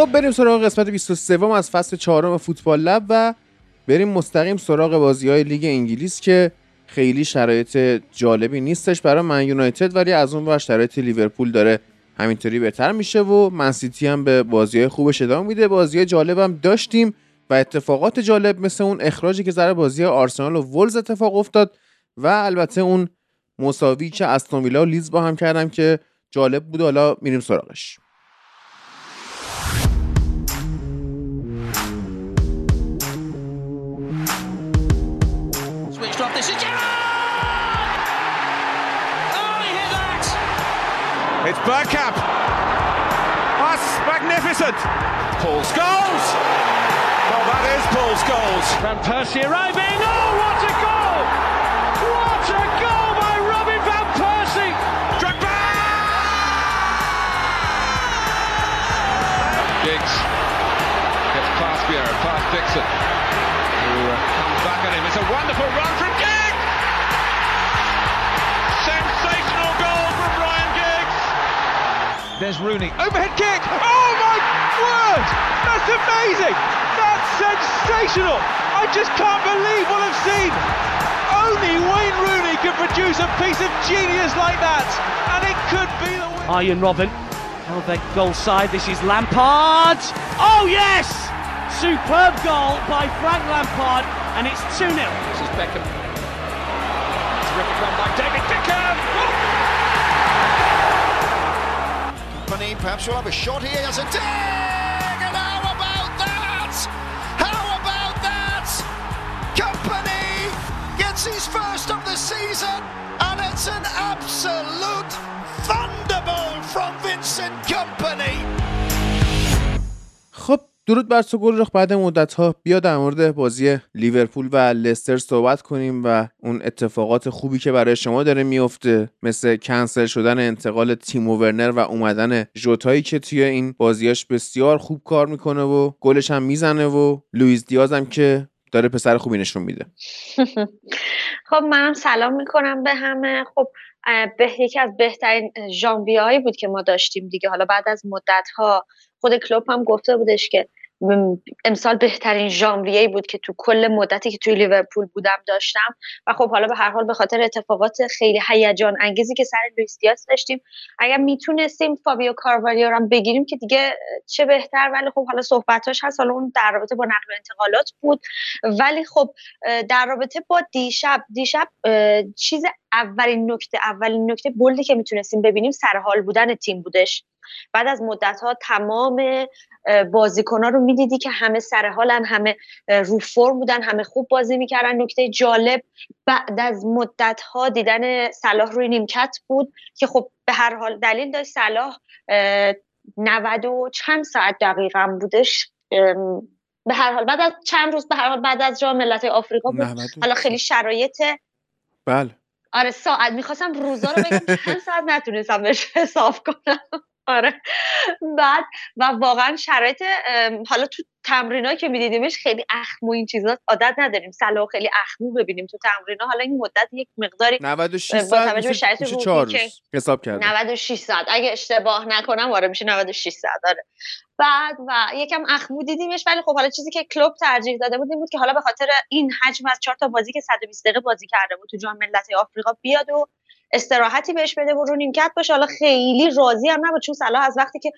خب بریم سراغ قسمت 23 از فصل چهارم فوتبال لب و بریم مستقیم سراغ بازی های لیگ انگلیس که خیلی شرایط جالبی نیستش برای من یونایتد ولی از اون ور شرایط لیورپول داره همینطوری بهتر میشه و منسیتی هم به بازی های خوبش ادامه میده. بازی های جالب هم داشتیم و اتفاقات جالب مثل اون اخراجی که ذره بازی آرسنال و ولز اتفاق افتاد و البته اون مساوی که استون ویلا و لیز با هم کردم که جالب بود. حالا میریم سراغش. Bergkamp. That's magnificent. Paul Scholes. Well, that is Paul Scholes. Van Persie arriving. Oh, what a goal! What a goal by Robin Van Persie! Drogba! Giggs gets past Vieira, past Dixon, who uh, comes back at him. It's a wonderful run from There's Rooney. Overhead kick. Oh my word! That's amazing. That's sensational. I just can't believe what I've seen. Only Wayne Rooney can produce a piece of genius like that, and it could be the win. Arjen Robben. Oh, their goal side. This is Lampard. Oh, yes! Superb goal by Frank Lampard, and it's 2 0. This is Beckham. Terrific run by David Beckham! Company perhaps we'll have a shot here. Has a dig! And how about that? How about that? Company gets his first of the season, and it's an absolute درود بر تو گلرخ بعد مدت ها بیا در مورد بازی لیورپول و لستر صحبت کنیم و اون اتفاقات خوبی که برای شما داره میفته مثل کنسل شدن انتقال تیمو ورنر و اومدن ژوتایی که توی این بازیاش بسیار خوب کار می‌کنه و گلش هم می‌زنه و لوئیس دیاز هم که داره پسر خوبی نشون میده. خب منم سلام می‌کنم به همه. خب به یکی از بهترین ژانویه بود که ما داشتیم دیگه. حالا بعد از مدت ها خود کلوب هم گفته بودش که امسال بهترین ژانویه بود که تو کل مدتی که توی لیورپول بودم داشتم. و خب حالا به هر حال به خاطر اتفاقات خیلی هیجان انگیزی که سر لوئیس دیاز داشتیم اگر می‌تونستیم فابیو کاروالیو رو بگیریم که دیگه چه بهتر. ولی خب حالا صحبتاش هست. حالا اون در رابطه با نقل و انتقالات بود. ولی خب در رابطه با دیشب دیشب چیز اولین نکته اولین نکته بلدی که می‌تونستیم ببینیم سرحال بودن تیم بودش. بعد از مدت ها تمام بازیکن ها رو می‌دیدی که همه سر حالن همه رو فرم بودن همه خوب بازی می‌کردن. نکته جالب بعد از مدت ها دیدن صلاح روی نیمکت بود که خب به هر حال دلیل داشت. صلاح اه، 90 و چند ساعت دقیقا بودش. به هر حال بعد از چند روز به هر حال بعد از جام ملت آفریقا بود. 90 حالا خیلی شرایط بله. آره ساعت. می‌خواستم روزا رو بگم چند ساعت نتونستم بهش حساب کنم. آره. بعد و واقعا شرایط حالا تو تمرینایی که میدیدیمش خیلی اخمو این چیزا عادت نداریم. صلاح خیلی اخمو ببینیم تو تمرینا حالا این مدت یک مقداری 96 با ساعت حساب کردم. 96 ساعت. اگه اشتباه نکنم آره میشه 96 ساعت. آره. بعد و یکم اخمو دیدیمش ولی خب حالا چیزی که کلوپ ترجیح داده بود این بود که حالا به خاطر این حجم از چهار تا بازی که 120 دقیقه بازی کرده بود تو جام ملت‌های آفریقا بیاد و استراحتی بهش بده و رو نیمکت باشه. حالا خیلی راضی هم نبود چون صلاح از وقتی که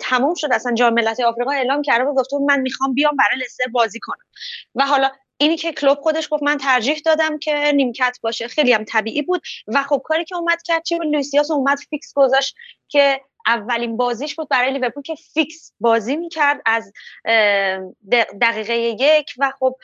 تموم شد اصلا جام ملت‌های آفریقا اعلام کرده بود گفته من می‌خوام بیام برای لستر بازی کنم. و حالا اینی که کلوپ خودش گفت من ترجیح دادم که نیمکت باشه خیلی هم طبیعی بود. و خب کاری که اومد کرد لوئیس دیاز اومد فیکس گذاشت که اولین بازیش بود برای لیورپول که فیکس بازی می‌کرد از دقیقه یک. و خب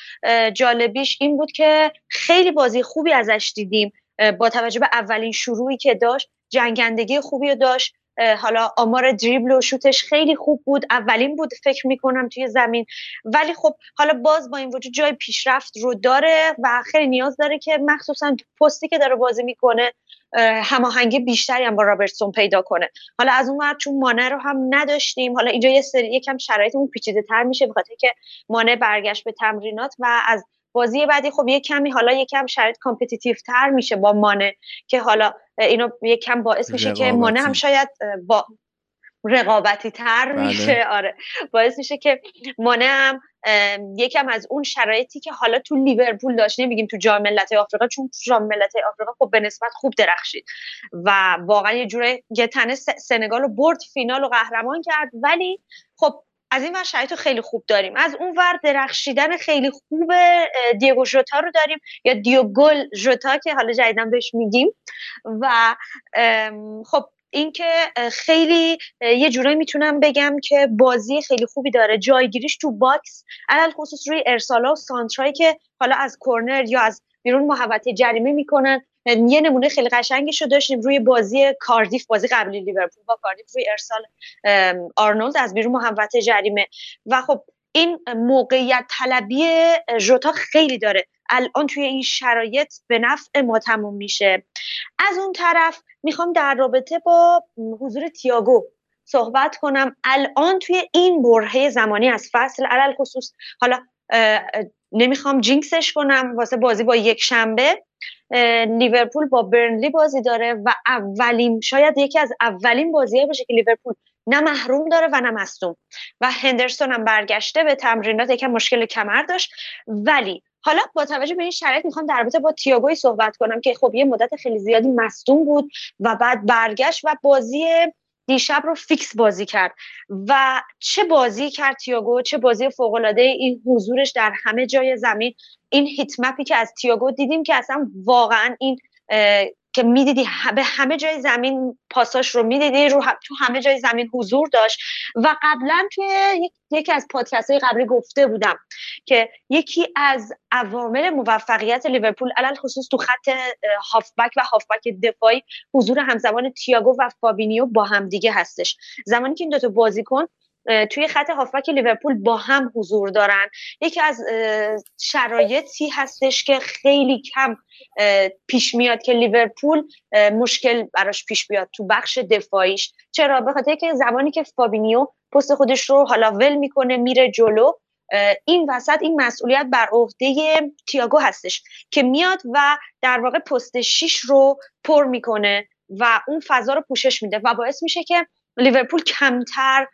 جالبیش این بود که خیلی بازی خوبی ازش دیدیم. با توجه به اولین شروعی که داشت جنگندگی خوبی رو داشت. حالا آمار دریبل و شوتش خیلی خوب بود. اولین بود فکر می‌کنم توی زمین. ولی خب حالا باز با این وجود جای پیشرفت رو داره و خیلی نیاز داره که مخصوصا پستی که داره بازی می‌کنه هماهنگی بیشتری هم با رابرتسون پیدا کنه. حالا از اون ور چون مانه رو هم نداشتیم. حالا اینجا یه سری یکم شرایطمون پیچیده تر میشه بخاطر که مانه برگشت به تمرینات و از بازی بعدی خب یه کمی حالا یه کم شرایط competitive تر میشه با مانه که حالا اینو یه کم باعث میشه که مانه هم شاید با رقابتی تر بله. میشه. آره. باعث میشه که مانه هم یکم از اون شرایطی که حالا تو لیورپول داشت نمیگیم تو جام ملت آفریقا چون تو جام ملت آفریقا خب به نسبت خوب درخشید و واقعا یه جوره یه تنه سنگال رو برد فینال و قهرمان کرد. ولی خب از این ور شرایط خیلی خوب داریم. از اون ور درخشیدن خیلی خوب دیگو ژوتا رو داریم یا دیوگو ژوتا که حالا جدیدن بهش میگیم. و خب اینکه خیلی یه جورایی می‌تونم بگم که بازی خیلی خوبی داره. جایگیریش تو box علی‌الخصوص روی ارسالا و سانترایی که حالا از کورنر یا از بیرون محوطه جریمه می‌کنن. یه نمونه خیلی قشنگش رو داشتیم روی بازی کاردیف بازی قبلی لیورپول با کاردیف روی ارسال آرنولد از بیرون محوطه جریمه. و خب این موقعیت طلبی ژوتا خیلی داره. الان توی این شرایط به نفع ما تموم میشه. از اون طرف می‌خوام در رابطه با حضور تیاگو صحبت کنم. الان توی این برهه زمانی از فصل علل خصوص حالا نمی‌خوام jinx ش کنم واسه بازی با یک شنبه. لیورپول با برنلی بازی داره و اولین شاید یکی از اولین بازیه باشه که لیورپول نه محروم داره و نه مصدوم. و هندرسون هم برگشته به تمرینات یکم مشکل کمر داشت. ولی حالا با توجه به این شرایط می‌خوام در رابطه با تیاگو صحبت کنم که خب یه مدت خیلی زیادی مصدوم بود و بعد برگشت و بازی دیشب رو فیکس بازی کرد. و چه بازی کرد تیاگو چه بازی فوق العاده این حضورش در همه جای زمین. این هیتمپی که از تیاگو دیدیم که اصلا واقعا این که می‌دیدی به همه جای زمین پاساش رو می‌دیدی رو تو همه جای زمین حضور داشت و قبلا توی یکی از پادکست های قبلی گفته بودم که یکی از عوامل موفقیت لیورپول علل خصوص تو خط هافبک و هافبک دفاعی حضور همزمان تیاگو و فابینیو با همدیگه هستش. زمانی که این دوتا بازیکن توی خط هافبک لیورپول با هم حضور دارن. یکی از شرایطی هستش که خیلی کم پیش میاد که لیورپول مشکل براش پیش بیاد تو بخش دفاعیش. چرا؟ به خاطر که زمانی که فابینیو پست خودش رو حالا ول می‌کنه میره جلو این وسط این مسئولیت بر عهده تیاگو هستش که میاد و در واقع پست 6 رو پر می‌کنه و اون فضا رو پوشش میده و باعث میشه که لیورپول کمتر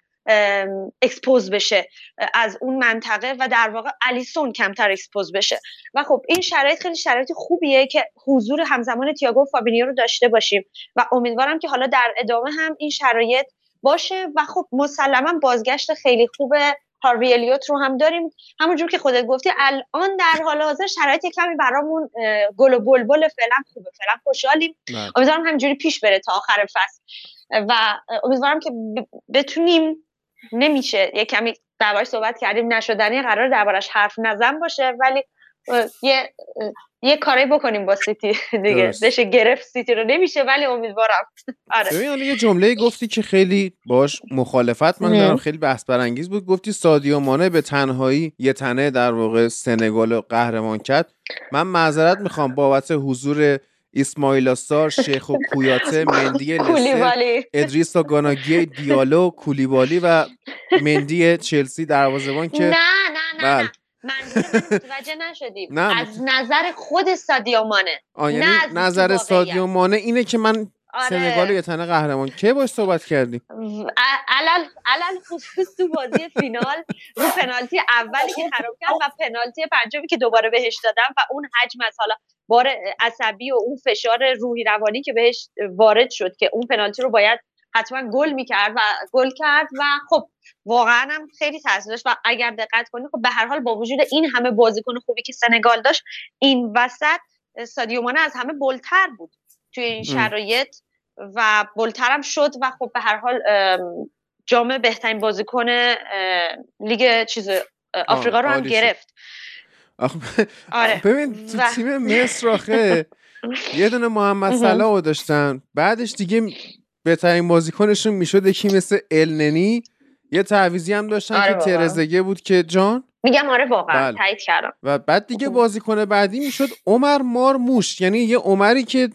expose بشه از اون منطقه و در واقع الیسون کمتر expose بشه. و خب این شرایط خیلی شرایط خوبیه که حضور همزمان تیاگو و فابینیو رو داشته باشیم. و امیدوارم که حالا در ادامه هم این شرایط باشه. و خب مسلما بازگشت خیلی خوب هاروی الیوت رو هم داریم. همونجور که خودت گفتی الان در حال حاضر شرایط کمی برامون گل و بلبل فعلا خوبه فعلا خوشحالیم. بله. امیدوارم همینجوری پیش بره تا آخر فصل. و امیدوارم که بتونیم نمیشه. یه کمی دربارش صحبت کردیم نشدنی قرار دربارش حرف نزن باشه ولی یه یه کاری بکنیم با سیتی دیگه. دشه گرفت سیتی رو. نمیشه ولی امیدوارم. آره. ببین یه جمله گفتی که خیلی باش مخالفت من دارم. خیلی بحث برانگیز بود. گفتی سادیو مانه به تنهایی یه تنه در واقع سنگال قهرمان کرد. من معذرت می‌خوام بابت حضور اسماعیل آسار شیخ و کویاته مندی لسه ادریس و گاناگی دیالو کولیبالی و مندی چلسی دروازه‌بان که نه نه نه, بله. متوجه نشدیم. از نظر خود سادیو مانه یعنی نظر سادیو مانه اینه که من آره. سنگال یه تنه قهرمان. کی باش صحبت کردی؟ علل علل خصوص تو بازی فینال. رو پنالتی اولی که خراب کرد و پنالتی پنجمی که دوباره بهش دادم و اون حجم از حالا بار عصبی و اون فشار روحی روانی که بهش وارد شد که اون پنالتی رو باید حتما گل می‌کرد و گل کرد و خب واقعا هم خیلی تاثیر داشت و اگر دقت کنید خب به هر حال با وجود این همه بازیکن خوبی که سنگال داشت این وسط سادیو مانه از همه بلتر بود توی این شرایط و بلترم شد و خب به هر حال جام بهترین بازیکن لیگ چیز آفریقا رو هم گرفت. آره. ببین تو تیم مصر آخه یه دونه محمد صلاح رو داشتن. بعدش دیگه بهترین بازیکنشون می‌شد یکی مثل النی یه تعویزی هم داشتن آره که ترزگه بود که جان. میگم آره واقعا بله. تایید کردم. و بعد دیگه بازیکن بعدی می‌شد عمر مار موش. یعنی یه عمری که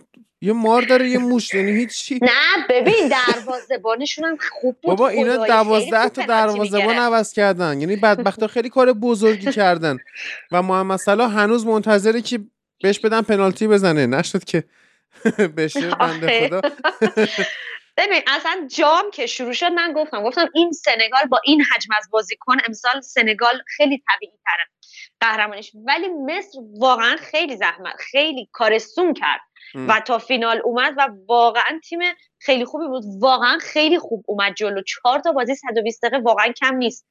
یه مار داره یه موش یعنی هیچی. نه ببین دروازه‌بانشون هم خوب بود بابا اینا دوازده تا دروازه‌بان عوض کردن. یعنی بدبختا خیلی کار بزرگی کردن. و محمد صلاح هنوز منتظره که بهش بدن پنالتی بزنه. نشد که بشه بنده خدا. ببین اصلا جام که شروع شد من گفتم گفتم این سنگال با این حجم از بازیکن امسال سنگال خیلی طبیعی تره قهرمانیش. ولی مصر واقعا خیلی زحمت خیلی کارستون کرد. و تا فینال اومد و واقعا تیم خیلی خوبی بود. واقعا خیلی خوب اومد جلو. چهار تا بازی 120 دقیقه واقعا کم نیست.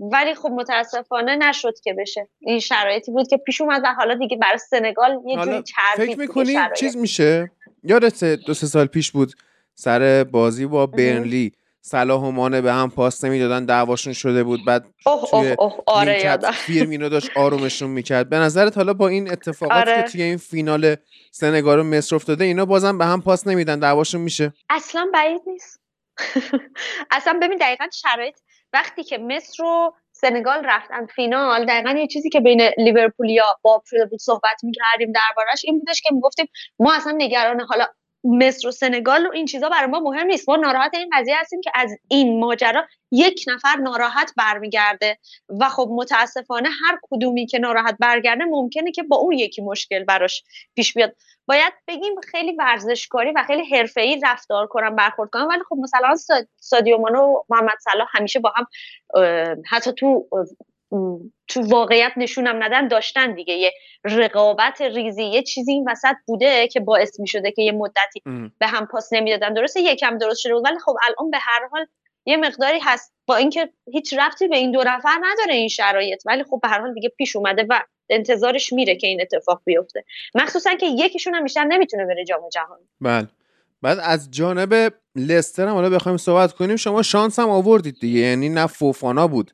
ولی خب متاسفانه نشد که بشه. این شرایطی بود که پیش اومد و حالا دیگه برای سنگال یه جوری فکر می‌کنی چیز میشه؟ یادت دو سه سال پیش بود سر بازی با برنلی. صلاح و مانه به هم پاس نمی‌دادن دعواشون شده بود. بعد اوه توی اوه اوه آره فیرم اینو داشت آرومشون می‌کرد. به نظرت حالا با این اتفاقاتی آره. که توی این فینال سنگال و مصر افتاده اینا بازم به هم پاس نمیدن دعواشون میشه؟ اصلا بعید نیست. اصلا ببین دقیقا شرایط وقتی که مصر و سنگال رفتن فینال دقیقا یه چیزی که بین لیورپولیا باب شده بود صحبت می‌کردیم دربارش این بودش که می‌گفتیم ما اصلا نگران حالا مصر و سنگال و این چیزا برای ما مهم نیست. ما ناراحت این قضیه هستیم که از این ماجرا یک نفر ناراحت برمیگرده و خب متاسفانه هر کدومی که ناراحت برگرده ممکنه که با اون یکی مشکل براش پیش بیاد. باید بگیم خیلی ورزشکاری و خیلی حرفه‌ای رفتار کنم برخورد کنم ولی خب مثلا سادیو مانو و محمد صلاح همیشه با هم حتی تو تو واقعیت نشونم ندن داشتن دیگه. یه رقابت ریزی یه چیزی این وسط بوده که باعث می شده که یه مدتی به هم پاس نمی‌دادن. درسته یکم درست شده بود ولی خب الان به هر حال یه مقداری هست. با اینکه هیچ رفتی به این دو نفر نداره این شرایط ولی خب به هر حال دیگه پیش اومده و انتظارش میره که این اتفاق بیفته. مخصوصا که یکیشون هم بیشتر نمی‌تونه بره جام جهانی. بله. بعد از جانب لستر هم حالا بخوایم صحبت کنیم شما شانس هم آوردید دیگه. یعنی نه فوفانا بود.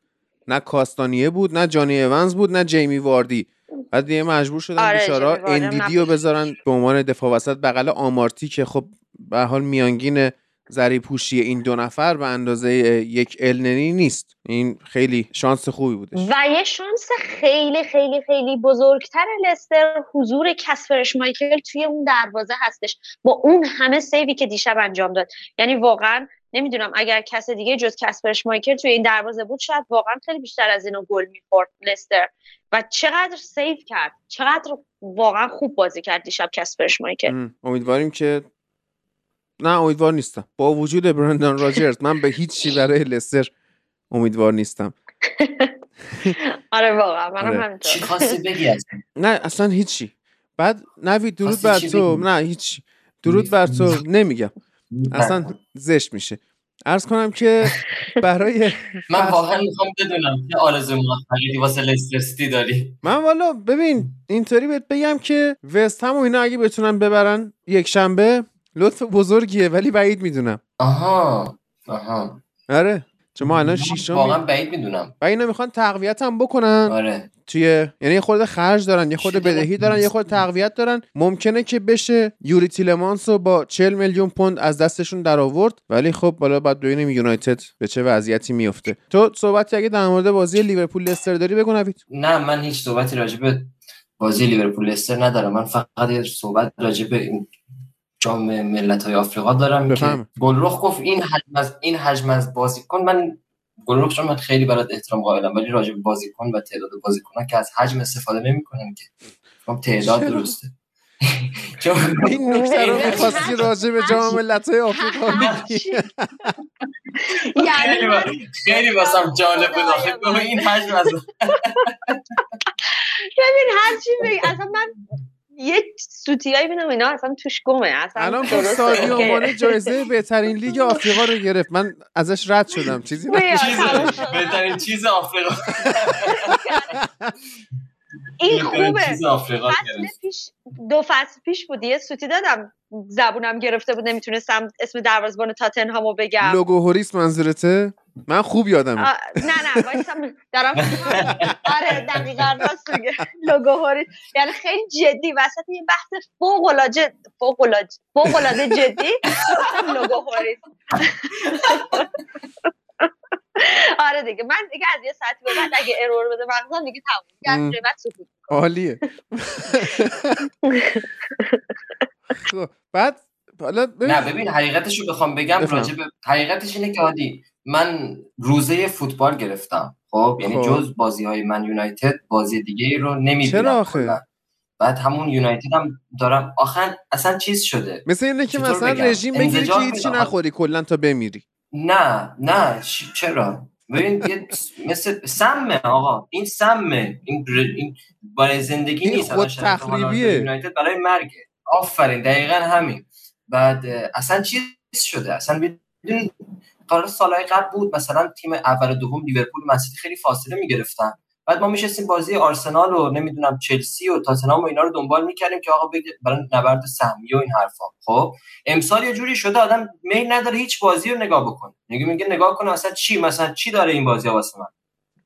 نه کاستانیه بود نه جانی اونز بود نه جیمی واردی. بعد دیگه مجبور شدن آره بیچارا اندیدی رو بذارن به عنوان دفاع وسط. بغل آمارتی که خب به حال میانگین زری پوشی این دو نفر به اندازه یک النی نیست. این خیلی شانس خوبی بوده و یه شانس خیلی خیلی خیلی بزرگتر لستر حضور کسپر اشمایکل توی اون دروازه هستش. با اون همه save ی که دیشب انجام داد. یعنی واقعا نمی‌دونم اگر کس دیگه جز کسپر اشمایکل توی این دروازه بود شاید واقعا خیلی بیشتر از اینو گل می‌خورد لستر. و چقدر save کرد چقدر واقعا خوب بازی کرد دیشب کسپر اشمایکل امیدواریم که نه امیدوار نیستم. با وجود برندان راجرز من به هیچ چی برای لستر امیدوار نیستم. آره واقعا منم آره. همینطور. چی خواستی بگی نه اصلا هیچی. بعد نوید درود بر تو. نه هیچ درود بر تو. نمیگم. اصلا زشت میشه. ارز کنم که برای من واقعا می‌خوام بدونم که آرزو موفقیتی واسه لستر داری. من والا ببین اینطوری بهت بگم که وست هم و اینا اگه بتونن ببرن یک شنبه لطف بزرگیه ولی بعید می‌دونم. آها آها. آره. چون ما الان شیشم واقعا بعید می‌دونم. و اینا می‌خوان تقویت هم بکنن. آره. توی یعنی یه خورده خرج دارن یه خورده بدهی دارن یه خورده تقویت دارن. ممکنه که بشه یوری تیلمانس رو با 40 میلیون پوند از دستشون در آورد ولی خب بالا بعد ببینیم یونایتد به چه وضعیتی میفته تو صحبتی اگه در مورد بازی لیورپول لستر داری بگو نوید. نه من هیچ صحبتی راجع به بازی لیورپول لستر ندارم. من فقط یه صحبت راجع به جام ملت های آفریقا دارم که گلرخ گفت این حجم از این حجم از بازیکن من گلرخ چون من خیلی برات احترام قائلم ولی راجع به بازیکن و تعداد بازیکنان که از حجم استفاده نمی‌کنن که. خب تعداد درسته. این نکته رو می‌خواستی راجع به جام ملت های آفریقا یعنی خیلی واسم جالب بود این حجم از ببین هر چی اصلا من یک سوتیایی بینم اینا اصلا توش گمه اصلا الان سادیو مانه جایزه بهترین لیگ آفریقا رو گرفت. من ازش رد شدم چیزی بهترین چیز آفریقا. این خوبه. فصل پیش دو فصل پیش بود. یه سوتی دادم. زبونم گرفته بود. نمی‌تونستم اسم دروازبان تاتنهامو بگم. لوگو هوریس منظورته؟ من خوب یادمه. نه نه وایسم. دارم آره دقیقا راست میگه. لوگو هوریس. یعنی خیلی جدی. وسط یه بحث فوق العاده فوق العاده فوق العاده جدی. لوگو هوریس. آره دیگه. من دیگه از یه ساعت به بعد اگه ارور بده مغزم دیگه تموم. دیگه بعد سکوت عالیه. خب بعد حالا نه ببین حقیقتش رو بخوام بگم راجع به حقیقتش اینه که عادی من روزه فوتبال گرفتم. خب یعنی خب. جز بازی های من یونایتد بازی دیگه رو نمی‌دونم چرا آخه؟ بعد همون یونایتد هم دارم. آخر اصلا چیز شده؟ مثل اینه که مثلا رژیم بگیری که هیچی نخوری کلا تا بمیری. نه نه چرا؟ ببین مثل سمه آقا این سمه این, این برای زندگی این نیست خود تخریبیه. برای مرگه. آفرین دقیقا همین. بعد اصلا چیز شده؟ اصلا بدون قرار سالهای قبل بود مثلا تیم اول و دوم لیورپول مسیتی خیلی فاصله می‌گرفتن. بعد ما میشستیم بازی آرسنال و نمی‌دونم چلسی و تاتنهام و اینا رو دنبال می‌کردیم که آقا بگه برای نبرد سهمیه و این حرفا. خب امسال یه جوری شده آدم میل نداره هیچ بازی رو نگاه بکنه. میگه میگه نگاه کنه مثلا چی مثلا چی داره این بازی واسه من؟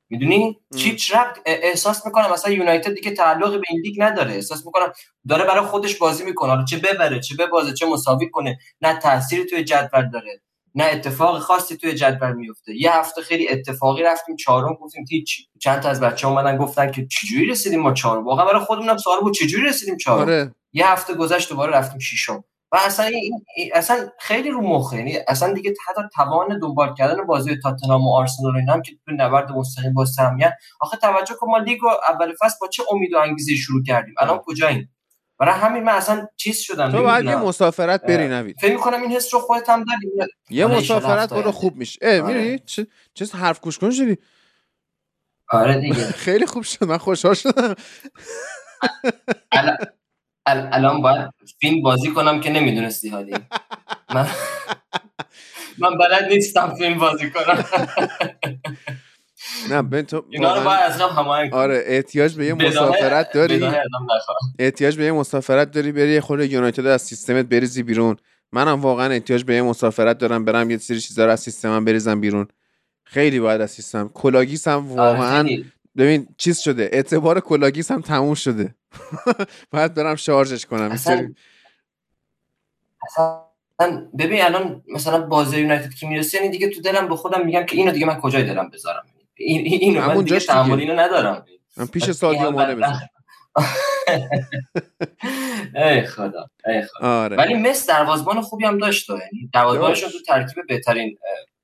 می‌دونی؟ چی ربط احساس می‌کنم مثلا یونایتد دیگه تعلق به این لیگ نداره. احساس می‌کنم داره برای خودش بازی می‌کنه. چه ببره چه ببازه چه مساوی کنه. نه تاثیری توی جدول داره. نه اتفاق خاصی توی جدول میفته یه هفته خیلی اتفاقی رفتیم چهارم گفتیم هیچ چند تا از بچه اومدن گفتن که چجوری رسیدیم ما چهارم؟ واقعا برای خودمونم سوال بود چجوری رسیدیم چهارم؟ آره. یه هفته گذشت دوباره رفتیم ششم. و اصلا این اصلا خیلی رو مخه یعنی اصلا دیگه حتی توان دنبال کردن بازی تاتنهام و آرسنال اینا هم که تو نبرد مستقیم با سهمیت. آخه توجه کن ما لیگو اول فصل با چه امید و انگیزه شروع کردیم؟ الان کجاییم؟ برای همین من اصلا چیز شدم تو باید یه مسافرت بری نوید فکر می‌کنم این حس رو خودت هم داری. یه مسافرت برو خوب میشه. اه آره. میری چه چه حرف گوش کن شدی آره دیگه. خیلی خوب شد من خوشحال شدم. الان باید فیلم بازی کنم که نمی‌دونستی حالی. من من بلد نیستم فیلم بازی کنم. نه ببین تو اینا رو باید از هماهنگ آره احتیاج به یه مسافرت داری. احتیاج به یه مسافرت داری بری خورده یونایتد از سیستمت بریزی بیرون. منم واقعا احتیاج به یه مسافرت دارم برم یه سری چیزا رو از سیستمم بریزم بیرون. خیلی باید از سیستم. کلاه‌گیس هم آره، واقعا ببین چیز شده. اعتبار کلاه‌گیس هم تموم شده. باید برم شارژش کنم. اصلا, اصلا ببین الان مثلا بازی یونایتد که می‌رسه یعنی دیگه تو دلم به خودم میگم که اینو دیگه من کجای دلم بذارم؟ این اینو من دیگه تحمل اینو ندارم. من پیش سادیو مانه بزنم ای خدا ای خدا. آره. ولی مس دروازبان خوبی هم داشت یعنی دروازبانش تو ترکیب بهترین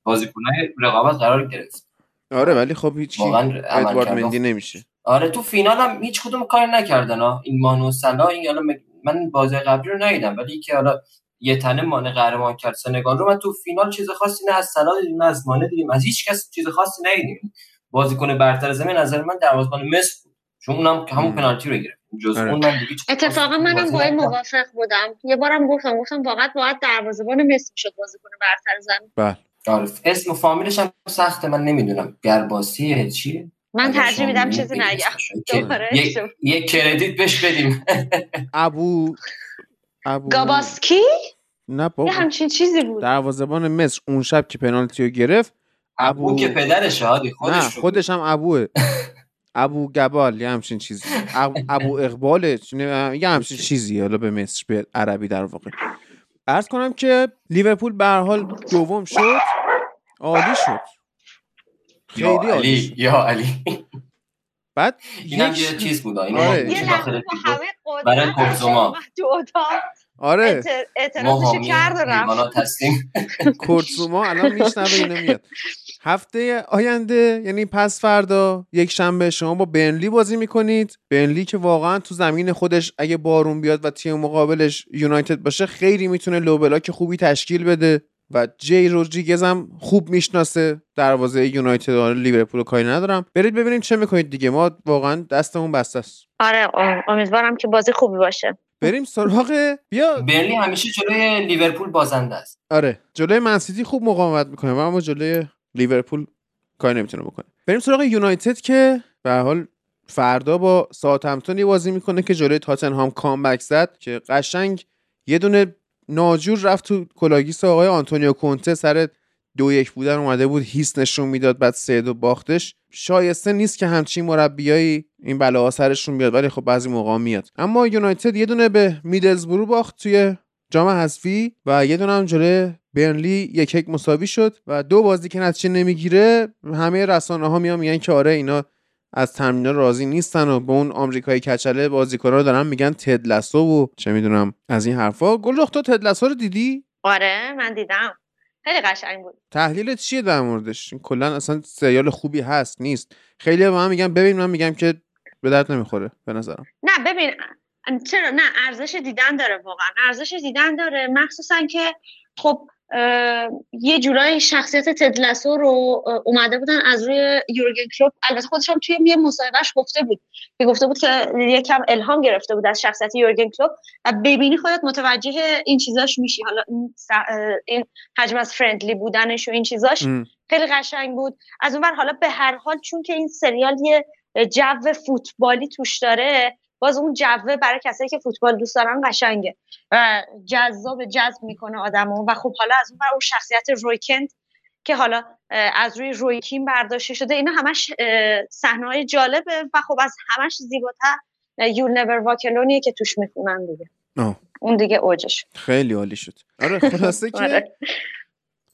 بازیکنای رقابت قرار گرفت. آره ولی خب هیچ ادوارد مندی نمیشه. آره تو فینال هم هیچ کدوم کار نکردن ها این مانو سلا این حالا من بازی قبلی رو ندیدم ولی که حالا یه تنه مانع قهرمان کرد. سنگال رو من تو فینال چیز خاصی نه از سلا دیدیم از مانه دیدیم. از هیچ کس چیز خاصی ندیدیم بازیکن برتر زمین نظر من دروازه‌بان مصر بود. چون اونم همون پنالتی رو گرفت. جز آره. اون من دیگه اتفاقا منم با این موافق بودم. یه بارم گفتم گفتم واقعا باید دروازه‌بان مصر شد بازیکن برتر زمین. بله. آره. اسم و فامیلش هم سخته من نمی‌دونم. گرباسیه چیه من ترجیح میدم چیزی نگم. یک کردیت بهش بدیم. ابو. ابو گاباسکی؟ نه بابا. همچین چیزی بود. دروازه‌بان مصر اون شب که پنالتی رو گرفت ابو, که پدرش هادی خودش نه خودش هم ابوه. ابو گبال یه همچین چیزی. ابو اقبال یه همچین چیزی. حالا به مصر به عربی در واقع. ارز کنم که لیورپول به هر حال دوم شد عالی شد. خیلی عالی یا علی. بعد اینم یه چیز بود اینو آره. یه داخل برای کورزوما آره. اعتراضش کردم کورزوما الان میشنوه اینو میاد. هفته آینده یعنی پس فردا یک شنبه شما با بنلی بازی می‌کنید. بنلی که واقعا تو زمین خودش اگه بارون بیاد و تیم مقابلش یونایتد باشه خیلی می‌تونه لوبلاک خوبی تشکیل بده. و جی رودریگز هم خوب می‌شناسه دروازه یونایتد و لیورپول کاری ندارم. برید ببینیم چه می‌کنید دیگه. ما واقعا دستمون بسته است. آره امیدوارم که بازی خوبی باشه. بریم سراغ بیا. برنلی همیشه جلوی لیورپول بازنده است. آره جلوی من‌سیتی خوب مقاومت می‌کنه اما جلوی لیورپول کاری نمی‌تونه بکنه. بریم سراغ یونایتد که به حال فردا با ساوتهمپتون بازی می‌کنه که جلوی تاتنهام comeback زد که قشنگ یه دونه ناجور رفت تو کلاه‌گیس آقای آنتونیو کونته سر دو یک بودن اومده بود هیس نشون می‌داد بعد سه دو باختش. شایسته نیست که همچین مربیایی این بلاها سرشون بیاد ولی خب بعضی موقع میاد. اما یونایتد یه دونه به میدلزبرو باخت توی جام حذفی و یه دونه هم جلوی برنلی یک یک مساوی شد و دو بازی که نتیجه نمی‌گیره همه رسانه ها میان میگن که آره اینا از تمرین راضی نیستن و به اون آمریکایی کچله بازیکن‌ها رو دارن میگن تدلسو و چه می‌دونم از این حرفا. گل تو تدلسو رو دیدی؟ آره من دیدم. خیلی قشنگ بود. تحلیل چیه در موردش؟ کلا اصلا سریال خوبی هست نیست. خیلی با من میگن ببین من میگم که به درد نمی‌خوره به نظرم. نه ببین چرا؟ نه ارزش دیدن داره واقعا. ارزش دیدن داره. مخصوصا که خب یه جورایی شخصیت تدلسو رو اومده بودن از روی یورگن کلوب البته خودش هم توی یه مصاحبهش گفته بود. که گفته بود که یکم الهام گرفته بود از شخصیت یورگن کلوب و ببینی خودت متوجه این چیزاش میشی. حالا این, این حجم از فرندلی بودنش و این چیزاش خیلی قشنگ بود. از اون حالا به هر حال چون که این سریال یه جو فوتبالی توش داره باز اون جوه برای کسایی که فوتبال دوست دارن قشنگه. و جذاب جذب می‌کنه آدمو. و خب حالا از اون اون شخصیت رویکند که حالا از روی رویکین برداشته شده اینا همش صحنه جالبه. و خب از همش زیباتر یول نور واکلونیه که توش می‌خونن دیگه. اون دیگه اوجش. خیلی عالی شد. آره خلاصه که آره.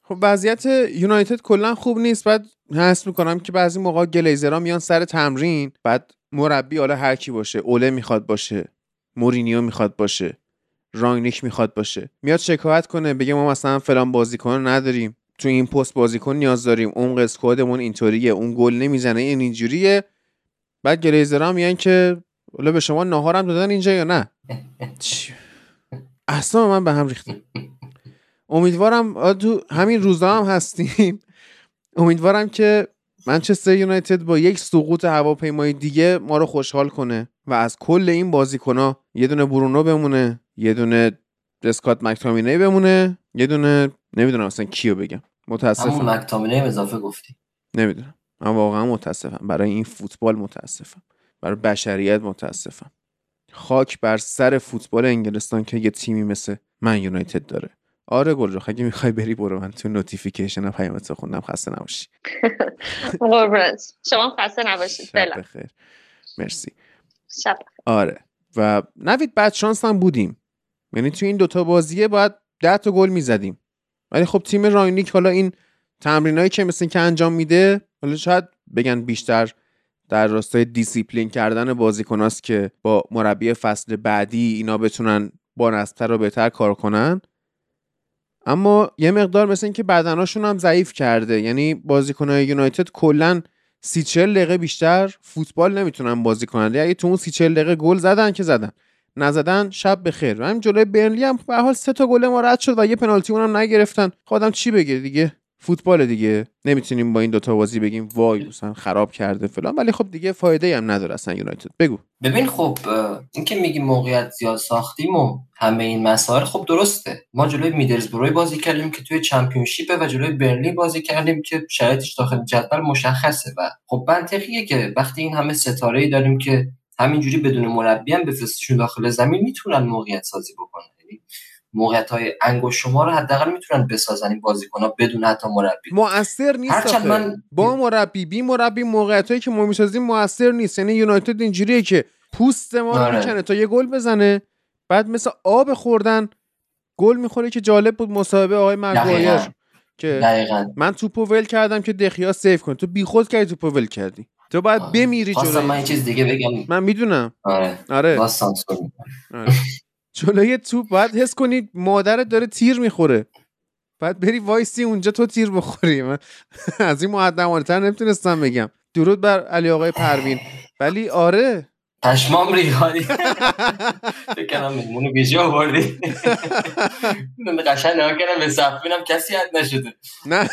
خب وضعیت یونایتد کلا خوب نیست. بعد حس می‌کنم که بعضی موقع گلیزرها میان سر تمرین بعد مربی حالا هر کی باشه اوله می‌خواد باشه مورینیو می‌خواد باشه رانگنیک می‌خواد باشه. میاد شکایت کنه بگه ما مثلا فلان بازیکن نداریم تو این پست بازیکن نیاز داریم اون اسکوادمون اینطوریه اون گل نمی‌زنه این اینجوریه. بعد گلیزرها میان که حالا به شما ناهارم دادن اینجا یا نه؟ اصلا من به هم ریختم امیدوارم تو همین روزا هم هستیم. امیدوارم که منچستر یونایتد با یک سقوط هواپیمای دیگه ما رو خوشحال کنه و از کل این بازیکنها یه دونه برونو بمونه یه دونه اسکات مکتامینه بمونه یه دونه نمی‌دونم اصلا کیو بگم. متاسفم. همون مکتامینه اضافه گفتی. نمی‌دونم. من واقعا متاسفم. برای این فوتبال متاسفم. برای بشریت متاسفم. خاک بر سر فوتبال انگلستان که یه تیمی مثل من یونایتد داره. آره گل اگه می‌خوای بری برو من تو notification پیامت خوندم خسته نباشی. شما خسته نباشید شب بخیر. مرسی. شب آره. و نوید بعد شانس هم بودیم. یعنی تو این دوتا بازیه باید ده تا گل می‌زدیم. ولی خب تیم رانگنیک حالا این تمرینایی که مثل که انجام میده حالا شاید بگن بیشتر در راستای دیسیپلین کردن بازیکناست که با مربی فصل بعدی اینا بتونن با رو بهتر کار کنن. اما یه مقدار مثل اینکه بدناشون هم ضعیف کرده. یعنی بازیکنهای یونایتد کلا سی چل دقیقه بیشتر فوتبال نمی‌تونن بازی کنن. یعنی اگه تو اون سی چل دقیقه گل زدن که زدن. نزدن شب به خیر و همین جلوی برنلی هم به حال سه تا گل ما رد شد و یه پنالتی اونم نگرفتن. آدم چی بگه دیگه؟ فوتبال دیگه. نمی‌تونیم با این دوتا بازی بگیم وای مثلا خراب کرده فلان. ولی خب دیگه فایده هم نداره اصلا یونایتد. بگو. ببین خب این که میگیم موقعیت زیاد ساختیم و همه این مسائل خب درسته. ما جلوی میدلزبروی بازی کردیم که توی چمپیونشیپ و جلوی برلی بازی کردیم که شرایطش داخل جدول مشخصه. و خب منطقیه که وقتی این همه ستاره ای داریم که همینجوری بدون مربی هم بفرستشون داخل زمین می‌تونن موقعیت سازی بکنن. یعنی موقعیت های انگوش شما رو حداقل می‌تونن بسازن این بازیکن ها بدون حتی مربی. موثر نیست من... با مربی بی مربی موقعیت هایی که ما می‌سازیم موثر نیست. یعنی یونایتد اینجوریه که پوست ما رو آره. می‌کنه تا یه گل بزنه بعد مثل آب خوردن گل می‌خوره که جالب بود مصاحبه آقای مگوایر که دقیقا. من توپو ول کردم که دخیا سیف کنه. تو بیخود کردی توپو ول کردی. تو باید. بمیری جلوی من چیز دیگه بگم. من می‌دونم. آره. آره, آره. جلوی توپ باید حس کنی مادرت داره تیر می‌خوره. بعد بری وایسی اونجا تو تیر بخوری. من از این مقدمانتر نمی‌تونستم بگم. درود بر علی آقای پروین. ولی آره. پشمام ریخانی بکنم مهمونو بیجی آوردی. من قشن نگاه کردم به صفبینم کسی حد نشده. نه.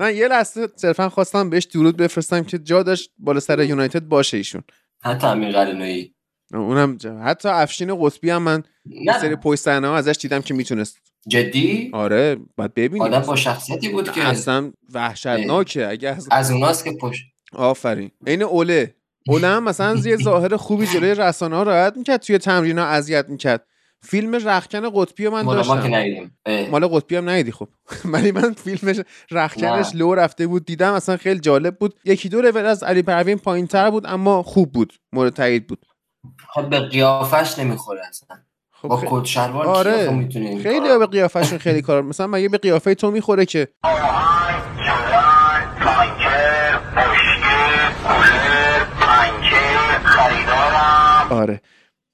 من یه لحظه صرفا خواستم بهش درود بفرستم که جا داشت بالا سر یونایتد باشه ایشون. حتی همین قرنایی اونم حتی افشین قطبی هم من یه سری پشت ازش دیدم که می‌تونست. جدی؟ آره بعد ببینیم. آدم با شخصیتی بود که. اصلا وحشتناکه. اگه از, از اوناست که پشت. آفرین. عین اوله. اوله هم مثلا یه ظاهر خوبی جلوی رسانه ها راحت می‌کرد توی تمرین ها اذیت می‌کرد. فیلم رخکن قطبی من داشتم. مال قطبی هم ندیدی خب. ولی من فیلمش رخکنش لو رفته بود دیدم اصلا خیلی جالب بود. یکی دو رول از علی پروین پایین تر بود اما خوب بود. مورد تایید بود. خب به قیافش نمی‌خوره اصلا. خب با کت شلوار آره. خیلی به قیافش خیلی کار مثلا مگه به قیافه تو می‌خوره که؟ آره.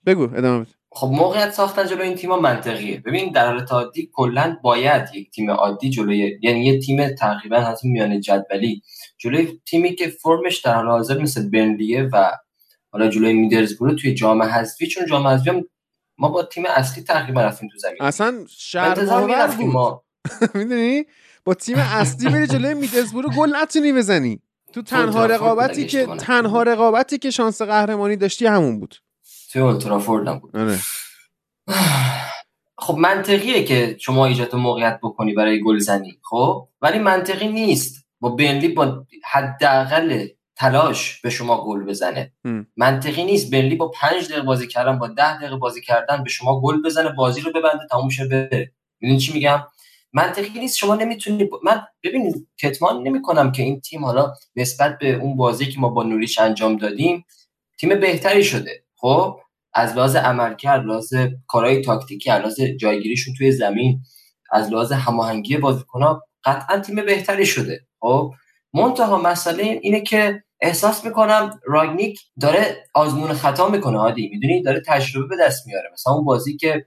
بگو ادامه بده. خب موقعیت ساختن جلوی این تیم منطقیه. ببین در حالت عادی کلا باید یک تیم عادی جلوی یعنی یه تیم تقریبا حتی میانه جدولی. جلوی تیمی که فرمش در حال حاضر مثل برنلیه و حالا جلوی میدرزبرو توی جام حذفی چون جام حذفی ما با تیم اصلی تقریبا رفتیم تو زمین. اصلا بود. ما. می‌دونی؟ با تیم اصلی بری جلوی میدرزبرو گل نتونی بزنی. تو تنها رقابتی که تنها رقابتی که شانس قهرمانی داشتی همون بود. توی اولترافورد هم بود. آره. خب منطقیه که شما ایجاد موقعیت بکنی برای گل زنی خب؟ ولی منطقی نیست. با بنلی با حداقل تلاش به شما گل بزنه. منطقی نیست. بنلی با پنج دقیقه بازی کردن با ده دقیقه بازی کردن به شما گل بزنه بازی رو ببنده تموم شه بره. می‌دونی چی میگم؟ منطقی نیست. شما نمی‌تونید من ببینید کتمان نمی‌کنم که این تیم حالا نسبت به اون بازی که ما با نوریش انجام دادیم تیم بهتری شده. خب؟ از لحاظ عملکرد لحاظ کارهای تاکتیکی از لحاظ جایگیریشون توی زمین از لحاظ هماهنگی بازیکن‌ها قطعا تیم بهتری شده. خب؟ منتها مسئله اینه که احساس می‌کنم راگنیک داره آزمون خطا می‌کنه عادی. می‌دونی؟ داره تجربه به دست میاره. مثلا اون بازی که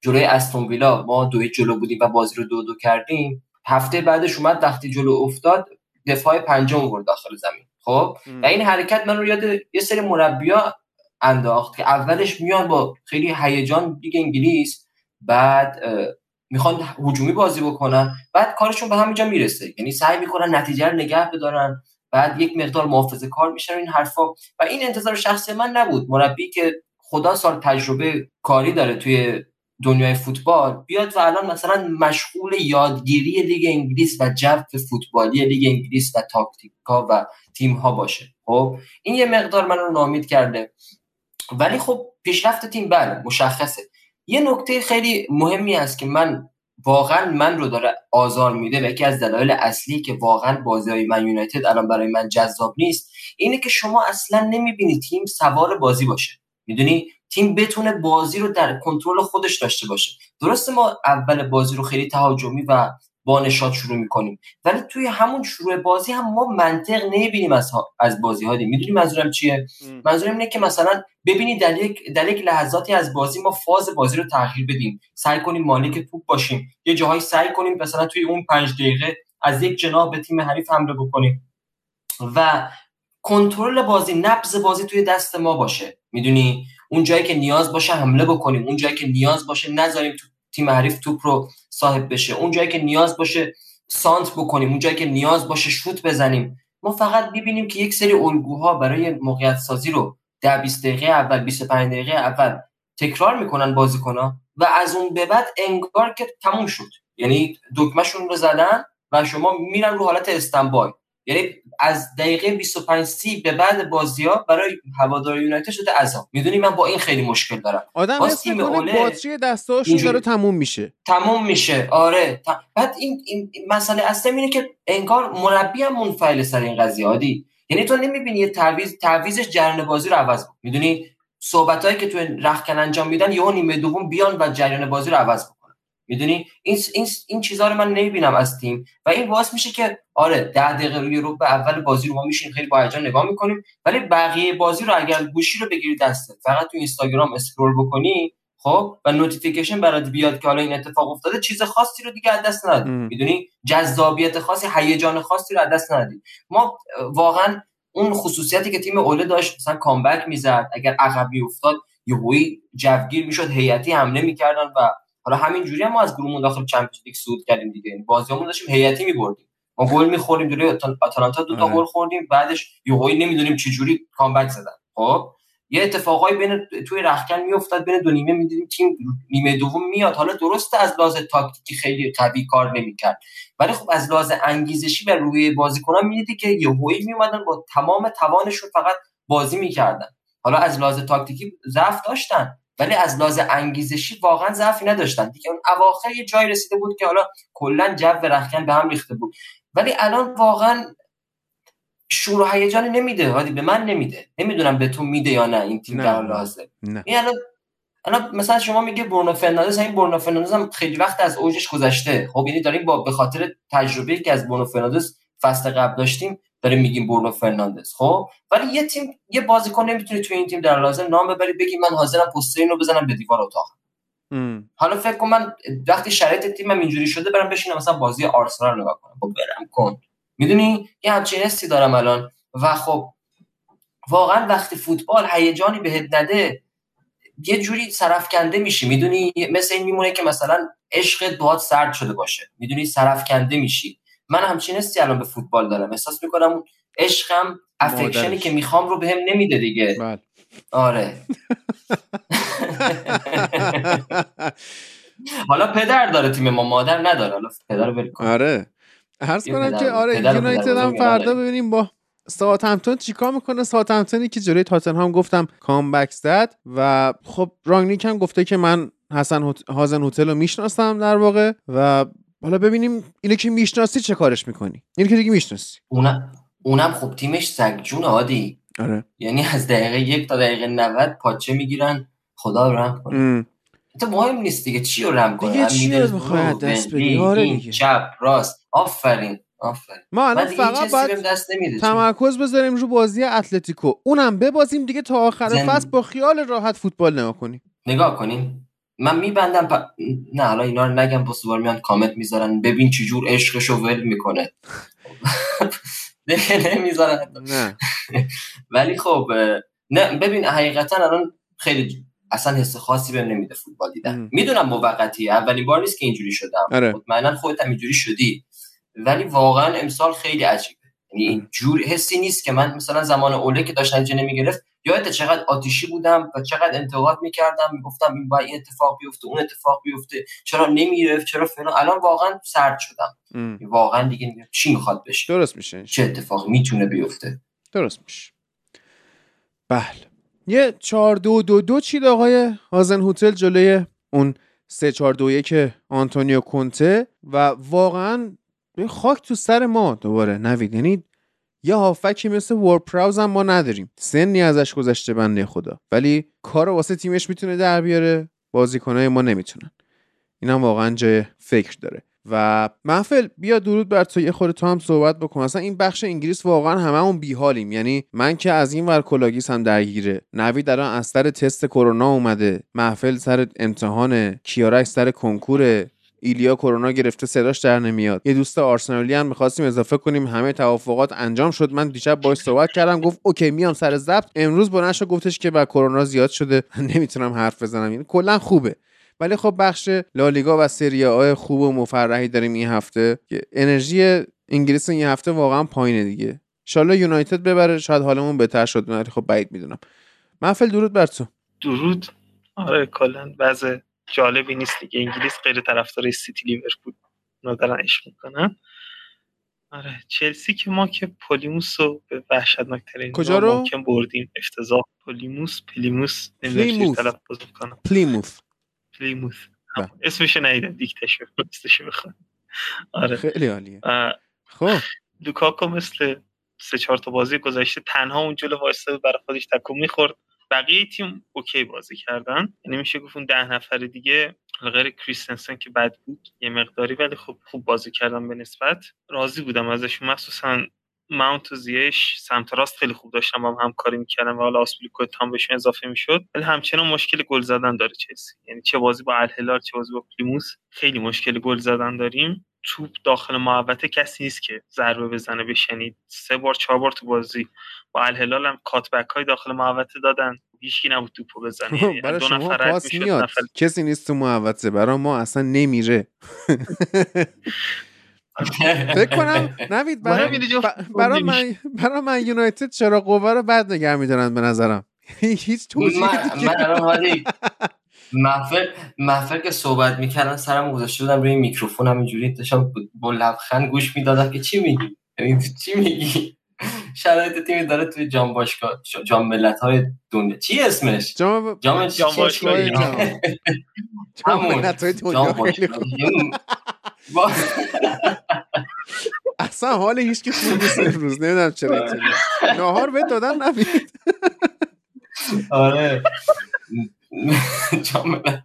جلوی استون ویلا ما دوی جلو بودیم و بازی رو دو دو کردیم هفته بعدش اومد وقتی جلو افتاد دفاع پنجم آورد داخل زمین. خب؟ و این حرکت من رو یاد یه سری مربیا انداخت که اولش میان با خیلی هیجان دیگه انگلیس بعد می‌خوان هجومی بازی بکنن بعد کارشون به همینجا می‌رسه. یعنی سعی می‌کنن نتیجه رو نگه بدارن. بعد یک مقدار محافظه کار میشن این حرفا. و این انتظار شخصی من نبود. مربی که خدا سال تجربه کاری داره توی دنیای فوتبال بیاد و الان مثلا مشغول یادگیری لیگ انگلیس و جو فوتبالی لیگ انگلیس و تاکتیکا و تیم ها باشه. خب؟ این یه مقدار من رو نامید کرده. ولی خب پیشرفت تیم بله مشخصه. یه نکته خیلی مهمی است که من واقعا من رو داره آزار میده و یکی از دلایل اصلی که واقعا بازی های من یونایتد الان برای من جذاب نیست اینه که شما اصلا نمی‌بینی تیم سوار بازی باشه. می‌دونی؟ تیم بتونه بازی رو در کنترل خودش داشته باشه. درسته ما اول بازی رو خیلی تهاجمی و با نشاط شروع می‌کنیم. ولی توی همون شروع بازی هم ما منطق نمی‌بینیم از, از بازی ها می‌دونی منظورم چیه؟ منظورم اینه که مثلا ببینید در یک در یک لحظاتی از بازی ما فاز بازی رو تغییر بدیم. سعی کنیم مالک توپ باشیم. یه جاهایی سعی کنیم مثلا توی اون پنج دقیقه از یک جناب به تیم حریف حمله بکنیم. و کنترل بازی نبض بازی توی دست ما باشه. می‌دونی؟ اون جایی که نیاز باشه حمله بکنیم. اون جایی که نیاز باشه نذاریم تو تیم حریف توپ رو صاحب بشه. اون جایی که نیاز باشه سانت بکنیم اون جایی که نیاز باشه شوت بزنیم. ما فقط ببینیم که یک سری الگوها برای موقعیت سازی رو در 20 دقیقه اول 25 دقیقه اول تکرار می‌کنن بازیکن‌ها و از اون به بعد انگار که تموم شد. یعنی دکمهشون رو زدن و شما میرن رو حالت استنبای. یعنی از دقیقه 25 30 به بعد بازی ها برای هوادار یونایتد شده عذاب. می‌دونی من با این خیلی مشکل دارم. آدم می‌کنه باتری دستاشون داره تموم میشه. تموم میشه. آره. بعد این, این مسئله اصلا اینه که انگار مربی هم منفعل سر این قضیه عادی. یعنی تو نمی‌بینی یه تعویض تعویضش جریان بازی رو عوض می‌دونی؟ صحبتایی که تو رخکن انجام میدن یهو نیمه دوم بیان و جریان بازی رو عوض می‌دونی؟ این این این چیزها رو من نمی‌بینم از تیم. و این باعث میشه که آره ده دقیقه روی رو به اول بازی رو ما میشیم خیلی با نگاه می‌کنیم. ولی بقیه بازی رو اگر گوشی رو بگیری دستت فقط تو اینستاگرام اسکرول بکنی خب؟ و notification برات بیاد که حالا این اتفاق افتاده چیز خاصی رو دیگه از دست ندی می‌دونی؟ جذابیت خاصی هیجان خاصی رو از دست ندی ما واقعا اون خصوصیتی که تیم اوله داشت مثلا comeback می‌زد اگر عقب میافتاد یهویی جوگیر می‌شد هیئتی حمله می‌کردن و حالا همین جوری هم ما از گروهمون داخل Champions League صعود کردیم دیگه. یعنی بازیامون داشتیم هیئتی میبردیم. ما گل می‌خوریم جلوی آتالانتا دو تا آره. گل خوردیم. بعدش یهویی نمی‌دونیم چه جوری comeback زدن. خب؟ یه اتفاقای بین توی رخکن میافتاد بین دو نیمه می‌دیدیم تیم نیمه دوم میاد. حالا درسته از لحاظ تاکتیکی خیلی قوی کار نمی‌کرد. ولی خب از لحاظ انگیزشی و روی بازیکنان می‌دیدی که یهویی میومدن با تمام توانشون فقط بازی می‌کردن. حالا از لحاظ تاکتیکی ضعف داشتن. ولی از لحاظ انگیزشی واقعا ضعفی نداشتن. دیگه اون اواخر یه جایی رسیده بود که حالا کلا جو رخکن به هم ریخته بود. ولی الان واقعا شور و هیجانی نمیده. هادی به من نمیده. نمی‌دونم به تو میده یا نه این تیم در حال حاضر این الان الان مثلا شما میگه برونو فرناندز این برونو فرناندز هم خیلی وقت از اوجش گذشته. خب یعنی داریم با به خاطر تجربه که از برونو فرناندز فصل قبل داشتیم داریم میگیم برونو فرناندز. خب؟ ولی یه تیم یه بازیکن نمی‌تونه تو این تیم در حال حاضر نام ببری بگی من حاضرم پوستر اینو بزنم به دیوار اتاق. حالا فکر کن من وقتی شرایط تیمم اینجوری شده برم بشینم مثلا بازی آرسنال نگاه کنم. خب برم کن. می‌دونی؟ یه همچین حسی دارم الان. و خب واقعا وقتی فوتبال هیجانی بهت نده یه جوری سرفکنده میشی. می‌دونی؟ مثل این میمونه که مثلا عشق باهات سرد شده باشه. می‌دونی؟ سرفکنده میشی. من همچین حسی الان به فوتبال دارم. احساس می‌کنم عشقم افکشنی که می‌خوام رو بهم به نمیده دیگه. بله. آره. حالا پدر داره تیم ما مادر نداره. حالا پدر رو آره. عرض کنم که آره یونایتد هم فردا ببینیم با ساعت همتون چیکار می‌کنه. ساعت همتونی که جلوی هم گفتم کامبک زد و خب رانگنیک هم گفته که من حسن هازن هتل رو می‌شناسم در واقع و حالا ببینیم اینو که می‌شناسی چه کارش می‌کنی؟ اینو که دیگه می‌شناسی. اونم اونم خب تیمش سگجون عادی. آره. یعنی از دقیقه یک تا دقیقه 90 پاچه می‌گیرن خدا رحم کنه. تو مهم نیست دیگه چی رو رم کنه. دیگه چی رو بخواه دست بدی؟ آره دیگه. چپ راست. آفرین آفرین. ما الان فقط باید تمرکز بذاریم رو بازی اتلتیکو. اونم ببازیم دیگه تا آخر. فصل با خیال راحت فوتبال نگاه کنیم. نگاه کنیم. من میبندم پ... نه حالا اینا رو نگم پس میان کامنت می‌ذارن. ببین چی جور عشقشو ول می‌کنه. نمی‌ذارن. نه. ولی خب نه ببین حقیقتا الان خیلی اصلا حس خاصی بهم نمیده فوتبال دیدن. می‌دونم موقتیه. اولین بار نیست که اینجوری شدم. آره. مطمئنا خودت هم اینجوری شدی. ولی واقعا امسال خیلی عجیبه. یعنی جور حسی نیست که من مثلا زمان اوله که داشت نتیجه نمی‌گرفت یادت چقدر آتیشی بودم و چقدر انتقاد می‌کردم؟ می‌گفتم این باید این اتفاق بیفته اون اتفاق بیفته. چرا نمی‌رفت چرا فلان؟ الان واقعا سرد شدم. واقعا دیگه چی می‌خواد بشه. درست میشه چه اتفاق می‌تونه بیفته. درست میشه. بله. یه 4 2 2 2 چید آقای هازن هتل جلوی اون 3 4 2 1 آنتونیو کونته و واقعا خاک تو سر ما دوباره نوید. یعنی یه هافکی مثل وارپراوز هم ما نداریم. سنی ازش گذشته بنده خدا. ولی کار واسه تیمش می‌تونه در بیاره. بازیکنهای ما نمی‌تونن. این هم واقعا جای فکر داره. و محفل بیا درود بر تو. یه خورده تو هم صحبت بکن. اصلا این بخش انگلیس واقعا هممون بیحالیم. یعنی من که از این ور کلاگیس هم درگیره نوید الان از سر تست کرونا اومده. محفل سر امتحان کیارک سر کنکور ایلیا کرونا گرفته صداش در نمیاد. یه دوست آرسنالی هم می‌خواستیم اضافه کنیم. همه توافقات انجام شد. من دیشب باش صحبت کردم. گفت okay میام سر ضبط. امروز بلند گفتش که با کرونا زیاد شده. نمی‌تونم حرف بزنم. یعنی کلا خوبه. ولی خب بخش لالیگا و سری آ خوب و مفرحی داریم این هفته. که انرژی انگلیس این هفته واقعا پایینه دیگه. من یونایتد ببره. شاید حالمون بهتر شد. ولی خب بعید می‌دونم. محفل درود بر تو. درود. آره کلا وضع جالبی نیست دیگه. انگلیس غیر طرفدار سیتی لیورپول اونا دارن عشق می‌کنن آره چلسی که ما که پولیموس رو به وحشتناکترین کجا رو؟ ممکن بردیم. افتضاح. پولیموس پلیموس پلیموس. پلیموس. پلیموث بله. اسمش نیدم دیکتش اسمش بخوام. آره. خیلی عالیه. خب. لوکاکو مثل سه چهار تا بازی گذشته تنها اون جلو وایساده برای خودش تکون می‌خورد. بقیه تیم okay بازی کردن. یعنی میشه گفت اون ده نفر دیگه غیر کریستنسن که بد بود یه مقداری ولی خب خوب بازی کردن به نسبت. راضی بودم ازش مخصوصا ماونت و زیاش سمت راست خیلی خوب داشتم با هم همکاری می‌کردم و حالا آسپیلیکوئتا هم بهشون اضافه می‌شد. ولی همچنان مشکل گل زدن داره چلسی. یعنی چه بازی با الهلال چه بازی با پلیموس خیلی مشکل گل زدن داریم. توپ داخل محوطه کسی نیست که ضربه بزنه بشنید سه بار چهار بار تو بازی با الهلال هم کاتبک های داخل محوطه دادن. هیچکی نبود توپو بزنه. یعنی برای دو شما نفر پاس میاد. نفر... کسی نیست تو محوطه برای ما اصلا نمیره. فکر کنم نوید برای, برای من برای من یونایتد چرا قوه رو بعد نگه میدارن به نظرم. هیچ توجیه من من الان حالی محفل محفل که صحبت می‌کردن سرم گذاشته بودم روی میکروفون هم اینجوری داشتم با لبخند گوش می‌دادم که چی میگی؟ یعنی چی میگی؟ شرایط تیمی داره توی جام باشگاه جام ملت های دنیا. چی اسمش؟ جام جام باشگاه جام. همون. ملت های دنیا. خیلی خوب. اصلا حال هیچ که خوب نیست امروز. نمی‌دونم چرا. ناهار بهت دادن نبید. آره. جام ملت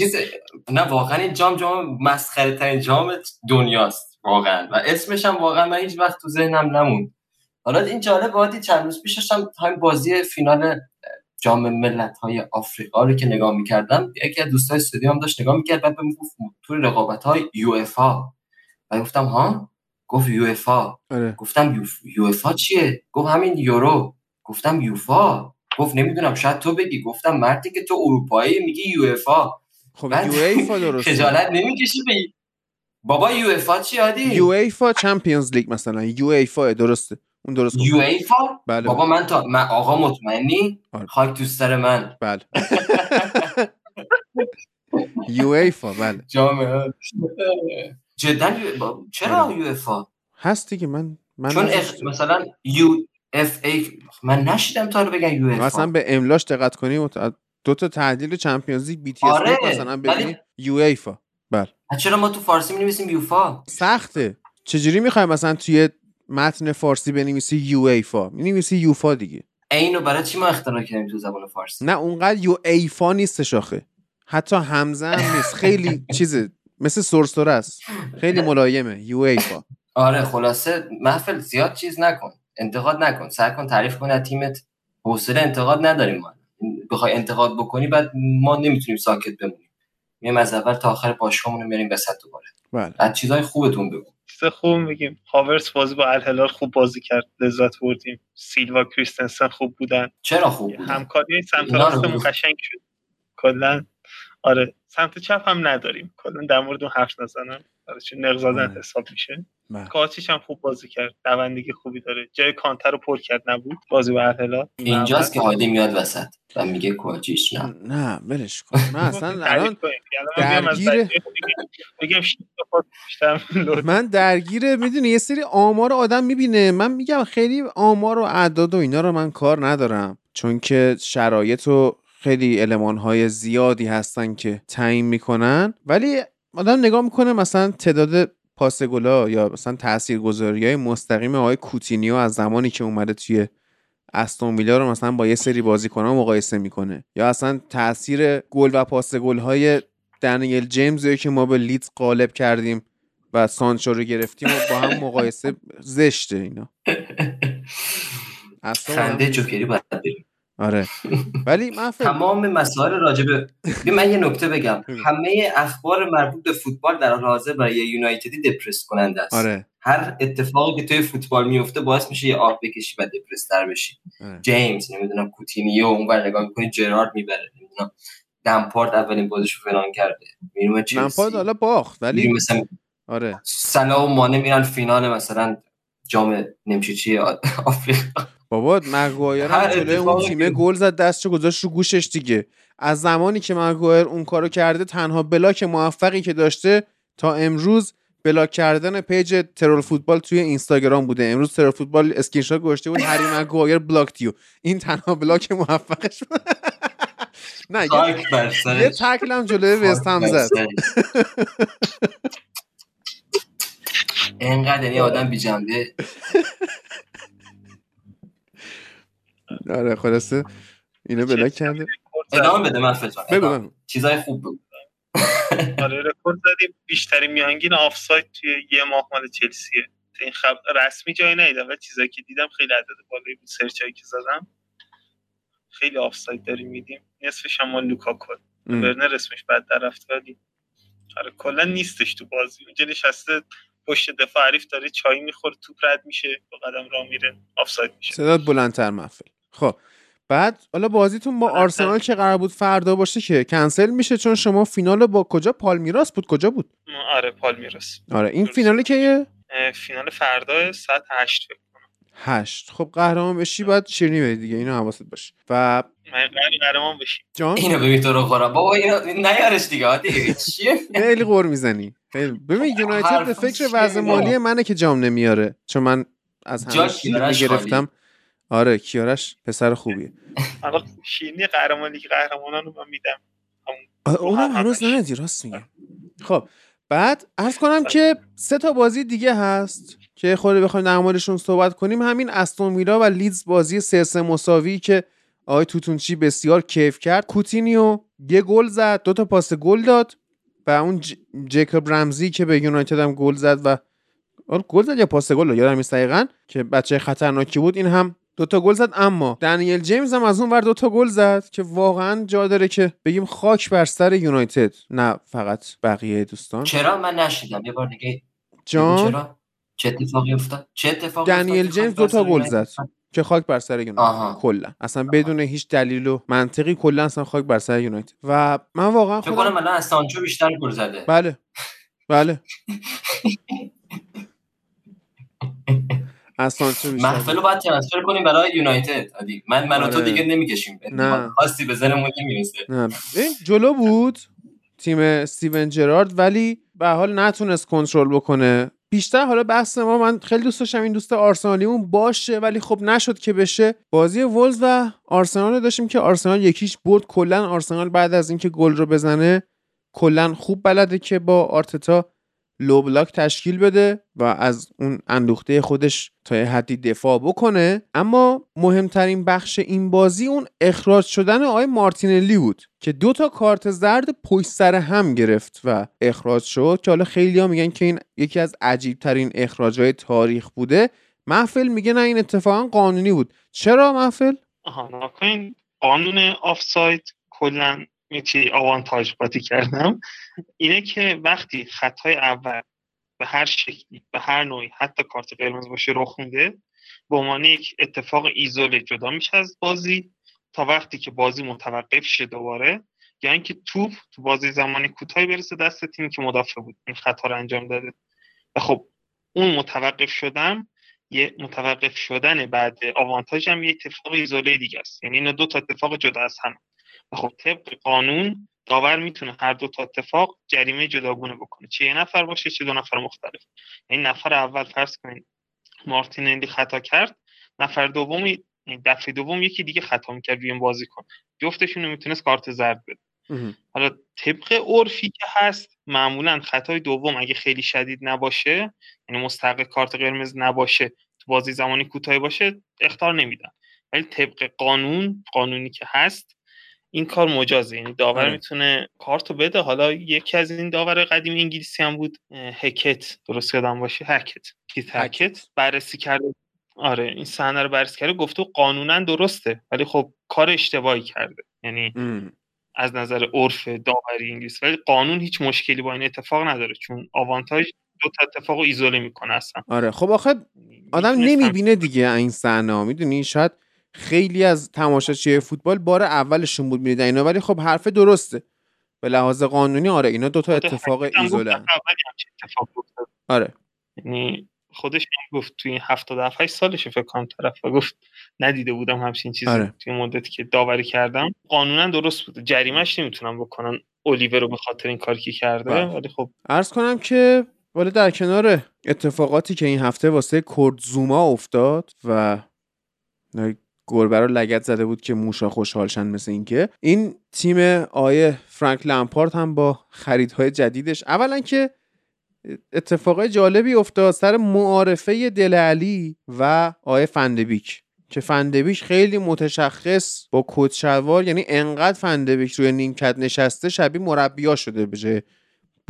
نه، واقعا این جام جام مسخره ترین جام دنیاست واقعا. و اسمش هم واقعا من هیچ وقت تو ذهنم نموند. حالا این جالب هادی چند روز پیش داشتم همین بازی فینال جام ملت های آفریقا رو که نگاه می‌کردم یکی از دوستای استودیوم داشت نگاه می‌کرد بعد بهم گفت تو رقابت های یو اف و گفتم ها؟ گفت یو اف آره. گفتم یو اف چیه؟ گفت همین یورو. گفتم یوفا. گفت نمی‌دونم شاید تو بگی. گفتم مردی که تو اروپایی میگی یو اف خب بعد یو ایفا درسته. خجالت نمی‌کشی به بابا یو اف چی عادی یو ایفا چمپیونز لیگ مثلا. یو ایفا درسته. اون درست گفت. یو ایفا بله. بابا من تا من آقا مطمئنی؟ آره. خاک تو سر من. بله. یو ایفا بله. جامعه. جدا چرا آره. یو اف هست دیگه من من چون اخ... مثلا یو اف ای من نشیدم تا رو بگن یو اف مثلا به املاش دقت کنی و دو تا تعدیل چمپیونز لیگ بی تی اس آره، مثلا ببینی یو ایفا بله. چرا ما تو فارسی می نویسیم یوفا سخته. چجوری می‌خوای مثلا توی متن فارسی بنویسی یو ایفا می‌نویسی یوفا دیگه. اینو برای چی ما اختراع کردیم تو زبان فارسی؟ نه اونقدر یو ایفا نیست شاخه حتی همزه هم نیست. خیلی چیزه مثل سرسره است. خیلی ملایمه. یو ایفا آره خلاصه محفل زیاد چیز نکن. انتقاد نکن. سعی کن تعریف کن از تیمت حوصله انتقاد نداریم ما. بخوای انتقاد بکنی بعد ما نمی‌تونیم ساکت بمونیم. میایم از اول تا آخر باشگاهمون رو میاریم وسط دوباره. بله. از چیزای خوبتون بگو. چیز خوب میگیم. هاورس بازی با الهلال خوب بازی کرد. لذت بردیم. سیلوا کریستنسن خوب بودن. چرا خوب بود همکاری سمت راستمون. قشنگ شد. کلا آره سمت چپ هم نداریم. کلا در مورد اون حرف نزنم. آره چون نق زدن آره. حساب میشه. بله. کاچیش هم خوب بازی کرد. دوندگی خوبی داره. جای کانتر رو پر کرد نبود. بازی با الهلال اینجاست که هادی میاد وسط و میگه کوچیش نه. نه ولش کن. من اصلا الان از درگیر-. من درگیر می‌دونی یه سری آمار آدم می‌بینه. من میگم خیلی آمار و اعداد و اینا رو من کار ندارم. چون که شرایط و خیلی علمان های زیادی هستن که تعیین می‌کنن. ولی آدم نگاه می‌کنه مثلا تعداد پاس گلا یا مثلا تاثیرگذاری های مستقیم آقای کوتینیو از زمانی که اومده توی استون ویلا رو مثلا با یه سری بازیکن‌ها مقایسه می‌کنه. یا اصلا تاثیر گل و پاس گل های دنیل جیمز که ما به لیدز غالب کردیم و سانچو رو گرفتیم و با هم مقایسه زشته اینا. اصلا خنده جوکری باید بریم. آره. ولی من تمام مسائل راجبه من یه نکته بگم. همه اخبار مربوط به فوتبال در حال حاضر برای یونایتدی دپرس کننده است. آره. هر اتفاقی که توی فوتبال میفته باعث میشه یه آه بکشی و دپرس تر بشی. آره. جیمز نمی‌دونم کوتینیو اونور نگاه می‌کنی جرارد می‌بره. نمی‌دونم دمپارد اولین بازیشو فلان کرده. میرم چلسی لمپارد حالا باخت ولی مثلا آره. سلا و مانه میرن فینال مثلا جام نمیچه آفریقا. بابا مگوایر هم هر جلوی اون تیمه گل زد دستشو گذاشت رو گوشش دیگه. از زمانی که مگوایر اون کارو کرده تنها block موفقی که داشته تا امروز block کردن page ترول فوتبال توی اینستاگرام بوده. امروز ترول فوتبال اسکرین شات گذاشته بود Harry Maguire blocked you این تنها block موفقش بود. نه یه, یه تکل هم جلوی وست هم خاک بر زد. سرش. انقدر یعنی آدم بی جنبه آره خلاصه اینو block کرده. ادامه بده من بگو چیزای خوب بگو. آره رکورد زدیم بیشترین میانگین آفساید توی یه ماه مال چلسیه. این خب رسمی جایی ندیدم و چیزایی که دیدم خیلی عدد بالایی بود search هایی که زدم. خیلی آفساید داریم میدیم. نصفش هم مال لوکاکو. ام. ورنر اسمش بعد در رفت ولی آره کلا نیستش تو بازی. اونجا نشسته پشت دفاع حریف داره چای می‌خوره توپ رد میشه با قدم راه میره آفساید میشه. صدات بلندتر محفل. خب بعد حالا بازیتون با بلندتر. آرسنال که قرار بود؟ فردا باشه که کنسل میشه چون شما فینال با کجا؟ پالمیراس بود؟ کجا بود؟ آره پالمیراس. آره این درست. فینال که اه، فینال فردا ساعت 8 فکر کنم. هشت. خب قهرمان بشی باید شیرینی بدی دیگه. اینو حواست باشه و قهرمان بشی جان؟ اینو ببین تو رو خورم بابا اینو نیارش دیگه عادی چیه خیلی قور می‌زنی. ببین یونایتد به فکر وضع مالی منه که جام نمیاره. چون من از همه گرفتم. آره کیارش پسر خوبیه. آقا شیرینی قهرمان لیگ قهرمانان رو من میدم. اونم هنوز ندی راست میگه. خب بعد عرض کنم که سه تا بازی دیگه هست که خود بخوایم در موردشون صحبت کنیم. همین استون ویلا و لیدز بازی سه سه مساوی که آقای توتونچی بسیار کیف کرد. کوتینیو یه گل زد دو تا پاس گل داد و اون ج... جیکوب رمزی که به یونایتد هم گل زد و گل زد یا پاس گل یادم نیست دقیقا که بچه خطرناکی بود. این هم دوتا گل زد اما دنیل جیمز هم از اون ور دوتا گل زد که واقعا جا داره که بگیم خاک بر سر یونایتد نه فقط بقیه دوستان. چرا؟ من نشیدم. یه بار دیگه جان؟ چرا؟ چه اتفاقی افتاد؟ چه اتفاقی دنیل جیمز دوتا گل زد که خاک بر سر یونایتد کلا. اصلا بدون هیچ دلیل و منطقی کلا اصلا خاک بر سر یونایتد. و من واقعا خودم فکر کنم الان سانچو بیشتر گل زده. بله. بله. سانچو محفل رو باید ترانسفر کنیم برای یونایتد من من آره. تو دیگه نمی‌کشیم. نه. خواستی به زنمون نمی‌رسه. نه. این جلو بود تیم استیون جرارد ولی به حال نتونست کنترل بکنه. بیشتر حالا بحث ما من خیلی دوست داشتم این دوست آرسنالیمون باشه ولی خب نشد که بشه. بازی ولز و آرسنال داشتیم که آرسنال یکیش برد. کلا آرسنال بعد از اینکه گل رو بزنه کلا خوب بلده که با آرتتا لو بلاک تشکیل بده و از اون اندوخته خودش تا یه حدی دفاع بکنه. اما مهمترین بخش این بازی اون اخراج شدن آقای مارتینلی بود که دو تا کارت زرد پشت سر هم گرفت و اخراج شد. که حالا خیلی ها میگن که این یکی از عجیب ترین اخراج تاریخ بوده. محفل میگه نه این اتفاقا قانونی بود. چرا محفل؟ آها قانون آفساید کلا چی آوانتاژ قاطی کردم اینه که وقتی خطای اول به هر شکلی به هر نوعی حتی کارت قرمز باشه رخ میده به عنوان یک اتفاق ایزوله جدا میشه از بازی تا وقتی که بازی متوقف شه دوباره یا اینکه توپ تو بازی زمانی کوتاهی برسه دست تیمی که مدافع بود. این خطا رو انجام داده. و خب اون متوقف شدن یه متوقف شدن بعد آوانتاژ هم یه اتفاق ایزوله دیگه است. یعنی اینا دو تا اتفاق جدا از هم خب طبق قانون داور می‌تونه هر دو تا اتفاق جریمه جداگونه بکنه. چه یه نفر باشه چه دو نفر مختلف. این نفر اول فرض کنید مارتینلی خطا کرد نفر دوم دفعه دوم یکی دیگه خطا می‌کرد روی بازی کن جفتشون می‌تونست کارت زرد بده. حالا طبق عرفی که هست معمولا خطای دوم اگه خیلی شدید نباشه یعنی مستقل کارت قرمز نباشه تو بازی زمانی کوتاهی باشه اختار نمیدن. ولی طبق قانون قانونی که هست این کار مجازه. یعنی داور آره. می‌تونه کارتو بده. حالا یکی از این داور قدیم انگلیسی هم بود هکت. درست یادم باشه. هکت. کیت هکت. بررسی کرده. آره این صحنه رو بررسی کرده. گفته قانونا درسته ولی خب کار اشتباهی کرده. یعنی از نظر عرف داوری انگلیس. ولی قانون هیچ مشکلی با این اتفاق نداره چون آوانتاژ دو تا اتفاق رو ایزوله می‌کنه اصلا. آره. خب آخه آدم نمی‌بینه دیگه این صحنه می‌دونی؟ شاید خیلی از تماشاچی فوتبال بار اولشون بود می‌دیدن اینا ولی خب حرف درسته. به لحاظ قانونی آره اینا دوتا اتفاق ایزوله. آره. یعنی خودش گفت توی این 77 سالش فکر کنم طرف و گفت ندیده بودم همچین چیزی آره. توی مدتی که داوری کردم. قانونا درست بود جریمش نمی‌تونم بکنن الیور رو به خاطر این کاری که کرده بله. ولی خب عرض کنم که ولی در کنار اتفاقاتی که این هفته واسه کرد زوما افتاد و گربه رو لگت زده بود که موشا خوشحالشن مثل اینکه. این تیم آیه فرانک لمپارت هم با خریدهای جدیدش. اولا که اتفاقای جالبی افتاد سر معارفه دل علی و آیه فندبیک که فندبیک خیلی متشخص با کت شلوار یعنی انقدر فندبیک روی نیمکت نشسته شبیه مربیا شده بشه.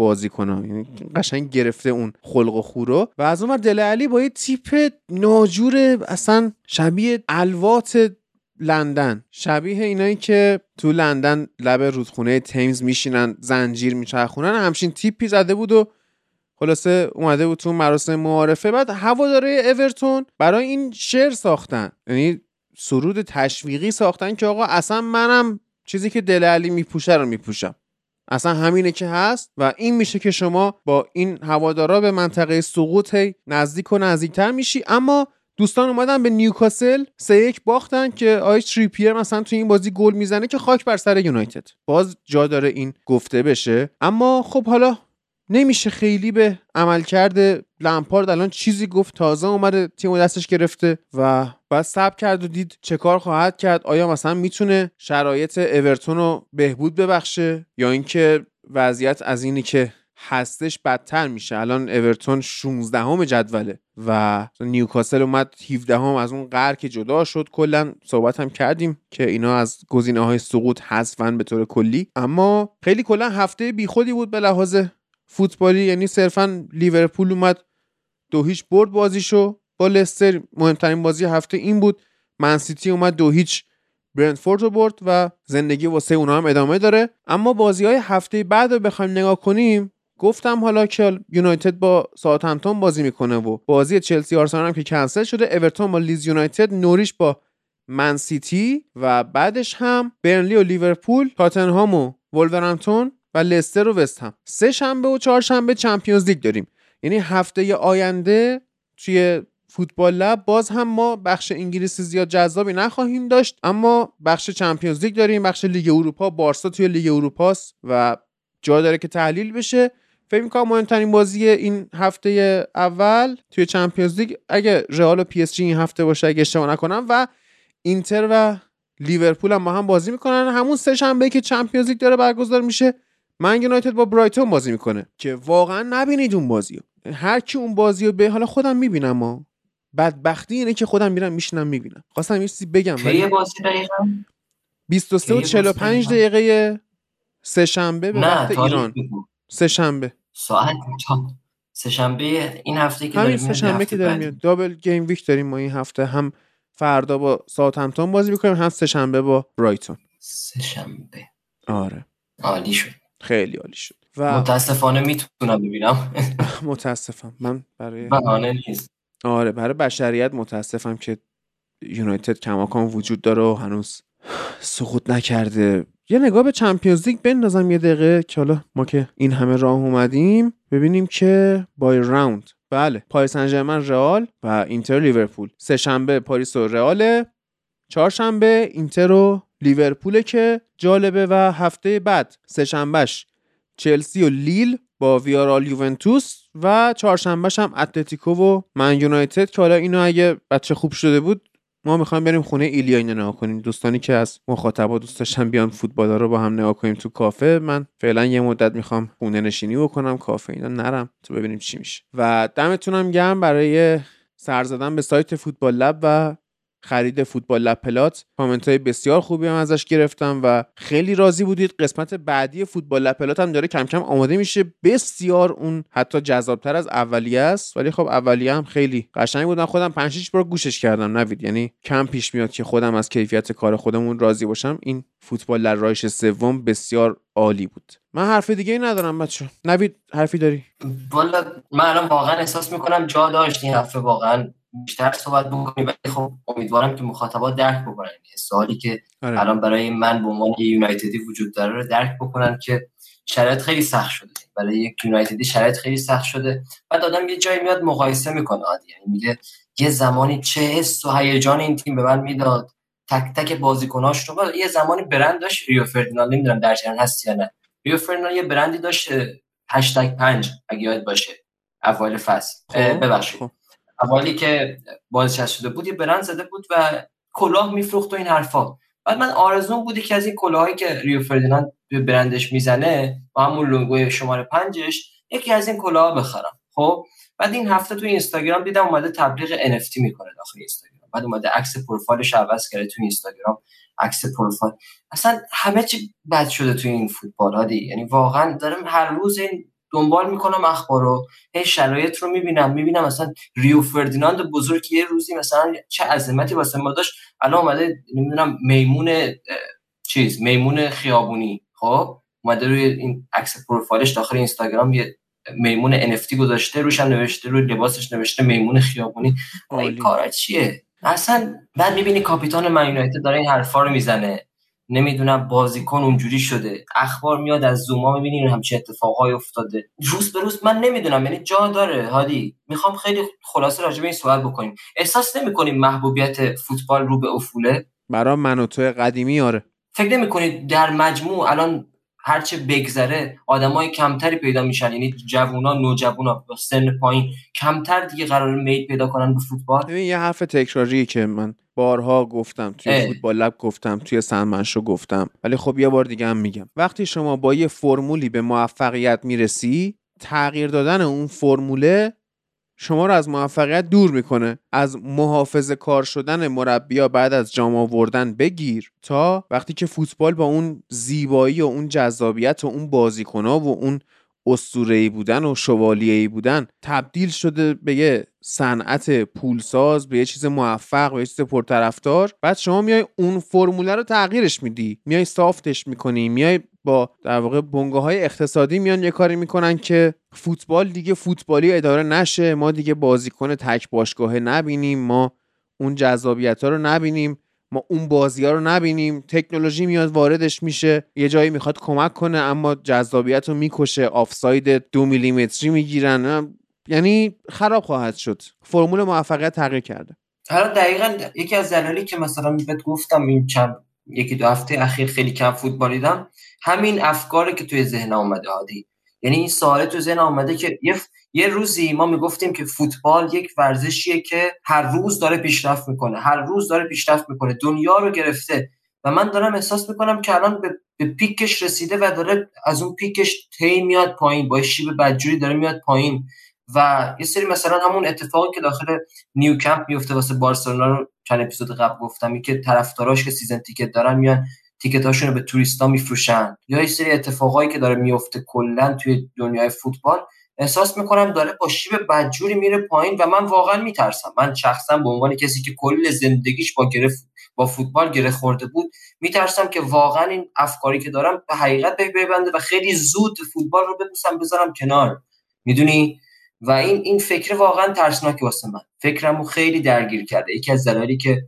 بازی کنه یعنی قشنگ گرفته اون خلق و خورو و از اون دل علی با یه تیپ ناجور اصلا شبیه الوات لندن. شبیه اینایی که تو لندن لب رودخونه تیمز میشینن زنجیر میچرخونن. همچین تیپی زده بود و خلاصه اومده بود تو مراسم معارفه. بعد هواداره اورتون برای این شعر ساختن. یعنی سرود تشویقی ساختن که آقا اصلا منم چیزی که دل علی میپوشه رو میپوشم. اصلا همینه که هست و این میشه که شما با این هوادارا به منطقه سقوط نزدیک و نزدیکتر میشی. اما دوستان اومدن به نیوکاسل سه یک باختن که آیس تریپیر مثلا تو این بازی گل می‌زنه که خاک بر سر یونایتد. باز جا داره این گفته بشه. اما خب حالا نمیشه خیلی به عملکرد لمپارد الان چیزی گفت. تازه اومده تیم دستش گرفته و بعد سب کرد و دید چه کار خواهد کرد. آیا مثلا می‌تونه شرایط اورتون رو بهبود ببخشه یا اینکه وضعیت از اینی که هستش بدتر میشه؟ الان اورتون 16 همه جدوله و نیوکاسل اومد 17 هم از اون قر که جدا شد. کلا صحبت هم کردیم که اینا از گزینه های سقوط حذفن به طور کلی. اما خیلی کلا هفته بیخودی بود به لحاظ فوتبالی یعنی صرفا لیورپول اومد دو هیچ برد بازیشو. با لستر مهمترین بازی هفته این بود. منسیتی اومد دو هیچ برنتفورد رو برد و زندگی واسه اونا هم ادامه داره. اما بازی های هفته بعد رو بخوایم نگاه کنیم گفتم حالا که یونایتد با همتون بازی می‌کنه و بازی چلسی آرسنال هم که کنسل شده اورتون با لیدز یونایتد نوریچ با من سیتی و بعدش هم برنلی و لیورپول تاتنهام و ولورهمپتون و لستر و وست هم. سه شنبه و چهار شنبه چمپیونز لیگ داریم. یعنی هفته آینده توی فوتبال لب باز هم ما بخش انگلیسی زیاد جذابی نخواهیم داشت اما بخش چمپیونز لیگ داریم بخش لیگ اروپا. بارسا توی لیگ اروپاست و جا داره که تحلیل بشه. فکر می‌کنم مهمترین بازی این هفته اول توی چمپیونز لیگ اگه رئال و پی اس جی این هفته باشه اگه اشتباه نکنم و اینتر و لیورپول هم با هم بازی می‌کنن. همون سه شنبه که چمپیونز لیگ داره برگزار میشه. من یونایتد با برایتون بازی می‌کنه. که واقعا نبینید اون بازی هر کی اون بازی رو به حالا خودم می‌بینم ما بدبختی اینه که خودم میرم میشینم می‌بینم. خواستم یه چیزی بگم ولی بازی 23 و 45 دقیقه سه شنبه به وقت ایران. سه شنبه ساعت سه شنبه این هفته که همین سه شنبه که داریم میاد دابل گیم ویک داریم ما این هفته. هم فردا با همتون بازی می‌کنیم هم سه شنبه با برایتون. سه شنبه آره. عالی شد. خیلی عالی شد. و متاسفانه می‌تونم ببینم. متاسفم. من برای بهانه نیست. آره برای بشریت متاسفم که یونایتد کماکان وجود داره و هنوز سقوط نکرده. یه نگاه به چمپیونز لیگ بندازم یه دقیقه که حالا ما که این همه راه اومدیم ببینیم که by round. بله پاریس سن رئال و اینتر لیورپول. سه شنبه پاریس و رئال. چهارشنبه اینتر و لیورپول که جالبه و هفته بعد سه شنبهش چلسی و لیل با ویارئال یوونتوس و چهارشنبهش هم اتلتیکو و من یونایتد که حالا اینو اگه بچه خوب شده بود ما می‌خوایم بریم خونه ایلیا اینو نگاه کنیم. دوستانی که از مخاطبا دوست داشتن بیان فوتبالا رو با هم نگاه کنیم تو کافه. من فعلا یه مدت می‌خوام خونه نشینی بکنم کافه اینا نرم. تو ببینیم چی میشه. و دمتونم گرم برای سر زدن به سایت فوتبال لب و خرید فوتبال لب پلات. کامنت های بسیار خوبی هم ازش گرفتم و خیلی راضی بودید. قسمت بعدی فوتبال لب پلات هم داره کم کم آماده میشه. بسیار اون حتی جذابتر از اولیه است. ولی خب اولیه هم خیلی قشنگ بودن خودم 5 6 بار گوشش کردم. نوید یعنی کم پیش میاد که خودم از کیفیت کار خودمون راضی باشم. این فوتبال در رایش سوم بسیار عالی بود. من حرف دیگه ای ندارم بچه نوید حرفی داری؟ والا من الان واقعا احساس می‌کنم جا داشت این هفته واقعا. بیشتر صحبت بکنیم ولی خب امیدوارم که مخاطبا درک بکنن. سوالی که آره. الان برای من به عنوان یه یونایتدی وجود داره رو درک بکنن که شرایط خیلی سخت شده. برای یک یونایتدی شرایط خیلی سخت شده. بعد آدم یه جایی میاد مقایسه می‌کنه. عادی یعنی میگه یه زمانی چه حس و هیجان این تیم به من می‌داد. تک تک بازیکناش رو. یه زمانی برند داشت. ریو فردیناند نمی‌دونم در جریان هست یا نه. ریو فردیناند یه برندی داشت. هشتگ 5 اگه یاد باشه. اول فصل. خب، ببخشید. خب. اولی که بازنشسته شده بود یه برند زده بود و کلاه میفروخت و این حرفا. بعد من آرزون بودی که از این کلاهایی که ریو فردیناند به برندش می‌زنه با همون لوگوی شماره پنجش یکی از این کلاه بخرم. خب؟ بعد این هفته تو اینستاگرام دیدم اومده تبلیغ NFT می‌کنه داخل اینستاگرام. بعد اومده عکس پروفایلش عوض کرده تو اینستاگرام. عکس پروفایل. اصلا همه چی بد شده تو این فوتبال ها یعنی واقعا دارم هر روز این دنبال می‌کنم اخبار رو هی شرایط رو می‌بینم می‌بینم مثلا ریو فردیناند بزرگ یه روزی مثلا چه عظمتی واسه ما داشت. الان اومده نمی‌دونم میمون چیز میمون خیابونی. خب اومده روی این عکس پروفایلش داخل اینستاگرام یه میمون NFT گذاشته روش هم نوشته روی لباسش نوشته میمون خیابونی. این کارا چیه؟ اصلا بعد می‌بینی کاپیتان من داره این حرفا رو می‌زنه. نمی‌دونم بازیکن اونجوری شده. اخبار میاد از زوما می‌بینین همچین اتفاقای افتاده. روز به روز من نمی‌دونم یعنی جا داره. هادی می‌خوام خیلی خلاصه راجع به این سوال بکنیم. احساس نمی‌کنیم محبوبیت فوتبال رو به افوله؟ برای من و تو قدیمی آره. فکر نمی‌کنید در مجموع الان هرچه بگذره آدمای کمتری پیدا میشن. یعنی جوونا نوجوانا با سن پایین. کمتر دیگه قرار میل پیدا کنن به فوتبال. ببین یه حرف تکراری که من بارها گفتم توی فوتبال لب گفتم توی سنمنشو گفتم. ولی خب یه بار دیگه هم میگم. وقتی شما با یه فرمولی به موفقیت می‌رسی تغییر دادن اون فرموله شما رو از موفقیت دور می‌کنه. از محافظ کار شدن مربیا بعد از جام آوردن بگیر تا وقتی که فوتبال با اون زیبایی و اون جذابیت و اون بازیکنها و اون اسطوره‌ای بودن و شوالیه‌ای بودن تبدیل شده به یه صنعت پولساز به یه چیز موفق به یه چیز پرطرفدار. بعد شما میای اون فرموله رو تغییرش میدی. میای سافتش می‌کنی. میای با در واقع بنگاه های اقتصادی میان یه کاری می‌کنن که فوتبال دیگه فوتبالی اداره نشه ما دیگه بازیکن تک باشگاهه نبینیم ما اون جذابیت ها رو نبینیم ما اون بازی ها رو نبینیم تکنولوژی میاد واردش میشه یه جایی می‌خواد کمک کنه اما جذابیت رو می‌کشه آفساید دو میلیمتری می‌گیرن یعنی خراب خواهد شد. فرمول موفقیت تغییر کرده. حالا دقیقا یکی از دلایلی که مثلا بهت گفتم این چند یکی دو هفته اخیر خیلی کم فوتبالیدم همین افکاری که توی ذهن آمده عادی. یعنی این سوال تو ذهن آمده که یه یه روزی ما می‌گفتیم که فوتبال یک ورزشیه که هر روز داره پیشرفت می‌کنه. هر روز داره پیشرفت می‌کنه. دنیا رو گرفته. و من دارم احساس می‌کنم که الان به, به پیکش رسیده و داره از اون پیکش تی میاد پایین. با شیب بدجوری داره میاد پایین. و یه سری مثلا همون اتفاقی که داخل نیو کمپ میفته واسه بارسلونا رو چند اپیزود قبل گفتم که طرفداراش که season ticket دارن میان ticket اشون رو به توریستا میفروشن. یا یه سری اتفاقایی که داره میفته کلا توی دنیای فوتبال احساس می‌کنم داره با شیب بدجوری میره پایین و من واقعا میترسم. من شخصا به عنوان کسی که کل زندگیش با گرفت با فوتبال گره خورده بود میترسم که واقعا این افکاری که دارم به حقیقت بپیونده و خیلی زود فوتبال رو ببوسم بذارم کنار. می‌دونی؟ و این این فکر واقعا ترسناکی واسه من. فکرمو خیلی درگیر کرده. یکی از دلایلی که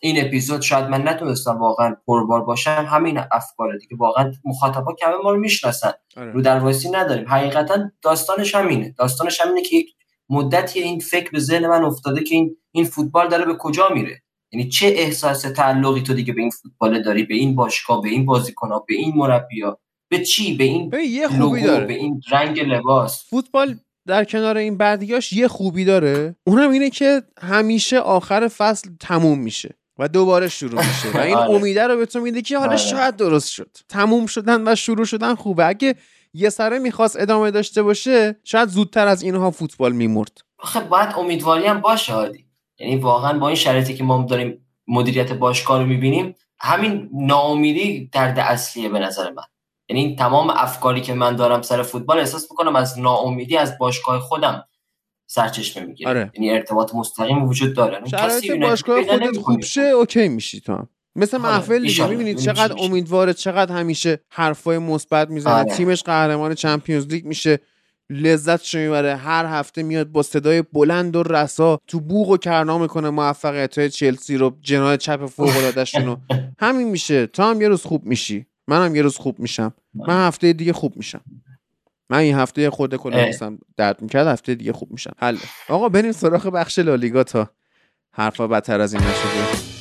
این اپیزود شاید من نتونستم واقعا پربار باشم همین افکاره دیگه. واقعا مخاطبا کمه ما رو می‌شناسن. آره. رو دروایسی نداریم. حقیقتا داستانش همینه. داستانش همینه که یک مدتی این فکر به ذهن من افتاده که این این فوتبال داره به کجا میره. یعنی چه احساس تعلقی تو دیگه به این فوتبال داری؟ به این باشگاه به این بازیکن‌ها به این مربیا به چی؟ به این به یه خوبی داره. به این رنگ لباس؟ فوتبال در کنار این بعدیاش یه خوبی داره. اونم اینه که همیشه آخر فصل تموم میشه و دوباره شروع میشه و این آره. امیده رو به تو میده که حالا آره. شاید درست شد. تموم شدن و شروع شدن خوبه. اگه یه سره می‌خواست ادامه داشته باشه شاید زودتر از اینها فوتبال میمرد. آخه باید امیدواری هم باشه عادی. یعنی واقعا با این شرایطی که ما داریم مدیریت باشگاه رو می‌بینیم همین ناامیدی درد اصلیه به نظر من. یعنی تمام افکاری که من دارم سر فوتبال احساس می‌کنم از ناامیدی از باشگاه خودم سرچشمه می‌گیره. آره. یعنی ارتباط مستقیم وجود داره. شرایط باشگاه خودت خوب شه اوکی میشی تو هم. مثل آره. محفل دیگه می‌بینید چقدر امیدواره چقدر همیشه حرفای مثبت می‌زنه. آره. تیمش قهرمان چمپیونز لیگ میشه. لذت می‌بره. هر هفته میاد با صدای بلند و رسا تو بوق و کرنا می‌کنه موفقیت های چلسی رو جناه چپ فوق رو. همین میشه. تو هم یه روز خوب میشی. منم یه روز خوب میشم. من هفته دیگه خوب میشم. من این هفته خود کلا درد می‌کرد هفته دیگه خوب میشم. حل آقا بریم سراغ بخش لالیگا تا حرفا بدتر از این نشده.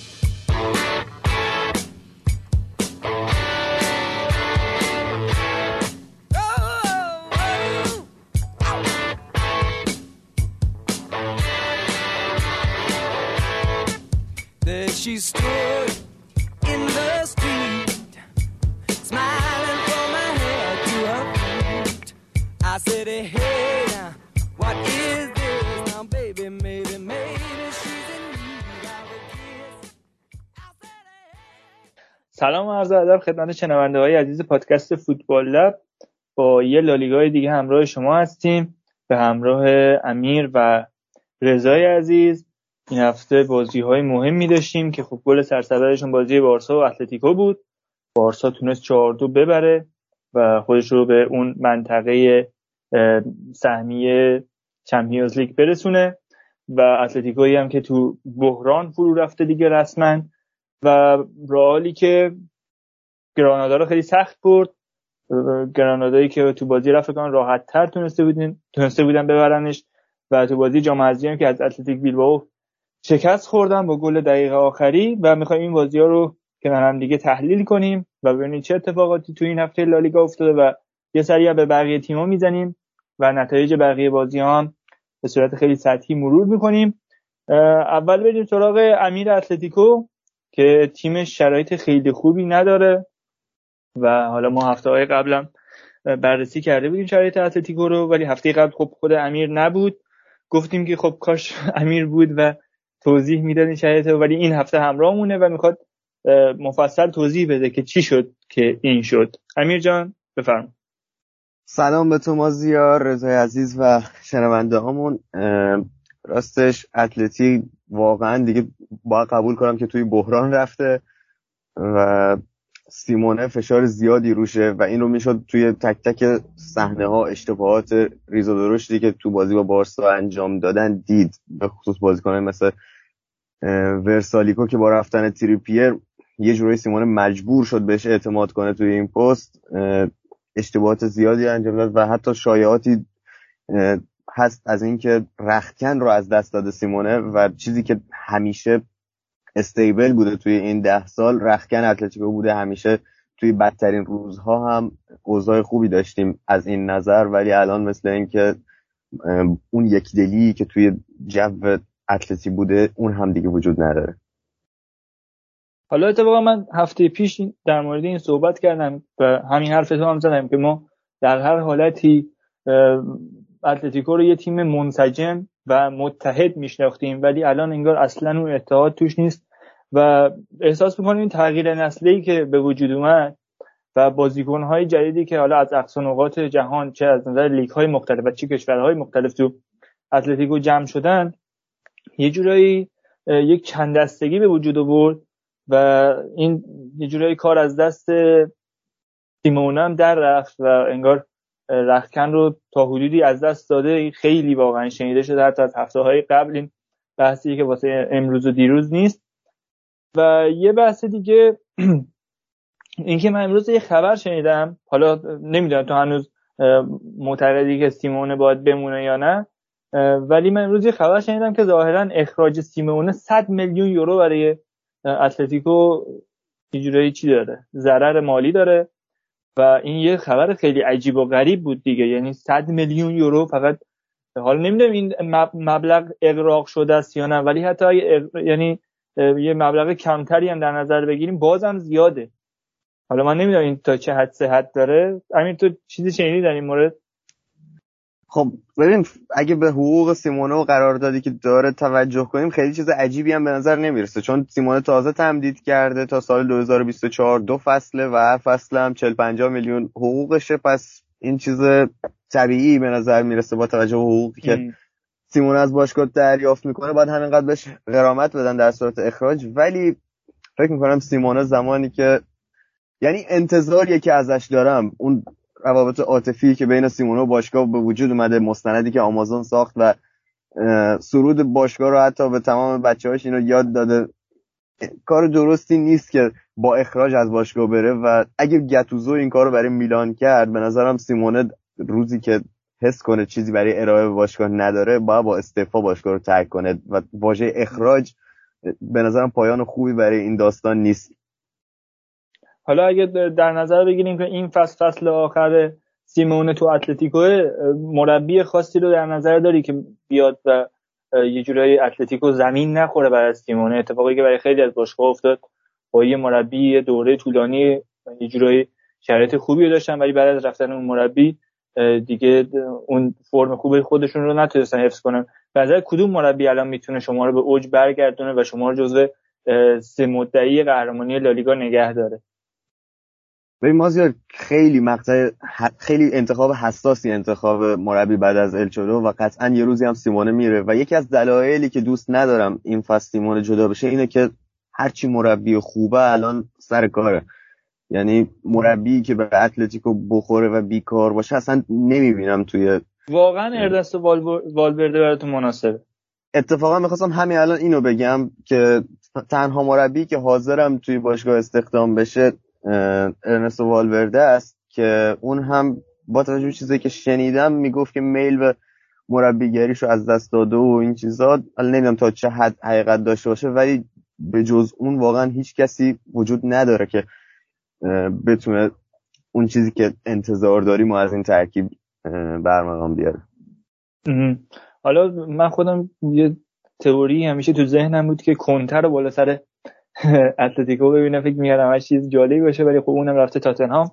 سلام و عرض ادب خدمت شنونده های عزیز پادکست فوتبال لب. با یه لالیگای دیگه همراه شما هستیم. به همراه امیر و رضای عزیز. این هفته بازی های مهمی داشتیم که خب گل سرسبدشون بازی بارسا و اتلتیکو بود. بارسا تونست 4 دو ببره و خودش رو به اون منطقه سهمیه چمپیونز لیگ برسونه و اتلتیکویی هم که تو بحران فرو رفته دیگه رسما و رئالی که گرانادا رو خیلی سخت برد. گرانادایی که تو بازی رفیقان راحت تر تونسته بودن تونسته بودن ببرنش و تو بازی جام حذفی هم که از اتلتیک بیلبائو شکست خوردن با گل دقیقه آخری و می‌خوایم این بازی ها رو کنار هم دیگه تحلیل کنیم و ببینیم چه اتفاقاتی تو این هفته لالیگا افتاده و یه سری به بقیه تیم‌ها می‌زنیم و نتایج بقیه بازی هم به صورت خیلی سطحی مرور می‌کنیم. اول بریم سراغ امیر اتلتیکو که تیمش شرایط خیلی خوبی نداره و حالا ما هفته های قبلم بررسی کرده بودیم شرایط اتلتیکو رو ولی هفته قبل خب خود امیر نبود. گفتیم که خب کاش امیر بود و توضیح می‌دادین شرایط ولی این هفته همراه مونه و می‌خواد مفصل توضیح بده که چی شد که این شد. امیر جان بفرم سلام به تو مازیار رضای عزیز و شنونده هامون. راستش اتلتی واقعا دیگه باید قبول کنم که توی بحران رفته و سیمونه فشار زیادی روشه و این رو می‌شد توی تک تک صحنه ها اشتباهات ریز و درشتی که تو بازی با بارسا انجام دادن دید به خصوص بازیکنان مثل ورسالیکو که با رفتن تریپیر یه جورایی سیمونه مجبور شد بهش اعتماد کنه توی این پست. اشتباهات زیادی انجام داد و حتی شایعاتی هست از اینکه رختکن رو از دست داده سیمونه و چیزی که همیشه استیبل بوده توی این ده سال رختکن اتلتیکو بوده همیشه توی بدترین روزها هم اوضاع خوبی داشتیم از این نظر ولی الان مثل اینکه اون یک دلی که توی جو اتلتی بوده اون هم دیگه وجود نداره. حالا اتفاقا من هفته پیش در مورد این صحبت کردم و همین حرف تو هم زدم که ما در هر حالتی اتلتیکو رو یه تیم منسجم و متحد میشناختیم ولی الان انگار اصلا اون اتحاد توش نیست و احساس می‌کنیم این تغییر نسلی که به وجود اومد و بازیکنهای جدیدی که حالا از اقصا نقاط جهان چه از نظر لیگ های مختلف و چه کشورهای مختلف تو اتلتیکو جمع شدن یه جورایی یک چند دستگی به وجود آورد و این یه جورایی کار از دست سیمونه هم در رفت و انگار رختکن رو تا حدودی از دست داده. خیلی واقعا شنیده شده حتی از هفته های قبل این بحثی که واسه امروز و دیروز نیست. و یه بحث دیگه اینکه من امروز یه خبر شنیدم. حالا نمی‌دونم تو هنوز معتقدی که سیمونه باید بمونه یا نه. ولی من امروز یه خبر شنیدم که ظاهرا اخراج سیمونه 100 میلیون یورو برای اتلتیکو یه چی داره؟ ضرر مالی داره و این یه خبر خیلی عجیب و غریب بود دیگه. یعنی 100 میلیون یورو فقط حالا نمی‌دونم این مبلغ اقراق شده است یا نه ولی حتی یعنی یه مبلغ کمتری هم در نظر بگیریم بازم زیاده. حالا من نمی‌دونم این تا چه حد صحت داره. همین تو چیزی شنیدی در این مورد؟ خب ببین اگه به حقوق سیمونه و قراردادی که داره توجه کنیم خیلی چیز عجیبی هم به نظر نمی‌رسه. چون سیمونه تازه تمدید کرده تا سال 2024 دو فصله و هر فصل هم 40 50 میلیون حقوقشه. پس این چیز طبیعی به نظر می‌رسه با توجه به حقوقی که سیمونه از باشگاه دریافت می‌کنه. باید همینقدر بهش غرامت بدن در صورت اخراج. ولی فکر می‌کنم سیمونه زمانی که یعنی انتظاریه که ازش دارم. اون روابط عاطفی که بین سیمونه و باشگاه به وجود اومده مستندی که آمازون ساخت و سرود باشگاه رو حتی به تمام بچه هاش اینو یاد داده. کار درستی نیست که با اخراج از باشگاه بره و اگه گتوزو این کار رو برای میلان کرد به نظرم سیمونه روزی که حس کنه چیزی برای ارائه باشگاه نداره باید با استعفا باشگاه رو ترک کنه و واژه اخراج به نظرم پایان خوبی برای این داستان نیست. حالا اگه در نظر بگیریم که این فصل فصل آخر سیمونه تو اتلتیکو مربی خاصی رو در نظر داری که بیاد و یه جورایی اتلتیکو زمین نخوره برای سیمونه اتفاقی که برای خیلی از باشگاه افتاد با یه مربی دوره طولانی یه جورایی شرایط خوبی رو داشتن ولی بعد از رفتن اون مربی دیگه اون فرم خوب خودشون رو نتونستن حفظ کنن. نظر کدوم مربی الان می‌تونه شما رو به اوج برگردونه و شما رو جزو سه مدعی قهرمانی لالیگا نگه داره؟ ببین مازیار خیلی مقطع خیلی انتخاب حساسی انتخاب مربی بعد از الچولو و قطعا یه روزی هم سیمونه میره و یکی از دلایلی که دوست ندارم این فصل سیمونه جدا بشه اینه که هرچی مربی خوبه الان سر کاره. یعنی مربی که به اتلتیکو بخوره و بیکار باشه اصلا نمی‌بینم توی واقعا اردست والورده براتون مناسبه. اتفاقا می‌خواستم همین الان اینو بگم که تنها مربی که حاضرم توی باشگاه استخدام بشه ارنستو والورده است که اون هم با توجه به چیزی که شنیدم می‌گفت که میل به مربیگریش رو از دست داده و این چیزا. نمی‌دونم تا چه حد حقیقت داشته باشه ولی به جز اون واقعا هیچ کسی وجود نداره که بتونه اون چیزی که انتظار داریم و از این ترکیب برمقام بیاره. حالا من خودم یه تئوری همیشه تو ذهنم بود که کنتر رو بالا سر اتلتیکو ببینم فکر می‌کردم هر چیز جالبی باشه ولی خب اونم رفته تاتنهام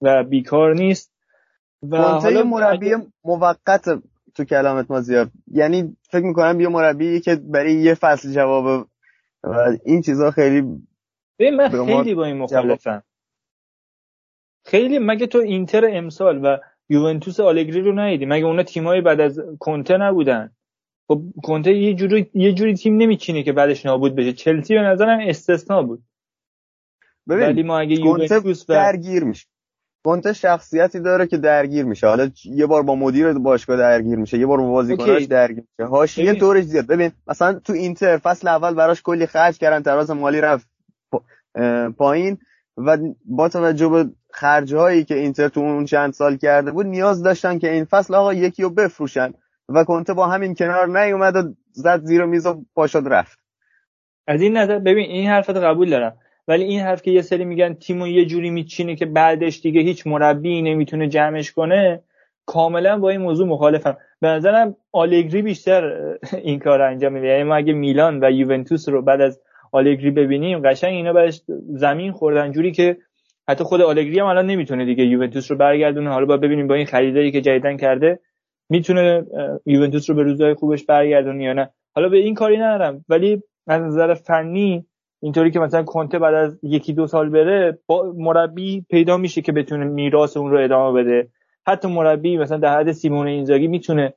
و بیکار نیست. و حالا مربی موقت تو کلامت ما زیاد. یعنی فکر می‌کنم بیا مربی که برای یه فصل جواب و این چیزا خیلی من خیلی با این مخالفم. خیلی مگه تو اینتر امسال و یوونتوس آلگری رو ندیدی؟ مگه اونا تیمای بعد از کنته نبودن؟ خب کنته یه جوری یه جوری تیم نمیچینه که بعدش نابود بشه. چلسی به نظرم استثنا بود. ببین ولی ما اگه یوونتوس و... درگیر میشه. کنته شخصیتی داره که درگیر میشه. حالا یه بار با مدیر باشگاه درگیر میشه یه بار با بازیکناش درگیر میشه. حاشیه دورش زیاد. ببین مثلا تو اینتر فصل اول براش کلی خرج کردن تراز مالی رفت پایین و با توجه به خرج هایی که اینتر تو اون چند سال کرده بود نیاز داشتن که این فصل آقا یکی رو بفروشن. و کنته با همین کنار نیومد و زد زیر میز و پاشد رفت. از این نظر ببین این حرفت قبول دارم. ولی این حرف که یه سری میگن تیمو یه جوری میچینه که بعدش دیگه هیچ مربی نمی‌تونه جمعش کنه کاملا با این موضوع مخالفم. به نظرم آلگری بیشتر این کار انجام میده. یعنی ما اگه میلان و یوونتوس رو بعد از آلگری ببینیم قشنگ اینا بعدش زمین خوردن. جوری که حتی خود آلگری هم الان نمی‌تونه دیگه یوونتوس رو برگردونه. حالا با ببینیم با این خریدایی که جدیدن کرده می‌تونه یوونتوس رو به روزهای خوبش برگردونه یا نه. حالا به این کاری ندارم. ولی از نظر فنی اینطوری که مثلا کنته بعد از یکی دو سال بره با مربی پیدا میشه که بتونه میراث اون رو ادامه بده. حتی مربی مثلا در حد سیمون اینزاگی می‌تونه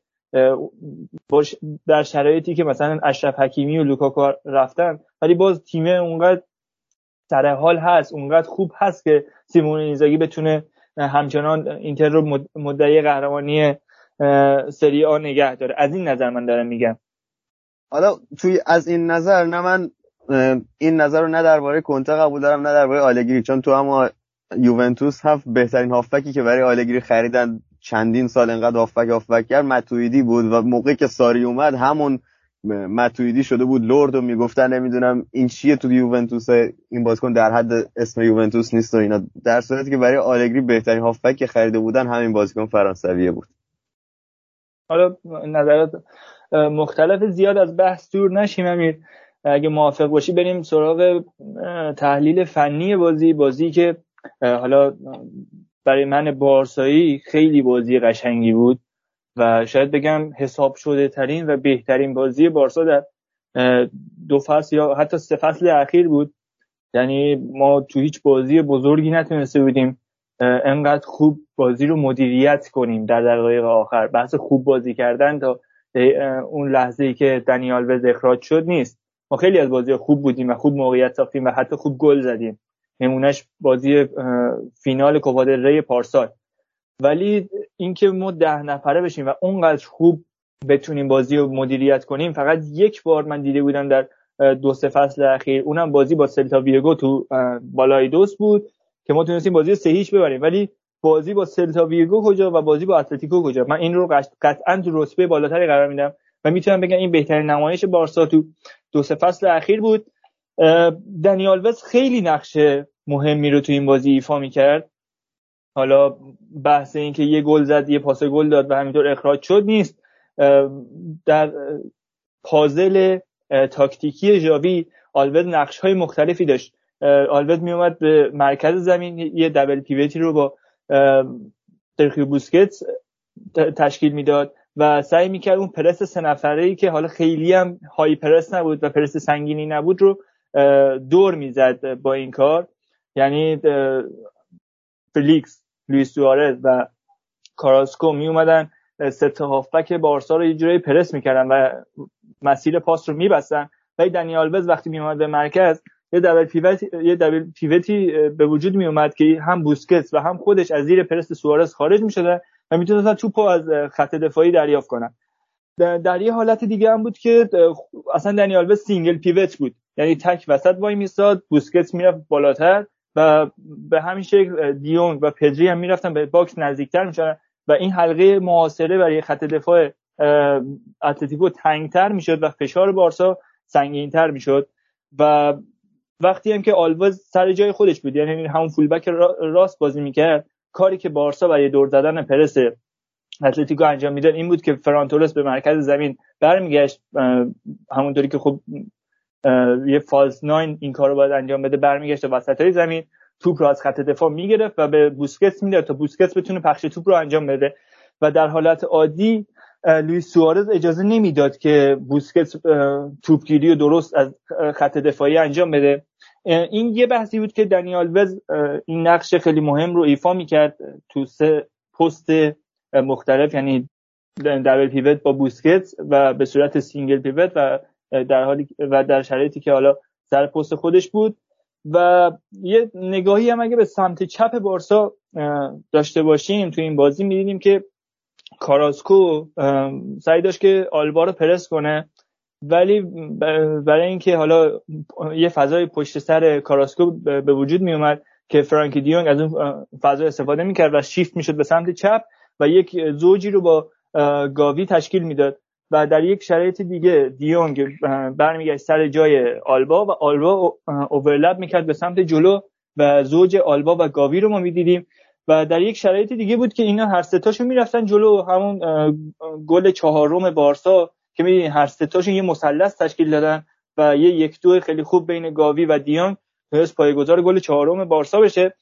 باش در شرایطی که مثلا اشرف حکیمی و لوکاکو رفتن ولی باز تیم اونقدر سر حال هست اونقدر خوب هست که سیمون اینزاگی بتونه همچنان اینتر رو مدعی قهرمانی سری آ نگه داره. از این نظر من دارم میگم. حالا توی از این نظر نه من این نظر رو نه درباره کنته قبول دارم نه درباره آلگری چون تو هم یوونتوس هفت بهترین هافکی که برای آلگری خریدن چندین سال انقدر هافک هافک کرد متویدی بود و موقعی که ساری اومد همون متویدی شده بود لورد و می‌گفتن نمی‌دونم این چیه تو یوونتوس این بازیکن در حد اسم یوونتوس نیست و اینا. در صورتی که برای آلگری بهترین هافک که خریده بودن همین بازیکن فرانسویه بود. حالا نظرات مختلف زیاد از بحث دور نشیم امیر. اگه موافق باشی بریم سراغ تحلیل فنی بازی بازی که حالا برای من بارسایی خیلی بازی قشنگی بود و شاید بگم حساب شده ترین و بهترین بازی بارسا در دو فصل یا حتی سه فصل اخیر بود. یعنی ما تو هیچ بازی بزرگی نتونسته بودیم. انقدر خوب بازی رو مدیریت کنیم در دقایق آخر. بحث خوب بازی کردن تا اون لحظه ای که دنیال وز اخراج شد نیست. ما خیلی از بازی خوب بودیم و خوب موقعیت ساختیم و حتی خوب گل زدیم. نمونهش بازی فینال کوپا ری پارسال. ولی اینکه ما ده نفره بشیم و اونقدر خوب بتونیم بازی رو مدیریت کنیم فقط یک بار من دیده بودم در دو سه فصل اخیر اونم بازی با سلتا ویگو تو بالای دوست بود. که ما تونستیم بازی سه هیچ ببریم. ولی بازی با سلتا ویگو کجا و بازی با اتلتیکو کجا؟ من این رو قطعا تو رتبه بالاتری قرار میدم و می‌تونم بگم این بهترین نمایش بارسا تو دو سه فصل اخیر بود. دنی آلوز خیلی نقش مهمی رو تو این بازی ایفا می‌کرد. حالا بحث این که یه گل زد یه پاس گل داد و همینطور اخراج شد نیست. در پازل تاکتیکی ژاوی آلوز نقش های مختلفی داشت. آلوز میومد به مرکز زمین یه double pivot ی رو با سرخیو بوسکتس تشکیل می‌داد و سعی می‌کرد اون پرس سه نفره ای که حالا خیلی هم high press نبود و پرس سنگینی نبود رو دور می‌زد با این کار. یعنی فلیکس لویس سوارز و کاراسکو می اومدن سه هافبک بارسا رو یه جوری پرس می‌کردن و مسیر پاس رو میبستن. ولی دنی آلوز وقتی می اومد به مرکز یه double pivot ی یه double pivot ی به وجود می اومد که هم بوسکتس و هم خودش از زیر پرس سوارز خارج می‌شدن و می‌تونستن توپو از خط دفاعی دریافت کنن. در یه حالت دیگه هم بود که اصلا دنی آلوز single pivot بود. یعنی تک وسط وای میستاد بوسکتس می‌رفت بالاتر و به همین شکل دیونگ و پدری هم می‌رفتن به box نزدیکتر میشن و این حلقه محاصره برای خط دفاع اتلتیکو تنگتر می‌شد و فشار بارسا سنگینتر می‌شد و وقتی هم که آلوز سر جای خودش بود یعنی همون fullback راست بازی می‌کرد کاری که بارسا برای دور زدن پرس اتلتیکو انجام می‌داد این بود که فران تورس به مرکز زمین برمیگشت همونطوری که خب یه false nine این کار رو باید انجام بده برمیگشت وسط های زمین توپ رو از خط دفاع می‌گرفت و به بوسکتس می‌داد تا بوسکتس بتونه پخش توپ رو انجام بده. و در حالت عادی لوئیس سوارز اجازه نمی‌داد که بوسکتس توپگیری رو درست از خط دفاعی انجام بده. این یه بحثی بود که دنی آلوز این نقش خیلی مهم رو ایفا می‌کرد تو سه پست مختلف یعنی double pivot با بوسکتس و به صورت single pivot و در حالی و در شرایطی که حالا سر پست خودش بود. و یه نگاهی هم اگه به سمت چپ بارسا داشته باشیم تو این بازی می‌دیدیم که کاراسکو سعی داشت که آلبا رو پرس کنه. ولی برای اینکه حالا یه فضای پشت سر کاراسکو به وجود می اومد که فرانکی دیونگ از اون فضا استفاده می‌کرد و شیفت می‌شد به سمت چپ و یک زوجی رو با گاوی تشکیل می‌داد. و در یک شرایط دیگه دیونگ برمیگشت سر جای آلبا و آلبا اوورلپ می‌کرد به سمت جلو و زوج آلبا و گاوی رو ما می‌دیدیم. و در یک شرایط دیگه بود که اینا هر ستاشون می‌رفتن جلو همون گل چهارم بارسا که می‌دونی هر ستاشون یه مثلث تشکیل دادن و یه یک دو خیلی خوب بین گاوی و دیونگ تونست پایگذار گل چهارم بارسا بشه.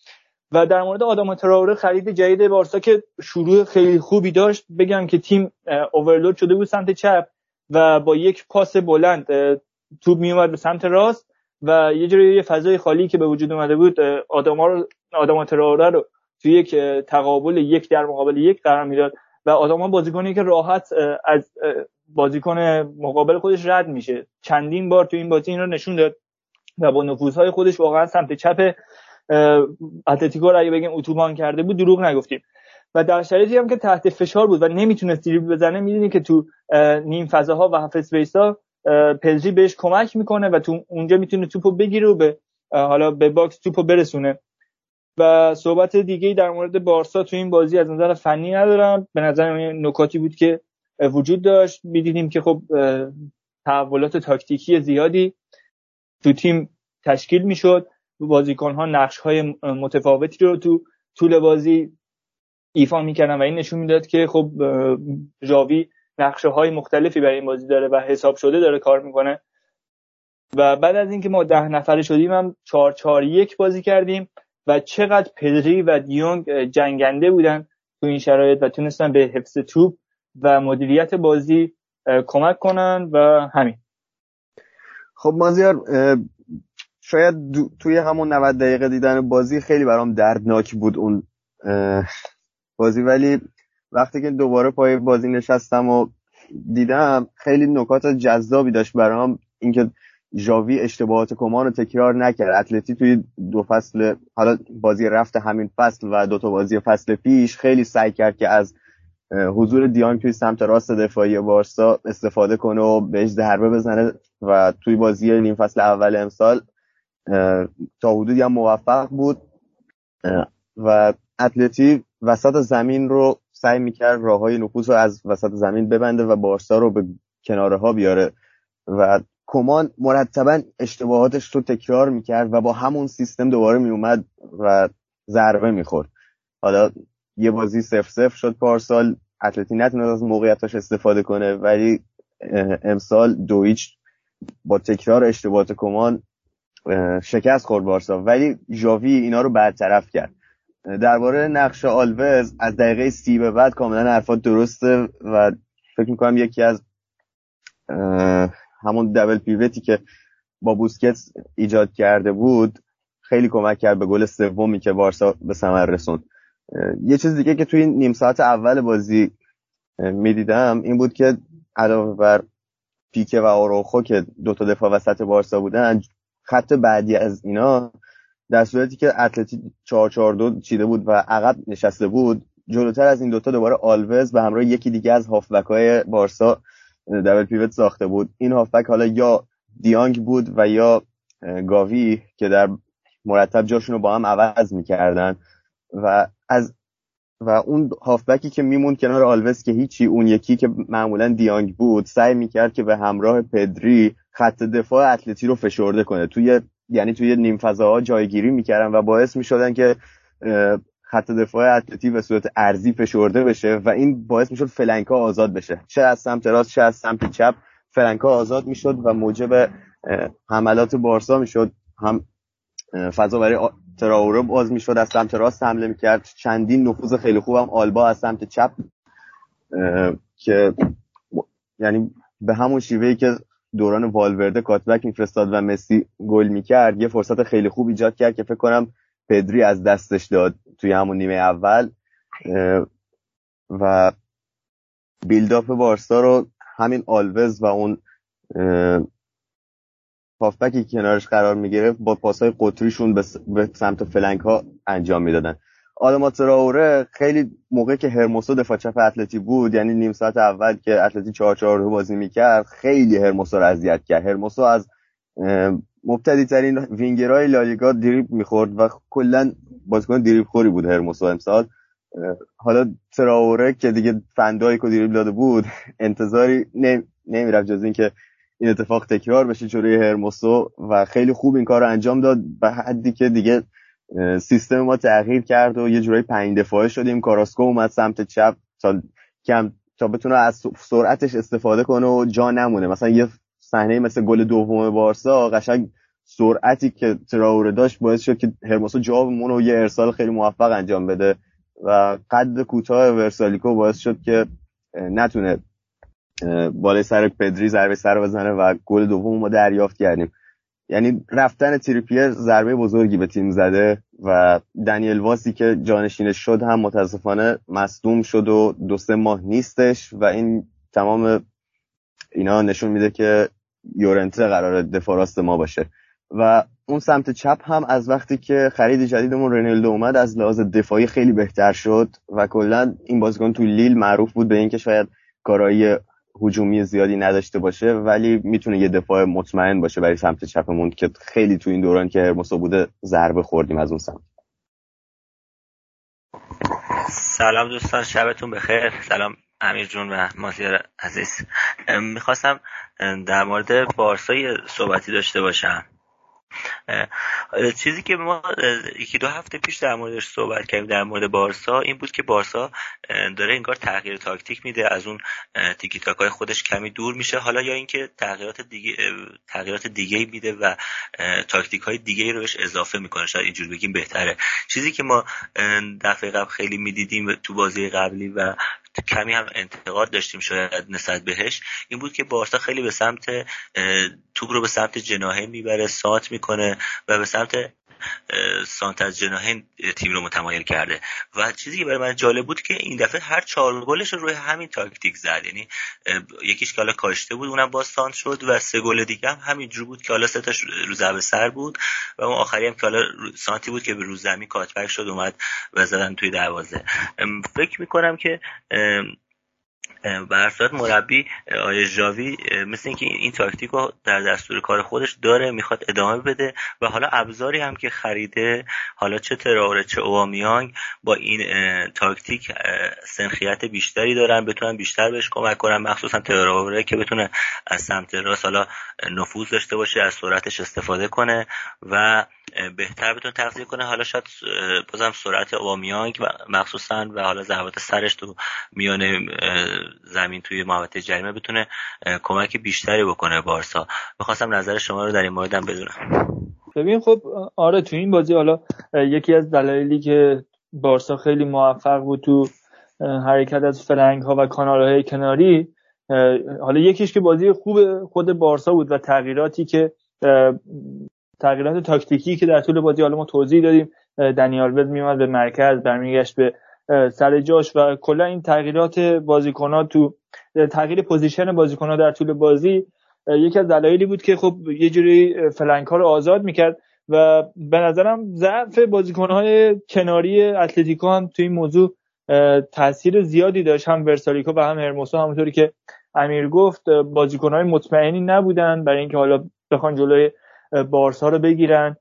و در مورد آدم تراوره خرید جدید بارسا که شروع خیلی خوبی داشت بگم که تیم اوورلود شده بود سمت چپ و با یک پاس بلند توپ میومد به سمت راست و یه جوری یه فضای خالی که به وجود اومده بود آدما رو آدم تراوره رو تو یک تقابل یک در مقابل یک قرار می‌داد و آداما بازیکنی که راحت از بازیکن مقابل خودش رد میشه. چندین بار تو این بازی این رو نشون داد و با نفوذهای خودش واقعا سمت چپ اتلتیکو رو اگه بگیم اتوبان کرده بود دروغ نگفتیم. و در شرایطی هم که تحت فشار بود و نمی‌تونست دریبل بزنه می‌دونی که تو نیم فضاها و half space ا پدری بهش کمک می‌کنه و تو اونجا می‌تونه توپو بگیره و به حالا به box توپو برسونه. و صحبت دیگه در مورد بارسا تو این بازی از نظر فنی ندارم. به نظر نکاتی بود که وجود داشت. می‌دیدیم که خب تحولات تاکتیکی زیادی تو تیم تشکیل می‌شد. بازیکن ها نقش های متفاوتی رو تو طول بازی ایفا می‌کردن و این نشون می‌داد که خب جاوی نقشه های مختلفی برای این بازی داره و حساب شده داره کار می‌کنه. و بعد از اینکه ما ده نفره شدیم هم چهار چهار یک بازی کردیم. و چقدر پدری و دیونگ جنگنده بودن تو این شرایط و تونستن به حفظ توپ و مدیریت بازی کمک کنن و همین. خب مازیار شاید توی همون 90 دقیقه دیدن بازی خیلی برام دردناک بود اون بازی. ولی وقتی که دوباره پای بازی نشستم و دیدم خیلی نکات جذابی داشت برام. اینکه ژاوی اشتباهات کمان رو تکرار نکرد. اتلتی توی دو فصل حالا بازی رفت همین فصل و دو تا بازی فصل پیش خیلی سعی کرد که از حضور دیان توی سمت راست دفاعی بارسا استفاده کنه و بهش ضربه بزنه و توی بازی نیم فصل اول امسال تا حدودی هم موفق بود. و اتلتی وسط زمین رو سعی می‌کرد راه های نفوذ رو از وسط زمین ببنده و بارسا رو به کناره ها بیاره و کمان مرتبا اشتباهاتش رو تکرار می‌کرد و با همون سیستم دوباره میومد و ضربه می‌خورد. حالا یه بازی سف سف شد پارسال. اتلتی نتونست از موقعیتاش استفاده کنه ولی امسال دویچ با تکرار اشتباهات کمان شکست خورد بارسا. ولی ژاوی اینا رو برطرف کرد. درباره نقش آلوز از دقیقه سی به بعد کاملا حرفات درسته و فکر می‌کنم یکی از همون دبل پیوتی که با بوسکتس ایجاد کرده بود خیلی کمک کرد به گل سومی که بارسا به ثمر رسوند. یه چیز دیگه که توی نیم ساعت اول بازی می‌دیدم این بود که علاوه بر پیکه و آروخو که دو تا دفاع وسط بارسا بودن خط بعدی از اینا در صورتی که اتلتی 442 چیده بود و عقب نشسته بود جلوتر از این دوتا دوباره آلوز به همراه یکی دیگه از هافبک های بارسا دبل پیوت ساخته بود. این هافبک حالا یا دیانگ بود و یا گاوی که در مرتب جاشون رو با هم عوض می‌کردن. و از و اون هافبکی که میموند کنار آلوس که هیچی اون یکی که معمولا دیانگ بود سعی می‌کرد که به همراه پدری خط دفاع اتلتی رو فشرده کنه. توی یعنی توی نیم فضاها جایگیری می‌کردن و باعث می‌شدن که خط دفاع اتلتی به صورت ارزی فشرده بشه و این باعث می‌شد فلنکا آزاد بشه. چه از سمت راست چه از سمت چپ فلنکا آزاد می‌شد و موجب حملات بارسا می‌شد. هم فضا برای تراوره باز می‌شد از سمت راست حمله می‌کرد. چندین نفوذ خیلی خوبم آلبا از سمت چپ که یعنی به همون شیوهی که دوران والورده کاتبک میفرستاد و مسی گل می‌کرد یه فرصت خیلی خوب ایجاد کرد که فکر کنم پدری از دستش داد توی همون نیمه اول و build-up بارسا رو همین آلوز و اون هافبکی کنارش قرار می‌گرفت با پاسهای قطریشون به سمت flank ها انجام می‌دادن. آدما تراوره خیلی موقع که هرموسو دفاع چپ اتلتی بود یعنی نیم ساعت اول که اتلتی 4 4 بازی می‌کرد خیلی هرموسو رو اذیت کرد. هرموسو از مبتدی ترین وینگرهای لالیگا دریبل می‌خورد و کلا بازیکن دریب خوری بود هرموسو امسال. حالا تراوره که دیگه فندایی که دریب داده بود انتظاری نمی‌رفت جز اینکه این اتفاق تکرار بشه جلوی هرموسو و خیلی خوب این کار رو انجام داد به حدی که دیگه سیستم ما تغییر کرد و یه جورایی پنج دفاعه شدیم. کاراسکو اومد سمت چپ تا کم تا بتونه از سرعتش استفاده کنه و جا نمونه. مثلا یه صحنه مثل گل دوم بارسا قشنگ سرعتی که تراوره داشت باعث شد که هرموسو جا بمونه و یه ارسال خیلی موفق انجام بده و قد کوتاه ورسالیکو باعث شد که نتونه بالای سر پدری ضربه سر بزنه و گل دوم ما دریافت کردیم. یعنی رفتن تریپیر ضربه بزرگی به تیم زده و دنیل واسی که جانشینش شد هم متاسفانه مصدوم شد و دو سه ماه نیستش و این تمام اینا نشون میده که یورنته قرار دفاع راست ما باشه. و اون سمت چپ هم از وقتی که خرید جدیدمون رنالدو اومد از لحاظ دفاعی خیلی بهتر شد و کلا این بازیکن تو لیل معروف بود به اینکه شاید کارایی هجومی زیادی نداشته باشه ولی می‌تونه یه دفاع مطمئن باشه برای سمت چپمون که خیلی تو این دوران که هرموسا بوده ضربه خوردیم از اون سمت. سلام دوستان شبتون بخیر. سلام. امیر جون و مازیار عزیز. می‌خواستم در مورد بارسای صحبتی داشته باشم. چیزی که ما یکی دو هفته پیش در موردش صحبت کردیم در مورد بارسا این بود که بارسا داره انگار تغییر تاکتیک میده. از اون تیکی تاکای خودش کمی دور میشه. حالا یا اینکه تغییرات دیگه تغییرات دیگه میده و تاکتیک های دیگه رو بهش اضافه می‌کنه. شاید اینجور بگیم بهتره. چیزی که ما دفعه قبل خیلی می‌دیدیم تو بازی قبلی و کمی هم انتقاد داشتیم شاید نسبت بهش این بود که بارسا خیلی به سمت توپ رو به سمت جناهه می‌بره سات می‌کنه و به سمت سانت از جناهین تیم رو متمایل کرده. و چیزی که برای من جالب بود که این دفعه هر چهار گلش رو روی همین تاکتیک زد. یعنی یکیش که حالا کاشته بود اونم با سانت شد و سه گل دیگه هم همینجور بود که حالا سه تاش رو ضربه سر بود. و اون آخری هم که حالا سانتی بود که به روز زمین کاتبک شد اومد و زدن توی دروازه. فکر می‌کنم که به مربی آیه ژاوی مثل اینکه این تاکتیک رو در دستور کار خودش داره می‌خواد ادامه بده و حالا ابزاری هم که خریده حالا چه تراوره چه اووامیانگ با این تاکتیک سنخیت بیشتری دارن بتونن بیشتر بهش کمک کنن مخصوصا تراوره که بتونه از سمت راست حالا نفوذ داشته باشه از سرعتش استفاده کنه و بهتر بتونه تغذیه کنه. حالا شاید بازم سرعت اووامیانگ مخصوصا و حالا ضربات سرش تو میانه زمین توی محوطه جریمه بتونه کمک بیشتری بکنه بارسا. می‌خواستم نظر شما رو در این موردم بدونم. ببین خب آره تو این بازی حالا یکی از دلایلی که بارسا خیلی موفق بود تو حرکت از flank ها و کانال های کناری حالا یکیش که بازی خوب خود بارسا بود و تغییراتی که تغییرات تاکتیکی که در طول بازی حالا ما توضیح دادیم دنی آلوز میومد به مرکز برمیگشت به سر جاش و کلا این تغییرات بازیکن‌ها تو تغییر position بازیکن‌ها در طول بازی یکی از دلایلی بود که خب یه جوری flank ها رو آزاد می‌کرد و به نظرم ضعف بازیکن‌های کناری اتلتیکو هم تو این موضوع تاثیر زیادی داشت. هم ورسالیکو و هم هرموسو همونطوری که امیر گفت بازیکن‌های مطمئنی نبودن برای اینکه حالا بخوان جلوی بارسا رو بگیرن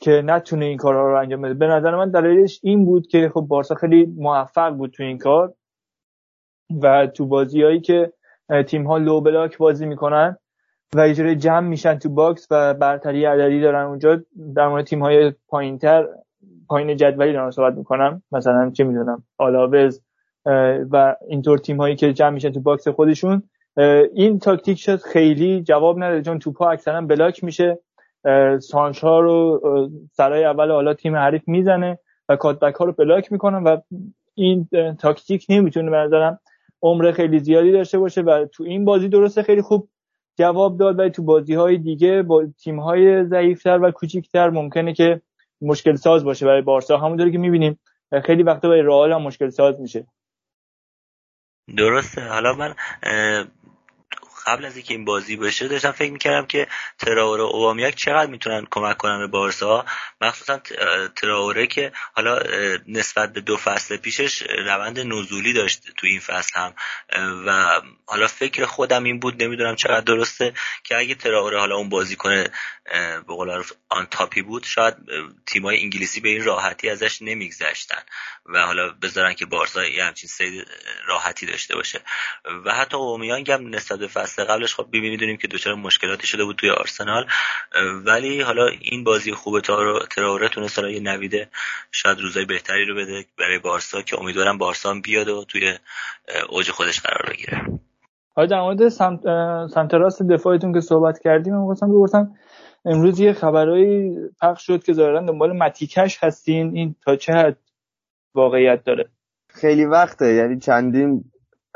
که نتونه این کارها رو انجام بده. به نظر من دلیلش این بود که خب بارسا خیلی موفق بود تو این کار و تو بازیهایی که تیم ها low block بازی می‌کنن و اجاره جمع میشن تو box و برتری عددی دارن اونجا. در مورد تیم های پایینتر پایین جدولی دارم صحبت می‌کنم. مثلا چه می‌دونم آلاوز و اینطور تیم هایی که جمع میشن تو box خودشون. این تاکتیک شد خیلی جواب نداره چون توپا اکثرا block میشه. سانترا رو سرای اول حالا تیم حریف می‌زنه و cutback ها رو block می‌کنن و این تاکتیک نمی‌تونه به عمر خیلی زیادی داشته باشه و تو این بازی درسته خیلی خوب جواب داد ولی تو بازی های دیگه با تیم های ضعیفتر و کوچیکتر ممکنه که مشکل ساز باشه. برای بارسا همونطوری که می‌بینیم خیلی وقتا برای رئال هم مشکل ساز میشه. درسته. حالا من قبل از اینکه این بازی بشه داشتم فکر می‌کردم که تراوره و اوبامیاک چقدر می‌تونن کمک کنن به بارسا. مخصوصا تراوره که حالا نسبت به دو فصل پیشش روند نزولی داشت تو این فصل هم. و حالا فکر خودم این بود نمی‌دونم چقدر درسته که اگه تراوره حالا اون بازی کنه به قول آن تاپی بود شاید تیمای انگلیسی به این راحتی ازش نمیگذشتن و حالا بذارن که بارسا یه همچین سید راحتی داشته باشه. و حتی اومیانگ هم نسبت به فصل قبلش خب می‌دونیم که دچار مشکلاتی شده بود توی آرسنال ولی حالا این بازی خوب تراوره تونست یه نویده شاید روزای بهتری رو بده برای بارسا که امیدوارم بارسا بیاد و توی اوج خودش قرار بگیره. حالا در مورد سمت راست دفاعتون که صحبت کردیم من خواستم بپرسم امروز یه خبرایی پخش شد که ظاهرا دنبال متیکش هستین این تا چه حد واقعیت داره؟ خیلی وقته یعنی چندین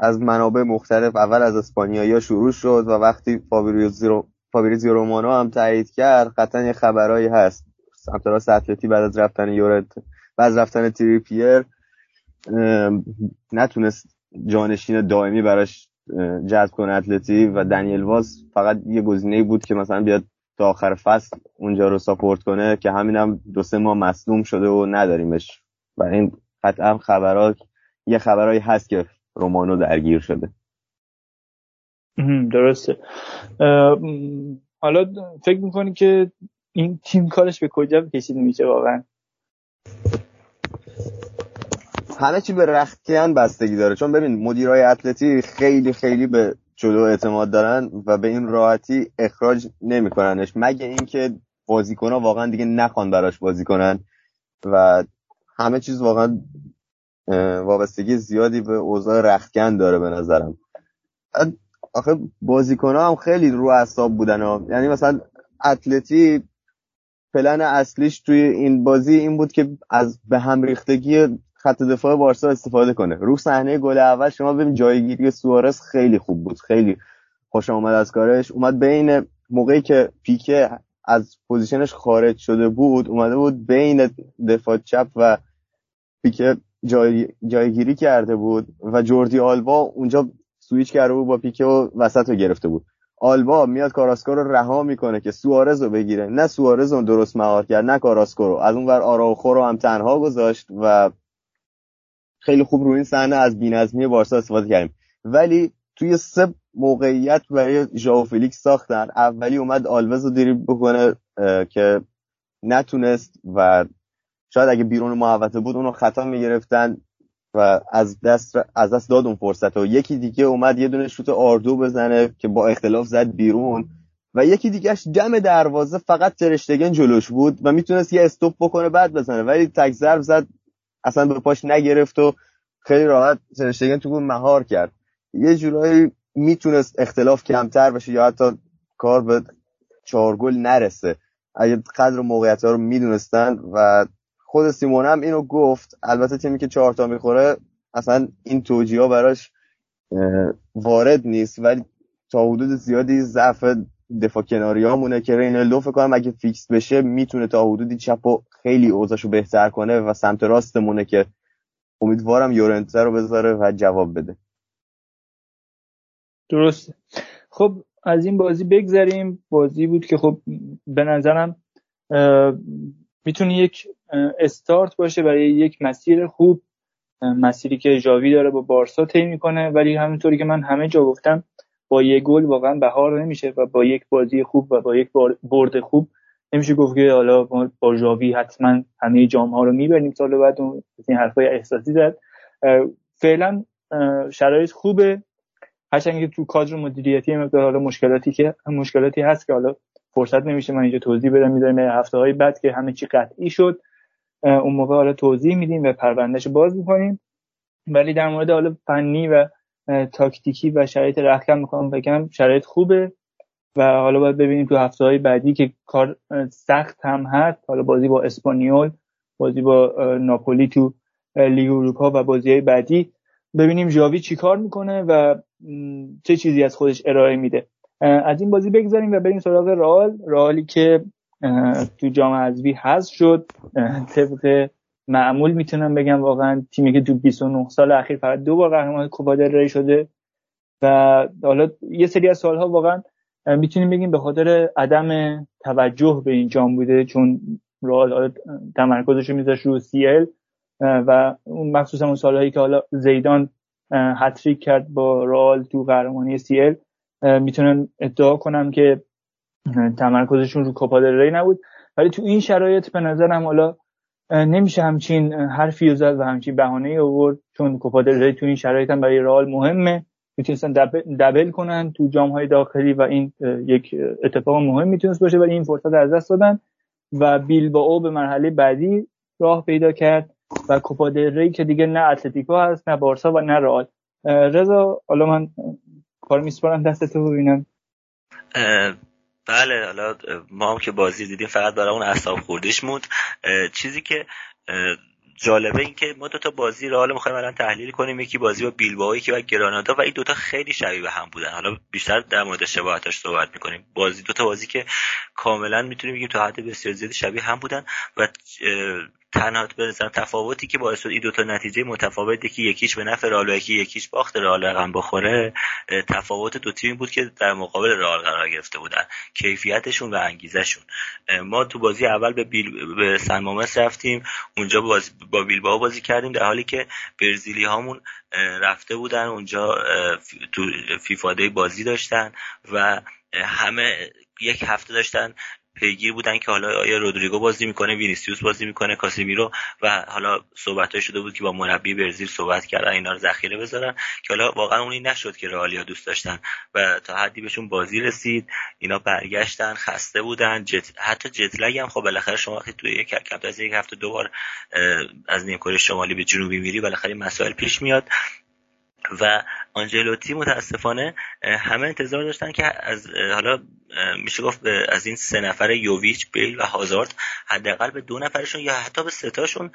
از منابع مختلف اول از اسپانیایی شروع شد و وقتی فابریزیو رومانو هم تایید کرد قطعا یه خبرایی هست. سمت راست اتلتی بعد از رفتن یورت بعد از رفتن تریپیر نتونست جانشین دائمی براش جذب کنه اتلتی و دنیل واز فقط یه گزینه بود که مثلا بیاد تا آخر فصل اونجا رو ساپورت کنه که همینم هم دو سه ماه مصدوم شده و نداریمش. و این قطعا خبرات یه خبرایی هست که رومانو درگیر شده. درسته. حالا فکر می‌کنی که این تیم کارش به کجا کشید میشه واقعا؟ همه چی به رختیان بستگی داره. چون ببین مدیرای اتلتی خیلی خیلی به جلو اعتماد دارن و به این راحتی اخراج نمیکننش. مگه اینکه بازیکن واقعا دیگه نخوان براش بازی کنن و همه چیز واقعا وابستگی زیادی به اوضاع رختکن داره به نظرم. آخه بازیکن هم خیلی رو اعصاب بودن ها. یعنی مثلا اتلتی پلن اصلیش توی این بازی این بود که از به هم ریختگی خط دفاع بارسا استفاده کنه. رو صحنه گل اول شما ببین جایگیری سوارز خیلی خوب بود خیلی خوشم اومد از کارش. اومد بین موقعی که پیکه از position ش خارج شده بود اومده بود بین دفاع چپ و پیکه جای... جایگیری کرده بود و جوردی آلبا اونجا سویچ کرده بود با پیکه و وسط رو گرفته بود. آلبا میاد کاراسکو رو رها می‌کنه که سوارز رو بگیره. نه سوارز رو درست مهار کرد نه کاراسکو رو. از اون ور آراوخو رو هم تنها گذاشت و خیلی خوب روی این صحنه از بی‌نظمی بارسا استفاده کردیم. ولی توی سه موقعیت برای ژائو فلیکس ساختن اولی اومد آلوز رو دریبل بکنه که نتونست و شاید اگه بیرون محوطه بود اونو خطا می‌گرفتن و از دست از دست داد اون فرصت و یکی دیگه اومد یه دونه شوت آردو بزنه که با اختلاف زد بیرون و یکی دیگهش جمع دروازه فقط ترشتگن جلوش بود و می‌تونست یه استوب بکنه بعد بزنه. ولی تک ضرب زد اصلا به پاش نگرفت و خیلی راحت ترشتگن تو مهار کرد. یه جورایی می‌تونست اختلاف کمتر بشه یا حتی کار به چهار گل نرسه. اگه قدر موقعیت ها رو می‌دونستن و خود سیمون هم اینو گفت. البته تیمی که چهار تا می‌خوره اصلا این توجیه ها براش وارد نیست. ولی تا حدود زیادی ضعف دفاع کناری مونه که رینالدو فکر کنم اگه فیکس بشه می‌تونه تا حدودی چپ و خیلی اوضاعشو بهتر کنه و سمت راستمونه که امیدوارم یورنته رو بذاره و جواب بده. درسته. خب از این بازی بگذریم. بازی بود که خب به نظرم می‌تونه یک استارت باشه برای یک مسیر خوب مسیری که جاوی داره با بارسا طی می‌کنه. ولی همونطوری که من همه جا گفتم با یک گل واقعا بهار نمیشه و با یک بازی خوب و با یک برد خوب نمیشه گفت که حالا با ژاوی حتما همه جام ها رو می‌بریم سال بعد این حرفای احساسی زد. فعلا شرایط خوبه. هرچند که تو کادر مدیریتی مقدار حالا مشکلاتی که مشکلاتی هست که حالا فرصت نمیشه من اینجا توضیح بدم می‌ذاریم هفته های بعد که همه چی قطعی شد اون موقع حالا توضیح میدیم و پروندهش باز می‌کنیم. ولی در مورد حالا فنی و تاکتیکی و شرایط رخکن می‌خوام بگم شرایط خوبه و حالا باید ببینیم تو هفته های بعدی که کار سخت هم هست. حالا بازی با اسپانیول بازی با ناپولی تو لیگ اروپا و بازی های بعدی. ببینیم جاوی چی کار می‌کنه و چه چیزی از خودش ارائه میده. از این بازی بگذاریم و بریم سراغ رئال. رئالی که تو جام حذفی حذف شد. طبق معمول می‌تونم بگم واقعا تیمی که تو 29 سال اخیر فقط دو بار قهرمان کوپا دل شده و حالا یه سری از سالها واقعا می‌تونیم بگیم به خاطر عدم توجه به این جام بوده چون رئال تمرکزش رو میذاشت رو سی ال و اون مخصوصا اون سالهایی که حالا زیدان هتریک کرد با رئال تو قهرمانی سی ال. می‌تونن ادعا کنم که تمرکزشون رو کوپا ری نبود. ولی تو این شرایط به نظرم حالا نمیشه همچین حرفی زد و همچین بهانه آورد چون کوپا ری تو این شرایط هم برای رئال مهمه. می‌تونستن دبل, کنن تو جام های داخلی و این یک اتفاق مهم می‌تونست باشه ولی این فرصت از دست دادن و بیلبائو به مرحله بعدی راه پیدا کرد و کوپا ری که دیگه نه اتلتیکو هست نه بارسا و نه رئال. رضا حالا من کار میسپارم دست تو ببینم بله حالا ما هم که بازی دیدیم فقط برای اون اعصاب خوردیش موند. چیزی که جالبه این که ما دو تا بازی رو حالا می‌خوایم الان تحلیل کنیم. یکی بازی با بیلبائو یکی با گرانادا و این دوتا خیلی شبیه به هم بودن. حالا بیشتر در مورد شباهتش صحبت می‌کنیم. بازی دوتا بازی که کاملا می‌تونیم بگیم تا حد بسیار زیادی شبیه هم بودن و تنها به تفاوتی که باعث شد این دو تا نتیجه متفاوتی که یکیش به نفع رئال یکی یکیش باخت رئال رقم بخوره. تفاوت دو تیم بود که در مقابل رئال قرار گرفته بودن. کیفیتشون و انگیزشون ما تو بازی اول به بیل به سن مامس رفتیم. اونجا باز با بیلبائو بازی کردیم در حالی که برزیلی هامون رفته بودن. اونجا تو فیفاده بازی داشتن و همه یک هفته داشتن پیگیر بودن که حالا آیا رودریگو بازی می‌کنه وینیسیوس بازی می‌کنه کاسیمیرو و حالا صحبت شده بود که با مربی برزیل صحبت کردن اینا رو ذخیره بذارن که حالا واقعا اونی نشد که رئالیا دوست داشتن و تا حدی بهشون بازی رسید اینا برگشتن خسته بودن جت... حتی جتلگ هم خب بالاخره شما وقتی توی یک کم از یک هفته دو بار از نیمکره شمالی به جنوبی میری بالاخره مسائل پیش میاد. و آنجلوتی متاسفانه همه انتظار داشتن که از حالا میشه گفت از این سه نفر یوویچ بیل و هازارد حداقل به دو نفرشون یا حتی به ستاشون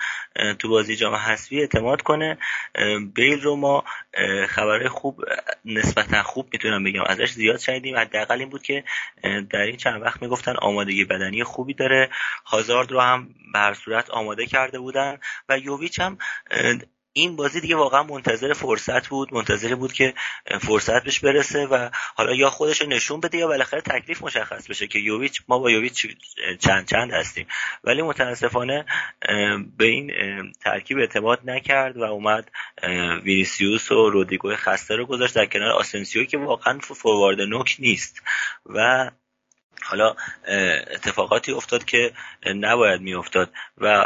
تو بازی جام حذفی اعتماد کنه. بیل رو ما خبر خوب نسبتا خوب می‌تونم بگم. ازش زیاد شنیدیم. حداقل این بود که در این چند وقت می‌گفتن آمادگی بدنی خوبی داره. هازارد رو هم به صورت آماده کرده بودن و یوویچ هم این بازی دیگه واقعا منتظر فرصت بود منتظر بود که فرصت بهش برسه و حالا یا خودش رو نشون بده یا بالاخره تکلیف مشخص بشه که یوویچ ما با یوویچ چند چند هستیم. ولی متاسفانه به این ترکیب اعتماد نکرد و اومد وینیسیوس و رودریگو خسته رو گذاشت در کنار آسنسیو که واقعا فوروارد نوک نیست. و حالا اتفاقاتی افتاد که نباید میافتاد. و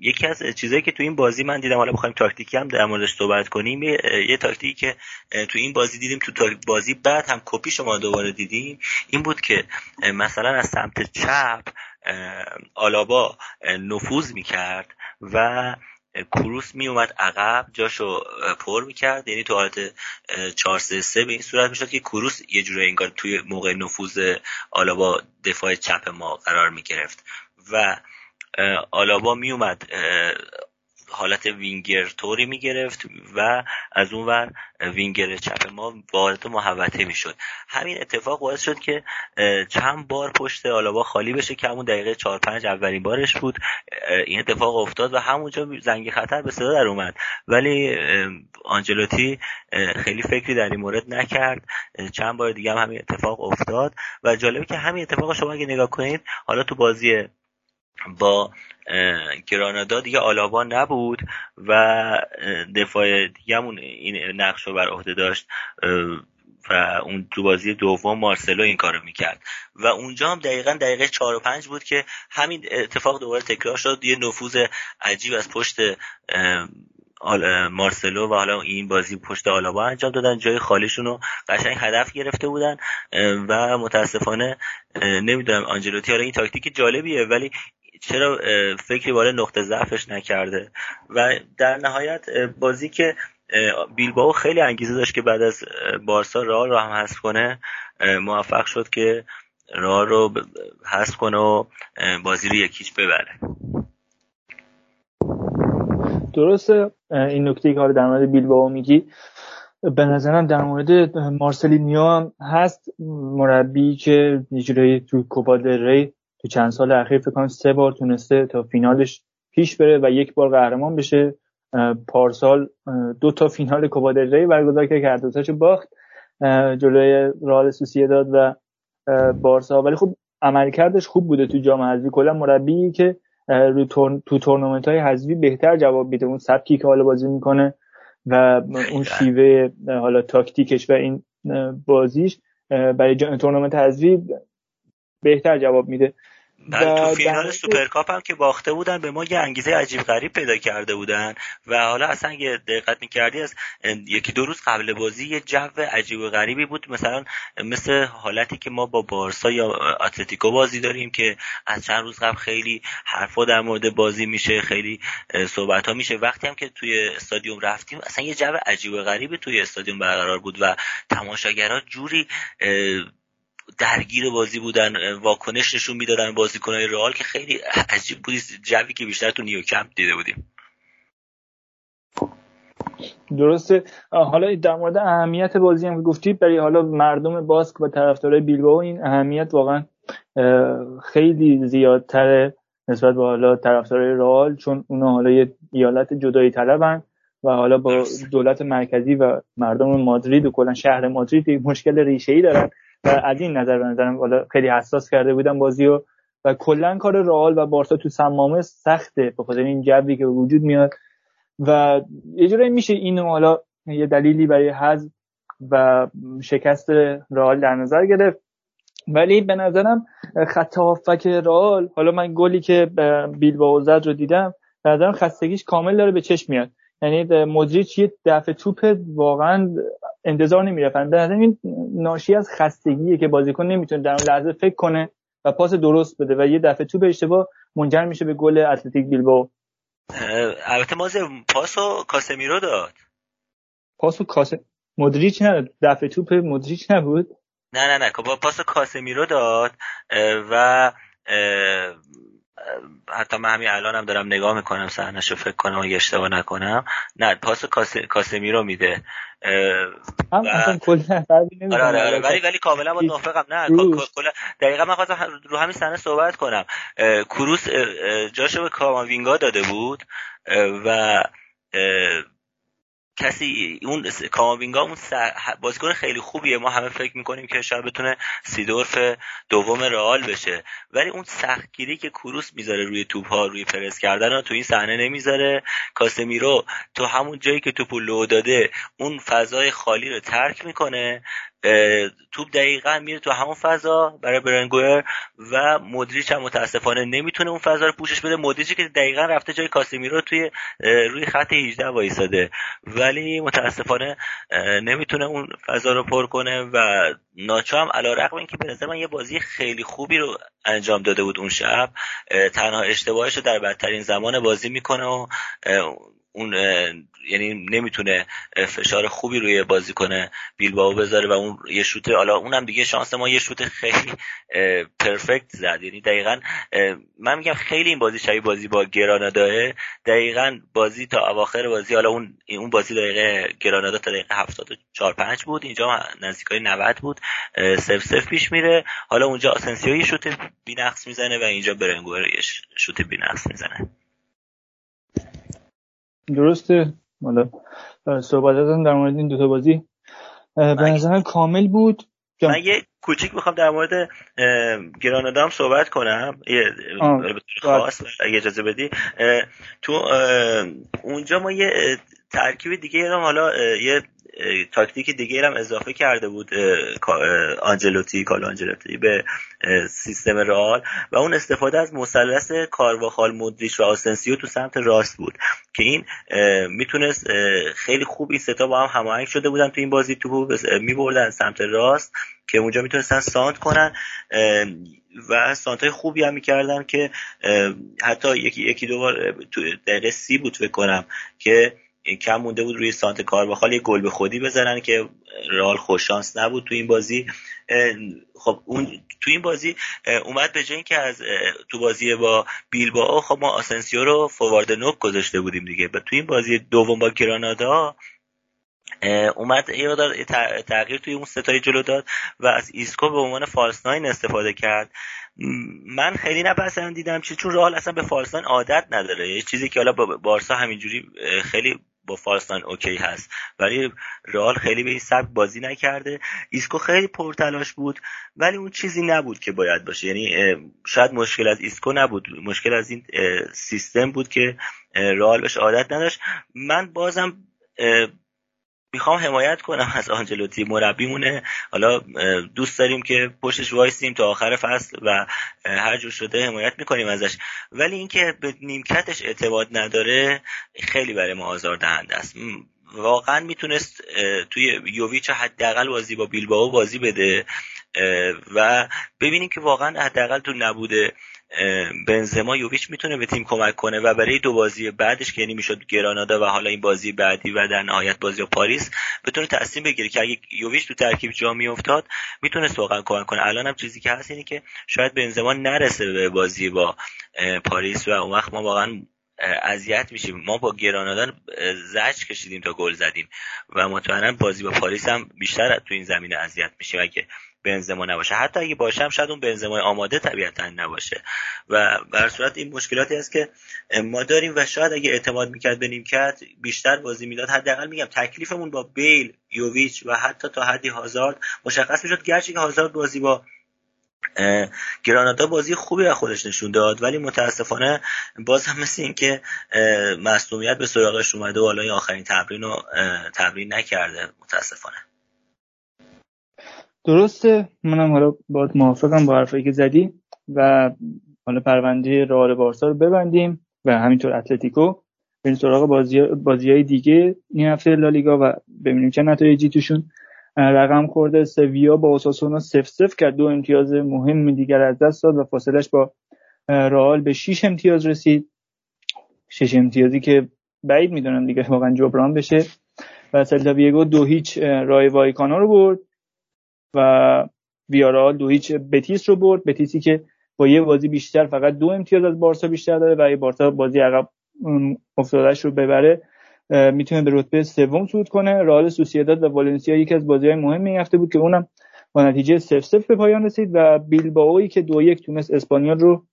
یکی از چیزهایی که تو این بازی من دیدم حالا بخوایم تاکتیکی هم در موردش صحبت کنیم یه تاکتیکی که تو این بازی دیدیم تو بازی بعد هم کپی شما دوباره دیدیم این بود که مثلا از سمت چپ آلابا نفوذ می‌کرد و کروس می اومد عقب جاشو پر می‌کرد. یعنی تو حالت 4 3 3 به این صورت می‌شد که کروس یه جوری انگار توی موقع نفوذ آلابا دفاع چپ ما قرار می‌گرفت. و آلابا می اومد حالت وینگر طوری می‌گرفت و از اون ور وینگر چپ ما وارد محوطه می‌شد. همین اتفاق باعث شد که چند بار پشت آلابا خالی بشه که همون دقیقه 4 5 اولین بارش بود. این اتفاق افتاد و همونجا زنگ خطر به صدا در اومد. ولی آنجلوتی خیلی فکری در این مورد نکرد. چند بار دیگه هم همین اتفاق افتاد. و جالبه که همین اتفاق شما اگه نگاه کنید حالا تو بازی با گرانادا دیگه آلابا نبود و دفاع دیگهمون این نقش رو بر عهده داشت و اون تو بازی دوم مارسلو این کارو می‌کرد. و اونجا هم دقیقا دقیقه چهار و پنج بود که همین اتفاق دوباره تکرار شد. یه نفوذ عجیب از پشت مارسلو و حالا این بازی پشت آلابا انجام دادن. جای خالیشون رو قشنگ هدف گرفته بودن و متاسفانه نمی‌دونم آنجلوتی حالا این تاکتیک جالبیه ولی چرا فکری بالای نقطه ضعفش نکرده. و در نهایت بازی که بیلباو خیلی انگیزه داشت که بعد از بارسا راه رو هم حذف کنه موفق شد که راه رو حذف کنه و بازی رو یکیچ ببره. درسته این نکته که در مورد بیلباو میگی به نظرم در مورد مارسلینیو هم هست مربی که یه تو کوپا ری تو چند سال اخیر فکر کنم سه بار تونسته تا فینالش پیش بره و یک بار قهرمان بشه. پارسال دو تا فینال کوپا ری برگزار کرد که هر دوتاشو باخت. جلوی رئال داد و بارسا. ولی خب عملکردش خوب بوده تو جام حذفی. کلا مربی که رو تو تورنمنت های حذفی بهتر جواب میده. اون سبکی که حالا بازی می‌کنه و اون شیوه حالا تاکتیکش و این بازیش برای تورنمنت حذفی بهتر جواب میده. بله تو فینال سوپرکاپ هم که باخته بودن به ما یه انگیزه عجیب غریب پیدا کرده بودن و حالا اصلا اگه دقت می‌کردی از یکی دو روز قبل بازی یه جو عجیب و غریبی بود. مثلا مثل حالتی که ما با بارسا یا اتلتیکو بازی داریم که از چند روز قبل خیلی حرفا در مورد بازی میشه خیلی صحبت ها میشه. وقتی هم که توی استادیوم رفتیم اصلا یه جو عجیب و غریبی توی استادیوم برقرار بود و تماشاگرها جوری درگیر بازی بودن واکنش نشون می‌دادن بازیکنهای رئال که خیلی عجیب بودی جوی که بیشتر تو نیوکمپ دیده بودیم. درسته. حالا در مورد اهمیت بازی هم که گفتید برای حالا مردم باسک و طرفدارای بیلبائو این اهمیت واقعا خیلی زیادتره نسبت به حالا طرفدارای رئال چون اونا حالا یه ایالت جدایی طلبن و حالا با دولت مرکزی و مردم مادرید و کلا شهر مادرید مشکل ریشه ای دارن. و از این نظر به نظرم خیلی حساس کرده بودم بازی و و کلا کار رئال و بارسا تو سمامه سخته به خاطر این جوی که وجود میاد. و یه جوری میشه اینو حالا یه دلیلی برای حذف و شکست رئال در نظر گرفت. ولی به نظرم خط هافک رئال حالا من گلی که بیلبائو زد رو دیدم به نظرم خستگیش کامل داره به چشم میاد. یعنی مدریچ یه دفعه توپ واقعا انتظار نمی‌رفتن به این ناشی از خستگیه که بازیکن نمی‌تونه در اون لحظه فکر کنه و پاس درست بده و یه دفعه توپ اشتباه منجر میشه به گل اتلتیک بیلبائو. البته مازه پاسو کاسمیرو داد. پاسو کاس مدریچ نه دفعه توپ مدریچ نبود. نه نه نه. پاس کاسمیرو داد و حتی من همین الانم هم دارم نگاه می‌کنم صحنهشو فکر کنم اگه اشتباه نکنم. نه پاس کاسمی رو میده. هم آره آره آره. ولی ولی کاملا با موافقم. نه دقیقا من خواستم رو همین صحنه صحبت کنم. کروس جاشو به کاماوینگا داده بود. و کسی اون کاماوینگا اون بازیکن خیلی خوبیه. ما همه فکر می‌کنیم که شاید بتونه سیدورف دوم رئال بشه. ولی اون سختگیری که کروس می‌ذاره روی توپ ها روی پرس کردن رو تو این صحنه نمی‌ذاره. کاسمیرو تو همون جایی که توپو لو داده اون فضای خالی رو ترک می‌کنه. توپ دقیقا میره تو همون فضا برای برنگوئر و مدریچ هم متاسفانه نمی‌تونه اون فضا رو پوشش بده. مدریچی که دقیقا رفته جای کاسمیرو توی روی خط 18 وایساده. ولی متاسفانه نمی‌تونه اون فضا رو پر کنه و ناچو هم علا رقم این که به نظر من یه بازی خیلی خوبی رو انجام داده بود اون شب. تنها اشتباهش رو در بدترین زمان بازی می‌کنه و اون یعنی نمی‌تونه فشار خوبی روی بازی کنه بیلباو بذاره و اون یه شوت حالا اونم دیگه شانس ما یه شوت خیلی پرفکت زد. یعنی دقیقا من میگم خیلی این بازی شبیه بازی با گرانادا دقیقا بازی تا اواخر بازی حالا اون اون بازی دقیقه گرانادا تا دقیقه 74 5 بود. اینجا نزدیکای 90 بود. سف سف پیش میره. حالا اونجا آسنسیو یه شوت بی‌نقص می‌زنه و اینجا برنگور یه شوت بی‌نقص می‌زنه. درسته. حالا صحبت در مورد این دوتا بازی به نظر کامل بود. من یه کوچیک می‌خوام در مورد گرانادا هم صحبت کنم. خاص اگه اجازه بدی. تو اونجا ما یه ترکیب دیگه هم حالا یه تاکتیک دیگه هم اضافه کرده بود آنچلوتی کارلو آنچلوتی به سیستم رئال و اون استفاده از مثلث کارواخال مودریچ و آسنسیو تو سمت راست بود که این می‌تونست خیلی خوب این ستا با هم هماهنگ شده بودن تو این بازی تو میبردن سمت راست. که اونجا می‌تونستن سانت کنن و سانت های خوبی هم می‌کردن که حتی یکی یکی دو بار دقیقه سی بود فکر کنم که کم مونده بود روی سانت کارواخال یه گل به خودی بزنن که رئال خوششانس نبود تو این بازی. خب اون تو این بازی اومد به جای اینکه از تو بازی با بیلبائو خب ما آسنسیو رو فوروارد نوک گذاشته بودیم دیگه. تو این بازی دوم با گرانادا اومد یه تغییر توی اون سه تای جلو داد و از ایسکو به عنوان false nine استفاده کرد. من خیلی نپسندیدم چون رئال اصلا به false عادت نداره. یه چیزی که حالا با بارسا همینجوری خیلی با false nine OK هست. ولی رئال خیلی به این سبک بازی نکرده. ایسکو خیلی پرتلاش بود ولی اون چیزی نبود که باید باشه. یعنی شاید مشکل از ایسکو نبود. مشکل از این سیستم بود که رئال بهش عادت نداشت. من بازم می‌خوام حمایت کنم از آنچلوتی. مربیمونه. حالا دوست داریم که پشتش وایسیم تا آخر فصل و هر جور شده حمایت می‌کنیم ازش. ولی اینکه به نیمکتش اعتماد نداره خیلی برای ما آزار دهنده است واقعا می‌تونست توی یوویچ حداقل بازی با بیلباو بازی بده و ببینیم که واقعا حداقل تو نبوده بنزما یوویچ می‌تونه به تیم کمک کنه و برای دو بازی بعدش که یعنی می‌شد گرانادا و حالا این بازی بعدی و در نهایت بازی پاریس بتونه تصمیم بگیره که اگه یوویچ تو ترکیب جا میافتاد می‌تونه واقعا کمک کنه. الان هم چیزی که هست اینه که شاید بنزما نرسه به بازی با پاریس و اون وقت ما واقعا اذیت میشیم. ما با گرانادا زج کشیدیم تا گل زدیم و مطمئنا بازی با پاریس هم بیشتر تو این زمینه اذیت میشیم. اگه بنزما نباشه. حتی اگه باشه هم شاید اون بنزما آماده طبیعتا نباشه. و بر صورت این مشکلاتی است که ما داریم و شاید اگه اعتماد می‌کرد به نیمکت بیشتر بازی می‌داد. حداقل میگم تکلیفمون با بیل یوویچ و حتی تا حدی هازارد مشخص می‌شد. گرچه که هازارد بازی با گرانادا بازی خوبی از خودش نشون داد ولی متاسفانه باز هم مثل این که مصومیت به سراغش اومده و حالا آخرین تمرین رو تمرین نکرده. متاسفانه. درسته. منم حالا با موافقم با حرفایی که زدی و حالا پرونده رئال بارسا رو ببندیم و همینطور اتلتیکو بریم سراغ بازی بازی های دیگه. این هفته لالیگا و ببینیم چه نتایجی توشون. رقم خورده سویا با اوساسونا سف سف کرد. دو امتیاز مهم دیگر از دست داد و فاصلش با رئال به 6 امتیاز رسید. شش امتیازی که بعید می‌دونم دیگه واقعا جبران بشه. و سلتا ویگو دو هیچ رای وایکانا رو برد. و ویارال دو هیچ بتیس رو برد. بتیسی که با یه بازی بیشتر فقط دو امتیاز از بارسا بیشتر داره و یه بارسا بازی عقب افتادش رو ببره می‌تونه به رتبه سوم صعود کنه. رئال سوسییداد و والنسیا یکی از بازی‌های مهم این هفته بود که اونم با نتیجه 0 0 به پایان رسید و بیلبائویی که دو یک تونست اسپانیول رو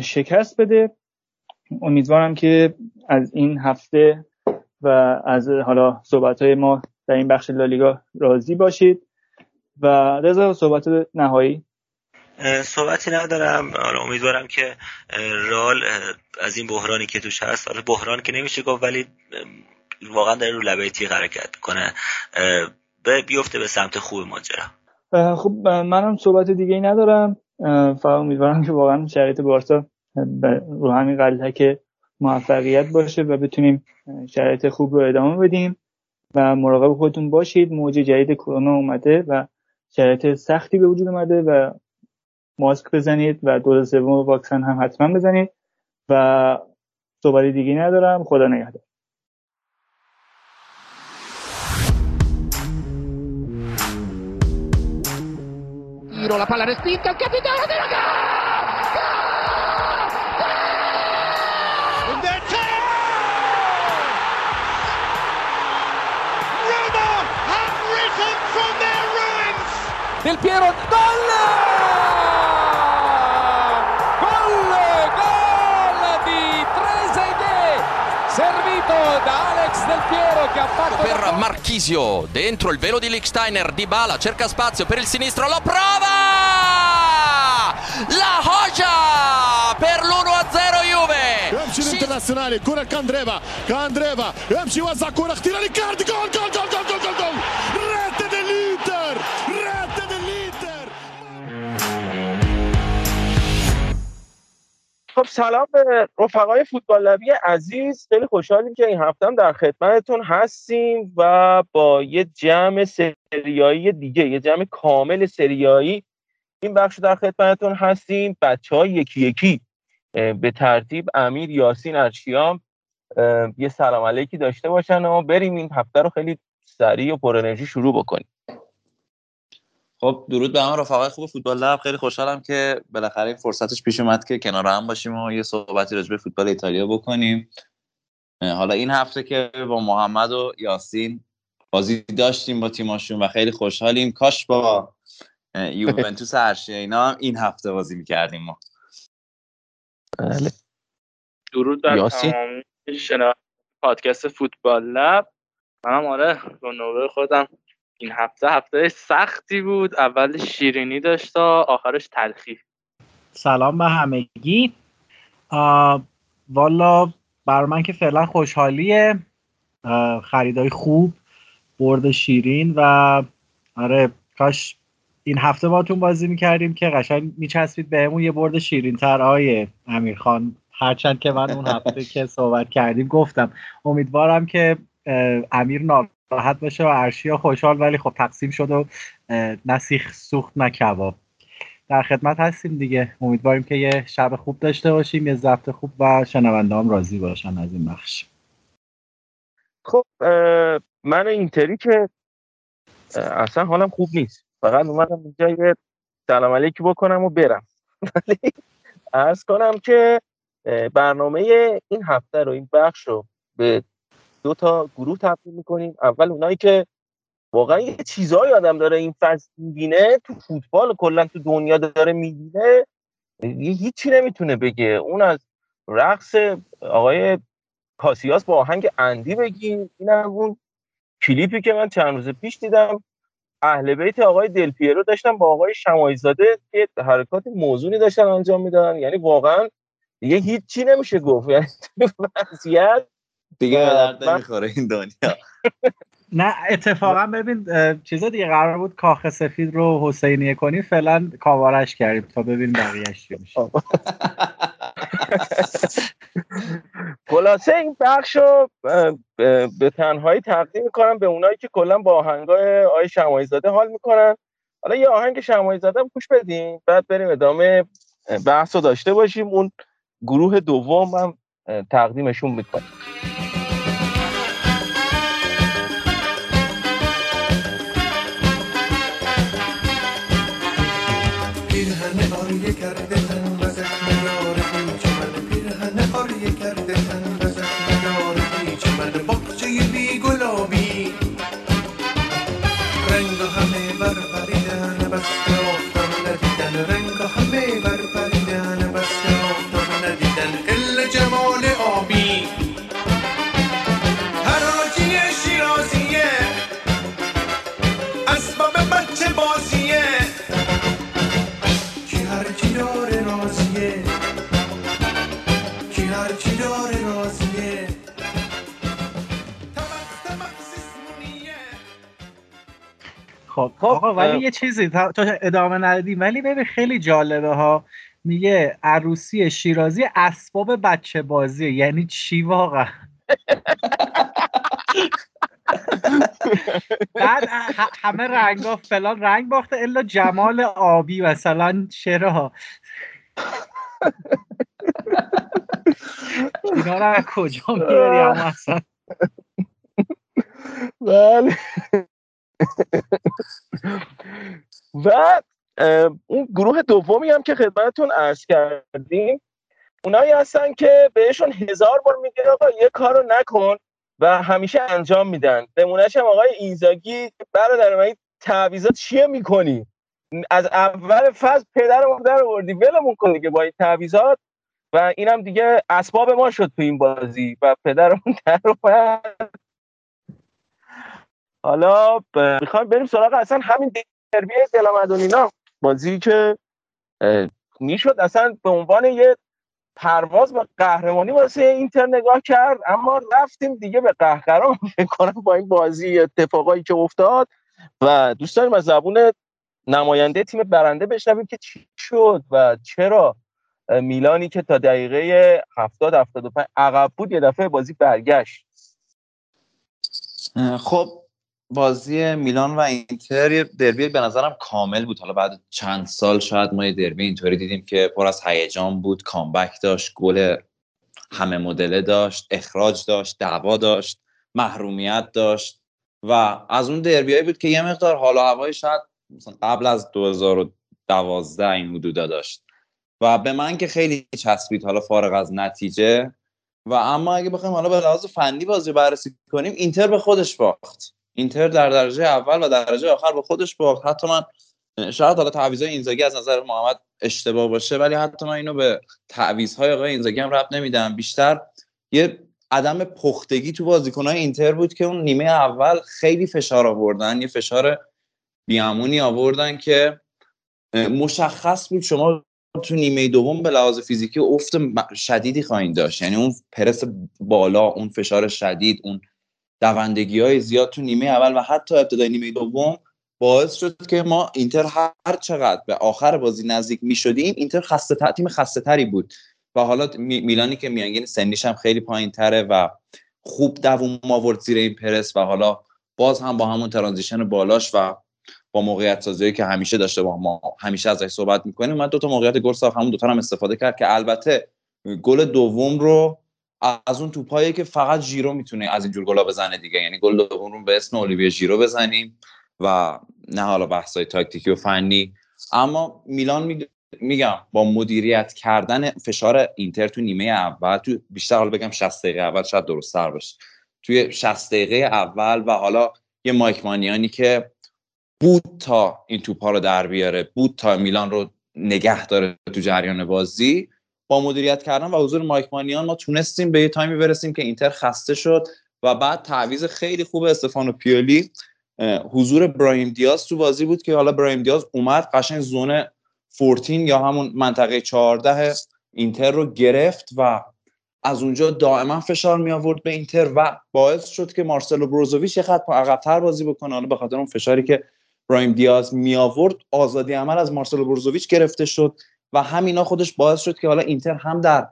شکست بده. امیدوارم که از این هفته و از حالا صحبت های ما در این بخش لالیگا راضی باشید. و رضا صحبت نهایی؟ صحبتی ندارم. حالا امیدوارم که رال از این بحرانی که توش هست حالا بحران که نمیشه گفت ولی واقعا داره رو لبه تیغ حرکت کنه بیفته به سمت خوب ماجرا. خب منم صحبت دیگه ای ندارم. فقط امیدوارم که واقعا شرایط بارسا رو همین که موفقیت باشه و بتونیم شرایط خوب رو ادامه بدیم و مراقب خودتون باشید. موج جدید کرونا اومده و شرایط سختی به وجود اومده و ماسک بزنید و دوز سوم واکسن هم حتما بزنید و صحبت دیگه ندارم. خدا نگهدار. La palla respinta, il capitano della Del Piero, gol! Gol! Gol di Trezeguet! Servito da Alex Del Piero che ha fatto... Per Marchisio, dentro il velo di Licksteiner, Di Bala cerca spazio per il sinistro, lo prova! La Hoja per l'1-0 Juve! Эмчи интернационале, Курак Кандрeva, Кандрeva, Эмчи Вазакурах, тирали карты, гол, гол, gol, gol, gol. gol. خب سلام به رفقای فوتبال لبی عزیز. خیلی خوشحالیم که این هفته هم در خدمتتون هستیم و با یه جمع سریایی دیگه یه جمع کامل سریایی این بخش در خدمتتون هستیم. بچه های یکی یکی به ترتیب امیر یاسین ارشیام یه سلام علیکی داشته باشن و بریم این هفته رو خیلی سریع و پر انرژی شروع بکنیم. خب درود به همه رفقای خوب فوتبال لب. خیلی خوشحالم که بالاخره این فرصتش پیش اومد که کنار هم باشیم و یه صحبتی راجع به فوتبال ایتالیا بکنیم. حالا این هفته که با محمد و یاسین بازی داشتیم با تیماشون و خیلی خوشحالیم. کاش با یوونتوس هرشی اینا هم این هفته بازی می‌کردیم ما. بله. درود بر تمام پادکست فوتبال لب. منم آره به نوبه خودم. این هفته هفته سختی بود. اول شیرینی داشت تا آخرش تلخی. سلام به همگی. والا بر من که فعلا خوشحالیه. خریدای خوب برد شیرین و آره کاش این هفته باتون بازی می‌کردیم که قشنگ میچسبید بهمون یه برد شیرین تر آیه امیرخان هرچند که من اون هفته که صحبت کردیم گفتم. امیدوارم که امیر راحت باشه و ارشیا خوشحال ولی خب تقسیم شد و نسیخ سوخت نه کباب در خدمت هستیم دیگه. امیدواریم که یه شب خوب داشته باشیم یه ضبط خوب و شنونده هم راضی باشن از این بخش. خب من اینتری که اصلا حالم خوب نیست. فقط اومدم اینجا یه سلام علیکی بکنم و برم. ولی ارز کنم که برنامه این هفته رو این بخش رو به دو تا گروه تبدیل می‌کنیم. اول اونایی که واقعا یه چیزهایی آدم داره این فصل می‌بینه تو فوتبال کلا تو دنیا داره می‌بینه هیچی نمی‌تونه بگه. اون از رقص آقای کاسیاس با آهنگ اندی بگیم. این هم اون کلیپی که من چند روز پیش دیدم. اهل بیت آقای دل پیرو داشتن با آقای شمایزاده که حرکات موزونی داشتن انجام می‌دادن. یعنی واقعا دیگه هیچی نمیشه گفت. یعنی وضعیت دیگه به درد نمی‌خوره این دنیا. نه اتفاقا ببین چیزا دیگه قرار بود کاخ سفید رو حسینیه کنی فعلا کاوارش کردیم تا ببین بقیهش چی میشه. خلاصه این بخش رو به تنهایی تقدیم می‌کنم به اونایی که کلا با آهنگای آی شمایی زاده حال می‌کنن. حالا یه آهنگ شمایی زاده هم گوش بدیم بعد بریم ادامه بحث رو داشته باشیم. اون گروه دوم هم تقدیمشون می‌کنیم. کی داره خب آقا ولی یه چیزی تا ادامه ندادیم. ولی ببین خیلی جالبه ها. میگه عروسی شیرازی اسباب بچه بازیه. یعنی چی واقعا؟ بعد همه رنگا فلان رنگ باخته الا جمال آبی مثلا چرا؟ اینا رو کجا میاری اما اصلا؟ بله. و اون گروه دومی هم که خدمتتون عرض کردیم اونایی هستن که بهشون هزار بار میگه آقا یه کار رو نکن و همیشه انجام میدن. نمونهش هم آقای اینزاگی برادر من تعویضات چیه می‌کنی؟ از اول فصل پدر ما در آوردی ولمون کن که با این تعویضات. و اینم دیگه اسباب ما شد تو این بازی و پدرمون در اومد. حالا می‌خوایم بریم سراغ اصلا همین دربی دلمدونینا بازی که می‌شد اصلا به عنوان یه پرواز و قهرمانی واسه اینتر نگاه کرد اما رفتیم دیگه به قهقرا. فکر با این بازی اتفاقایی که افتاد و دوست داریم از زبون نماینده تیم برنده بشنویم که چی شد و چرا. میلانی که تا دقیقه 70 75 عقب بود یه دفعه بازی برگشت. خب بازی میلان و اینتر دربی به نظرم کامل بود. حالا بعد چند سال شاید ما یه دربی اینطوری دیدیم که پر از هیجان بود کامبک داشت گل همه مدله داشت اخراج داشت دعوا داشت محرومیت داشت و از اون دربیایی بود که یه مقدار حالا هوای شاید مثلا قبل از 2012 این حدودا داشت. و به من که خیلی چسبید حالا فارغ از نتیجه. و اما اگه بخوایم حالا به لحاظ فنی بازی بررسی کنیم اینتر به خودش باخت. اینتر در درجه اول و درجه آخر به خودش باخت. حتی من شاید حالا تعویضای اینزاگی از نظر محمد اشتباه باشه ولی حتی من اینو به تعویضهای آقای اینزاگی هم ربط نمیدم. بیشتر یه عدم پختگی تو بازیکنهای اینتر بود که اون نیمه اول خیلی فشار آوردن. یه فشار بیامونی آوردن که مشخص بود شما تو نیمه دوم به لحاظ فیزیکی افت شدیدی خواهید داشت. یعنی اون پرس بالا اون فشار شدید اون دوندگی های زیاد تو نیمه اول و حتی ابتدای نیمه دوم باعث شد که ما اینتر هر چقدر به آخر بازی نزدیک می شدیم اینتر خسته تیم خسته تری بود. و حالا میلانی که میانگین سنیش هم خیلی پایین تره و خوب دووم آورد زیر این پرس و حالا باز هم با همون ترانزیشن بالاش و موقعیت سازی که همیشه داشته با ما همیشه ازش صحبت می‌کنیم. من دو تا موقعیت گل ساخت همون دو تا هم استفاده کرد که البته گل دوم رو از اون توپایی که فقط ژیرو می‌تونه از اینجور گلا بزنه دیگه. یعنی گل دوم رو به اسم اولیویه ژیرو بزنیم و نه حالا بحثای تاکتیکی و فنی. اما میلان میگم با مدیریت کردن فشار اینتر تو نیمه اول تو بیشتر حالا بگم 60 دقیقه اول شاید درست سر باشه. توی 60 دقیقه اول و حالا یه مایک مانیانی که بود تا این توپا رو در بیاره بود تا میلان رو نگه داره تو جریان بازی. با مدیریت کردن و حضور مایک مانیان ما تونستیم به یه تایمی برسیم که اینتر خسته شد و بعد تعویض خیلی خوب استفانو پیولی. حضور برایم دیاز تو بازی بود که حالا برایم دیاز اومد قشنگ زون 14 یا همون منطقه 14 اینتر رو گرفت و از اونجا دائما فشار می آورد به اینتر و باعث شد که مارسلو بروزوویچ یه خط عقب‌تر بازی بکنه. حالا به خاطر اون فشاری که برایم دیاز می آورد آزادی عمل از مارسلو بروزوویچ گرفته شد و همینا خودش باعث شد که حالا اینتر هم در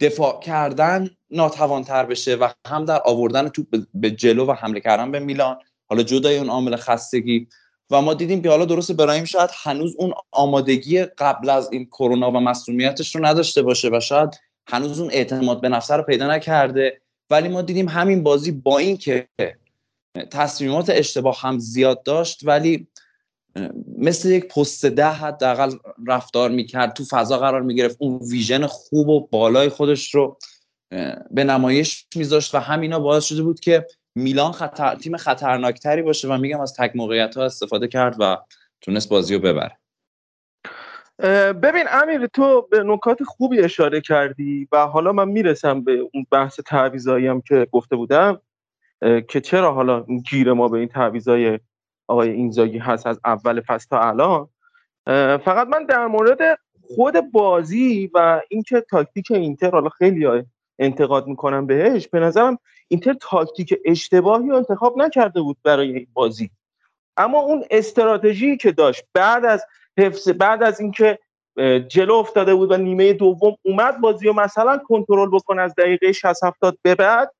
دفاع کردن ناتوانتر بشه و هم در آوردن توپ به جلو و حمله کردن به میلان. حالا جدای اون عامل خستگی. و ما دیدیم که حالا درست برایم شاید هنوز اون آمادگی قبل از این کرونا و مسئولیتش رو نداشته باشه و شاید هنوز اون اعتماد به نفس رو پیدا نکرده. ولی ما دیدیم همین بازی با این که تصمیمات اشتباه هم زیاد داشت ولی مثل یک پست ده حداقل رفتار می‌کرد تو فضا قرار می‌گرفت. اون ویژن خوب و بالای خودش رو به نمایش میذاشت و همینا باعث شده بود که میلان خطر... تیم خطرناکتری باشه و میگم از تک موقعیت ها استفاده کرد و تونست بازی رو ببره. ببین امیر تو به نکات خوبی اشاره کردی و حالا من می‌رسم به اون بحث تعویضایی هم که گفته بودم. که چرا حالا گیر ما به این تعویضای آقای اینزاگی هست از اول فصل تا الان؟ فقط من در مورد خود بازی و اینکه تاکتیک اینتر حالا خیلی انتقاد می‌کنم بهش به نظرم اینتر تاکتیک اشتباهی انتخاب نکرده بود برای این بازی. اما اون استراتژی که داشت بعد از حفظ بعد از اینکه جلو افتاده بود و نیمه دوم اومد بازی رو مثلا کنترل بکنه از دقیقه 60 70 به بعد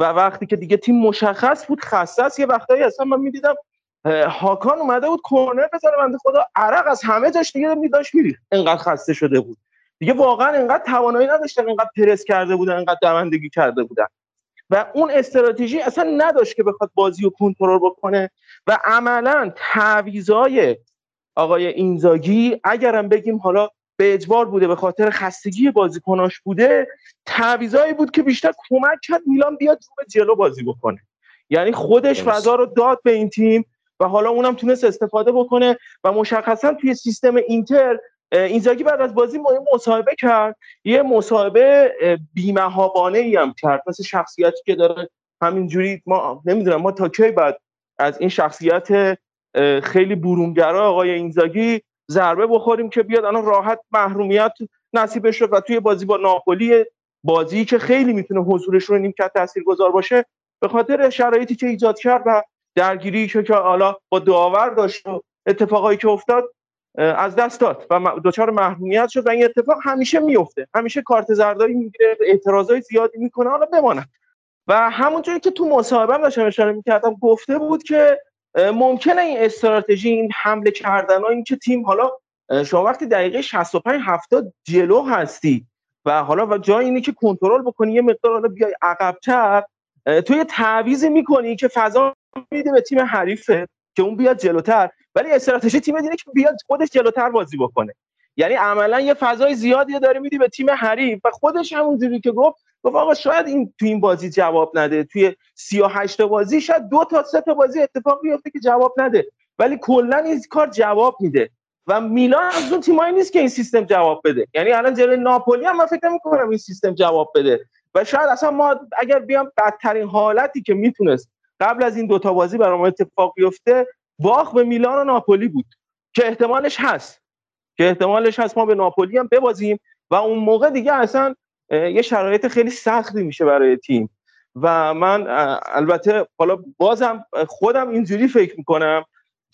و وقتی که دیگه تیم مشخص بود خسته است. یه وقتایی اصلا من می‌دیدم هاکان اومده بود کورنر بزنه بنده خدا عرق از همه جاش دیگه میداش میری انقدر خسته شده بود. دیگه واقعا انقدر توانایی نداشتن انقدر پرس کرده بودن انقدر دوندگی کرده بودن. و اون استراتژی اصلا نداشت که بخواد بازی رو کنترل بکنه. و عملا تعویضای آقای اینزاگی اگرم بگیم حالا به اجبار بوده به خاطر خستگی بازیکناش بوده تعویضایی بود که بیشتر کمک کرد میلان بیاد رو جلو بازی بکنه. یعنی خودش فضا رو داد به این تیم و حالا اونم تونست استفاده بکنه و مشخصا توی سیستم اینتر اینزاگی بعد از بازی ما مصاحبه کرد. یه مصاحبه بیمهابانه ای هم کرد. مثل شخصیتی که داره همینجوری ما نمی‌دونم ما تا کی بعد از این شخصیت خیلی برونگرا آقای اینزاگی ضربه بخوریم که بیاد الان راحت محرومیت نصیبش شد و توی بازی با ناپولی بازی که خیلی می‌تونه حضورش رو نیمکت تاثیرگذار باشه به خاطر شرایطی که ایجاد کرد و درگیری که که حالا با داور داشت و اتفاقایی که افتاد از دست داد و دچار محرومیت شد و این اتفاق همیشه میفته همیشه کارت زردایی می‌گیره اعتراضای زیادی می‌کنه حالا بماند. و همونجوری که تو مصاحبه داشتم اشاره می‌کردم گفته بود که ممکنه این استراتژی این حمله کردن این که تیم حالا شما وقتی دقیقه 65 70 جلو هستی و حالا و جای اینی که کنترل بکنی یه مقدار حالا بیای عقبتر تو یه تعویضی می‌کنی که فضا میده به تیم حریفه که اون بیاد جلوتر ولی استراتژی تیم دیگه که بیاد خودش جلوتر بازی بکنه. یعنی عملا یه فضای زیادی داره میدی به تیم حریف و خودش همونجوری که گفت گفت آقا شاید این تو این بازی جواب نده. توی 38 تا بازی شاید دو تا سه تا بازی اتفاق بیفته که جواب نده. ولی کلا این کار جواب میده. و میلان از اون تیمایی نیست که این سیستم جواب بده. یعنی الان جلوی ناپولی هم من فکر نمی‌کنم این سیستم جواب بده. و شاید اصلا ما اگر بیام بدترین حالتی که می‌تونست قبل از این دوتا بازی برام اتفاق بیفته باخ به میلان و ناپولی بود. که احتمالش هست. که احتمالش هست ما به ناپولی هم ببازیم. و اون موقع دیگه اصلا یه شرایط خیلی سختی میشه برای تیم. و من البته حالا بازم خودم اینجوری فکر می‌کنم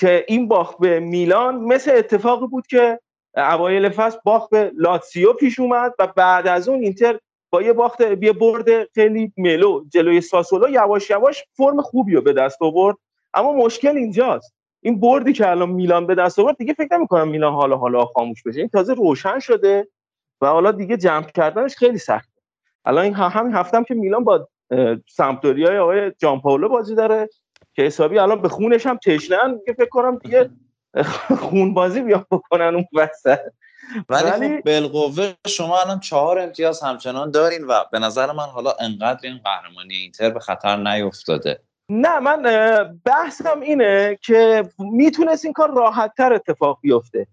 که این باخت به میلان مثل اتفاقی بود که اوایل فصل باخت به لاتسیو پیش اومد و بعد از اون اینتر با یه باخت یه برد خیلی ملو جلوی ساسولو یواش یواش فرم خوبی رو به دست آورد. اما مشکل اینجاست. این بردی که الان میلان به دست آورد دیگه فکر نمی‌کنم میلان حالا حالا خاموش بشه. این تازه روشن شده. و حالا دیگه جمع کردنش خیلی سخته. الان این همین هفتم که میلان با سمپدوریای آقای جان پاولو بازی داره که حسابی الان به خونش هم تشنن که فکر کنم دیگه خون بازی بیا بکنن اون وسط. ولی خب بالقوه شما الان چهار امتیاز همچنان دارین و به نظر من حالا انقدر این قهرمانی اینتر به خطر نیفتاده. نه من بحثم اینه که می‌تونست این کار راحت تر اتفاق بیفته.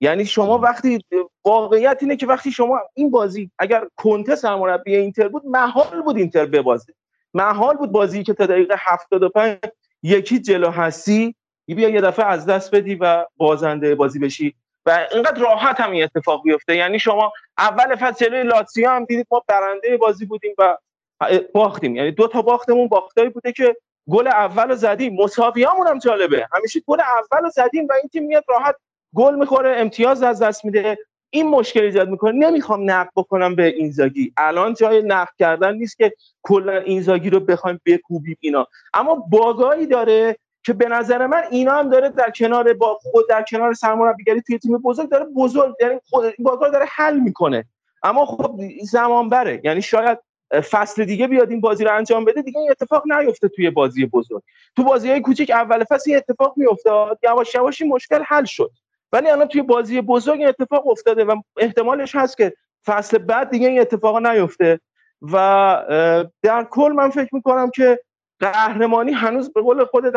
یعنی شما وقتی واقعیت اینه که وقتی شما این بازی اگر کنته سرمربی اینتر بود محال بود اینتر ببازه. محال بود بازی که تا دقیقه 75 یکی جلو هستی بیا یه دفعه از دست بدی و بازنده بازی بشی. و اینقدر راحت هم این اتفاق بیفته. یعنی شما اول فصل جلوی لاتسیو هم دیدید ما برنده بازی بودیم و باختیم. یعنی دو تا باختمون باختایی بوده که گل اول رو زدیم. مساویامون هم جالبه. همیشه گل اول رو زدیم و این تیم میاد راحت گل می‌خوره امتیاز از دست میده. این مشکل ایجاد می‌کنه. نمی‌خوام نقد بکنم به اینزاگی. الان جای نقد کردن نیست که کلا اینزاگی رو بخوایم بکوبیم اینا. اما باگایی داره که به نظر من اینا هم داره در کنار با خود در کنار سرمربیگری توی تیم بزرگ داره بزرگ یعنی خود باگا داره حل می‌کنه. اما خب زمان بره. یعنی شاید فصل دیگه بیاد این بازی رو انجام بده دیگه این اتفاق نیفته توی بازی بزرگ. تو بازی های کوچیک اول فصل این اتفاق میافتاد. یواش یواش این مشکل حل شد. ولی الان توی بازی بزرگ اتفاق افتاده و احتمالش هست که فصل بعد دیگه این اتفاق نیفته. و در کل من فکر می‌کنم که قهرمانی هنوز به قول خودت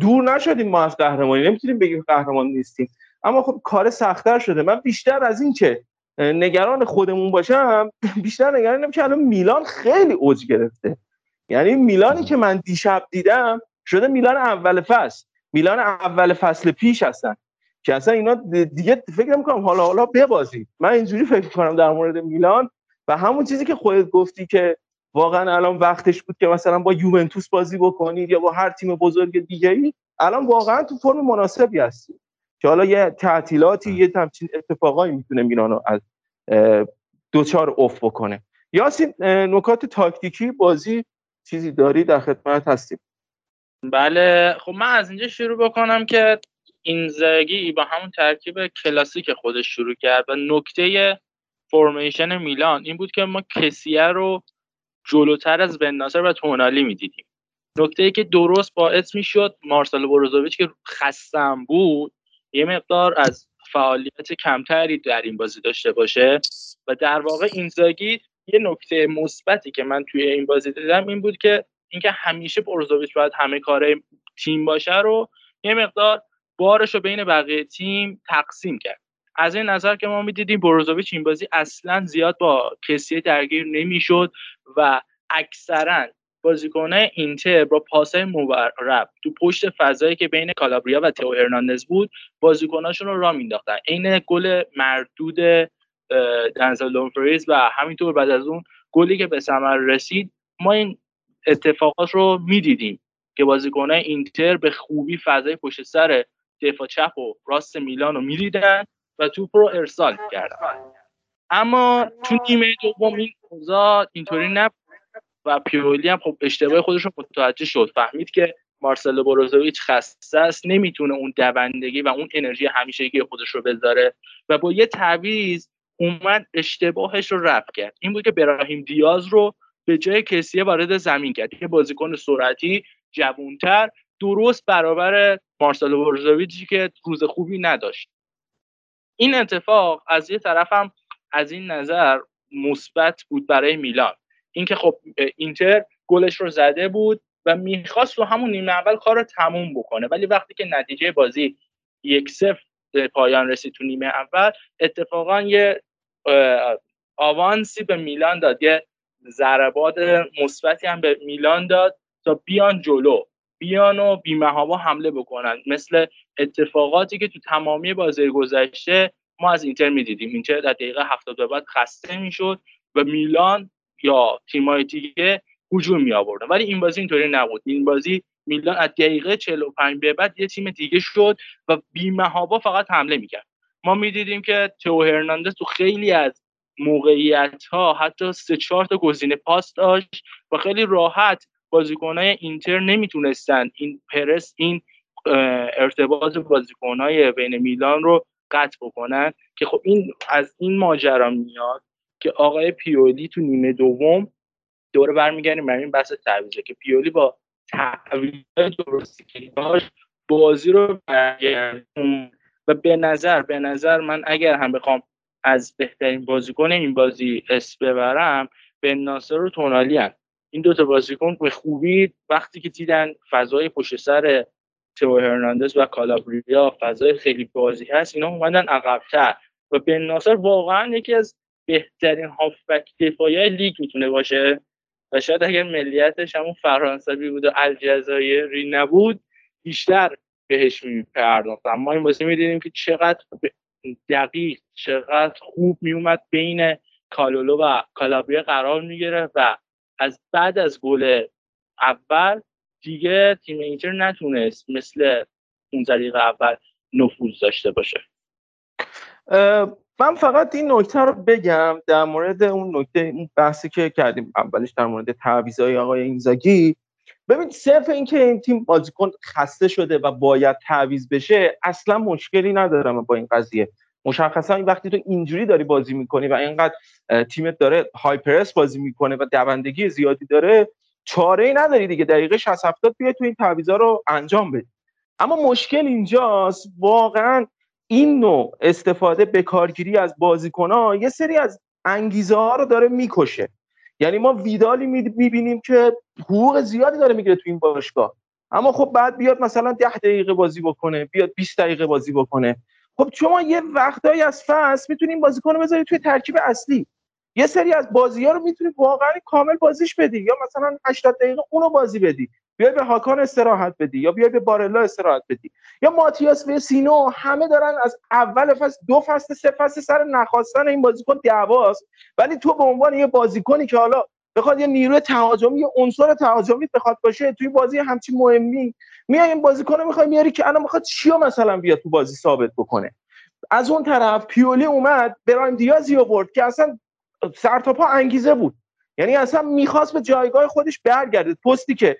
دور نشدیم ما از قهرمانی. نمی‌تونیم بگیم قهرمان نیستیم. اما خب کار سختتر شده. من بیشتر از این که نگران خودمون باشم بیشتر نگرانم که الان میلان خیلی اوج گرفته. یعنی میلانی که من دیشب دیدم شده میلان اول فصل. میلان اول فصل پیش هستن. که اصلا اینا دیگه فکر نمی‌کنم حالا حالا ببازی من اینجوری فکر کنم در مورد میلان و همون چیزی که خودت گفتی که واقعا الان وقتش بود که مثلا با یوونتوس بازی بکنید یا با هر تیم بزرگ دیگه ای الان واقعا تو فرم مناسبی هستی که حالا یه تعطیلاتی یه همچین اتفاقایی می‌تونه میلانو از دوچار اوف بکنه. یاسین نکات تاکتیکی بازی چیزی داری در خدمت هستیم؟ بله خب من از اینجا شروع بکنم که اینزاگی با همون ترکیب کلاسیک خودش شروع کرد و نکته فرمیشن میلان این بود که ما کسیه رو جلوتر از بناسر و تونالی می‌دیدیم. نکته ای که درست باعث می‌شد مارسلو بروزوویچ که خستم بود یه مقدار از فعالیت کمتری در این بازی داشته باشه و در واقع اینزاگی یه نکته مثبتی که من توی این بازی دیدم این بود که اینکه همیشه بروزوویچ باید همه کار تیم باشه رو یه مقدار بارش رو بین بقیه تیم تقسیم کرد. از این نظر که ما می‌دیدیم بروزوویچ این بازی اصلا زیاد با کسی درگیر نمی‌شد و اکثرا بازیکنه اینتر با پاسای مورب تو پشت فضایی که بین کالابریا و تئو هرناندز بود بازیکناشون رو را مینداختن عین گل مردود دنزل دومفریس و همینطور بعد از اون گلی که به ثمر رسید ما این اتفاقات رو می‌دیدیم که بازیکنان اینتر به خوبی فضای پشت سر دفاع چپ و راست میلان رو می‌دیدن و توپ رو ارسال کردن اما تو نیمه دوم این اوضاع اینطوری نبود و پیولی هم خب اشتباه خودش رو متوجه شد. فهمید که مارسلو بروزوویچ خسته است نمی‌تونه اون دوندگی و اون انرژی همیشگی خودش رو بذاره و با یه تعویض اومد اشتباهش رو رفع کرد. این بود که براهیم دیاز رو به جای کسیه وارد زمین کرد. یه بازیکن سرعتی جوونتر درست برابر مارسلو بروزوویچی که روز خوبی نداشت. این اتفاق از یه طرف هم از این نظر مثبت بود برای میلان. اینکه خب اینتر گلش رو زده بود و می‌خواست رو همون نیمه اول کار رو تموم بکنه. ولی وقتی که نتیجه بازی یک صفر پایان رسید تو نیمه اول اتفاقا یه آوانسی به میلان داد. یه ضربات مثبتی هم به میلان داد تا بیان جلو. بیان و بیمهابا حمله بکنن. مثل اتفاقاتی که تو تمامی بازی گذشته ما از اینتر می‌دیدیم. اینتر در دقیقه 70 به بعد خسته می‌شد و میلان یا تیمای دیگه هجوم می آوردن ولی این بازی اینطوری نبود. این بازی میلان از دقیقه 45 به بعد یه تیم دیگه شد و بیمهابا فقط حمله می‌کرد. ما می‌دیدیم که تو هرناندز تو خیلی از موقعیت ها حتی سه چهار تا گزینه پاس داشت و خیلی راحت بازیکنهای اینتر نمی‌تونستن این پرس این ارتباط بازیکنهای بین میلان رو قطع بکنن که خب این از این ماجرا میاد که آقای پیولی تو نیمه دوم دوره برمیگردیم برای این بحث تعویضه که پیولی با تعویض درستی که داشت بازی رو برگردون و به نظر به نظر من اگر هم بخوام از بهترین بازیکن این بازی اس ببرم به ناصر و تونالی هم. این دوتا بازیکن به خوبی وقتی که دیدن فضای پشت سر تو هرناندز و کالابریا فضای خیلی بازی هست اینا اومدن عقبتر. و به ناصر واقعا یکی از بهترین هافبک دفاعی لیگ می‌تونه باشه. و شاید اگر ملیتش همون فرانسوی بود و الجزایری نبود بیشتر بهش میپرداختم ما این بازی می‌دیدیم که چقدر دقیق چقدر خوب میومد بین کالولو و کالابریا قرار می‌گرفت و از بعد از گل اول دیگه تیم اینتر نتونست مثل اون طریق اول نفوذ داشته باشه. من فقط این نکته رو بگم در مورد اون نکته این بحثی که کردیم اولش در مورد تعویضای آقای اینزاگی. ببین صرف اینکه این تیم بازیکن خسته شده و باید تعویض بشه اصلا مشکلی ندارم با این قضیه. مشخصا این وقتی تو اینجوری داری بازی می‌کنی و اینقدر تیمت داره های پرس بازی می‌کنه و دوندگی زیادی داره چاره ای نداری دیگه. دقیقه 60 70 بیای تو این تعویضا رو انجام بدی. اما مشکل اینجاست. واقعا این نوع استفاده به کارگیری از ها یه سری از انگیزه ها رو داره می‌کشه. یعنی ما ویدالی می‌بینیم که حقوق زیادی داره می‌گیره تو این باشگاه. اما خب بعد بیاد مثلا ده دقیقه بازی بکنه بیاد 20 دقیقه بازی بکنه. خب شما یه وقتایی از فصل می‌تونیم بازیکن رو بذاری توی ترکیب اصلی. یه سری از بازی ها رو می‌تونی واقعا کامل بازیش بدی یا مثلا 80 دقیقه اونو بازی بدی. بیای به هاکان استراحت بدی یا بیای به بارلا استراحت بدی. یا ماتیاس وسینو همه دارن از اول فصل دو فصل سه فصل سر نخواستن این بازیکن دعواست. ولی تو به عنوان یه بازیکنی که حالا بخواد یه نیروی تهاجمی یه عنصر تهاجمی بخواد باشه توی بازی همچین مهمی. میای این بازیکن رو می‌خوای میاری که الان می‌خواد چیا مثلا بیاد تو بازی ثابت بکنه. از اون طرف پیولی اومد برایم دیازی آورد که اصلا سر تا پا انگیزه بود. یعنی اصلا می‌خواست به جایگاه خودش برگرده. پستی که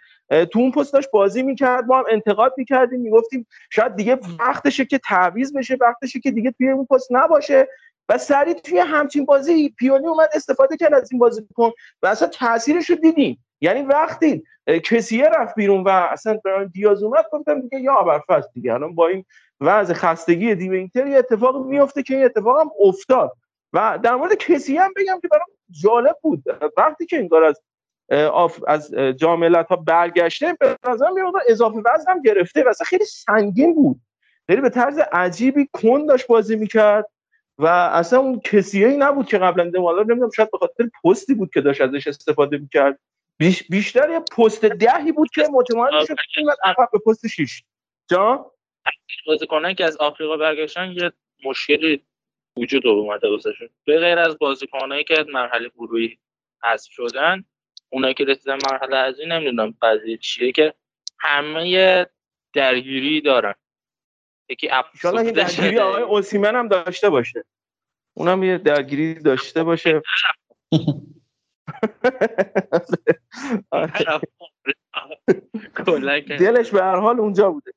تو اون پست داشت بازی می‌کرد ما هم انتقاد می‌کردیم می‌گفتیم شاید دیگه وقتشه که تعویض بشه وقتشه که دیگه توی اون پست نباشه. و سریع توی همچین بازی پیونی اومد استفاده کرد از این بازی بکن و اصلا تاثیرش رو دیدیم. یعنی وقتی کسیه رفت بیرون و اصلا دیاز اومد گفتم دیگه یا ابرفست دیگه. الان با این وضع خستگی دیم اینتر یه اتفاق میفته که این اتفاق هم افتاد. و در مورد کسی هم بگم که برام جالب بود. وقتی که انگار از از جاملت ها برگشته به نظر میاد اضافه وزن هم گرفته و خیلی سنگین بود. خیلی به طرز عجیبی کن داشت بازی می‌کرد. و اصلا اون کسی ای نبود که قبلا حالا نمی‌دونم شاید به خاطر پستی بود که داشت ازش استفاده می‌کرد. بیش بیشتر یه پست دهی بود که متمایل شد عقب به پست 6 جا بازیکنان که از آفریقا برگشتن یه مشکلی وجود اومده واسهشون. به غیر از بازیکنایی که مرحله گروهی حذف شدن اونایی که رسیدن مرحله از این نمی‌دونم قضیه چیه که همه درگیری دارن. یکی ان درگیری آقای اوسیمن هم داشته باشه. اونم یه درگیری داشته باشه. دلش به هر حال اونجا بوده.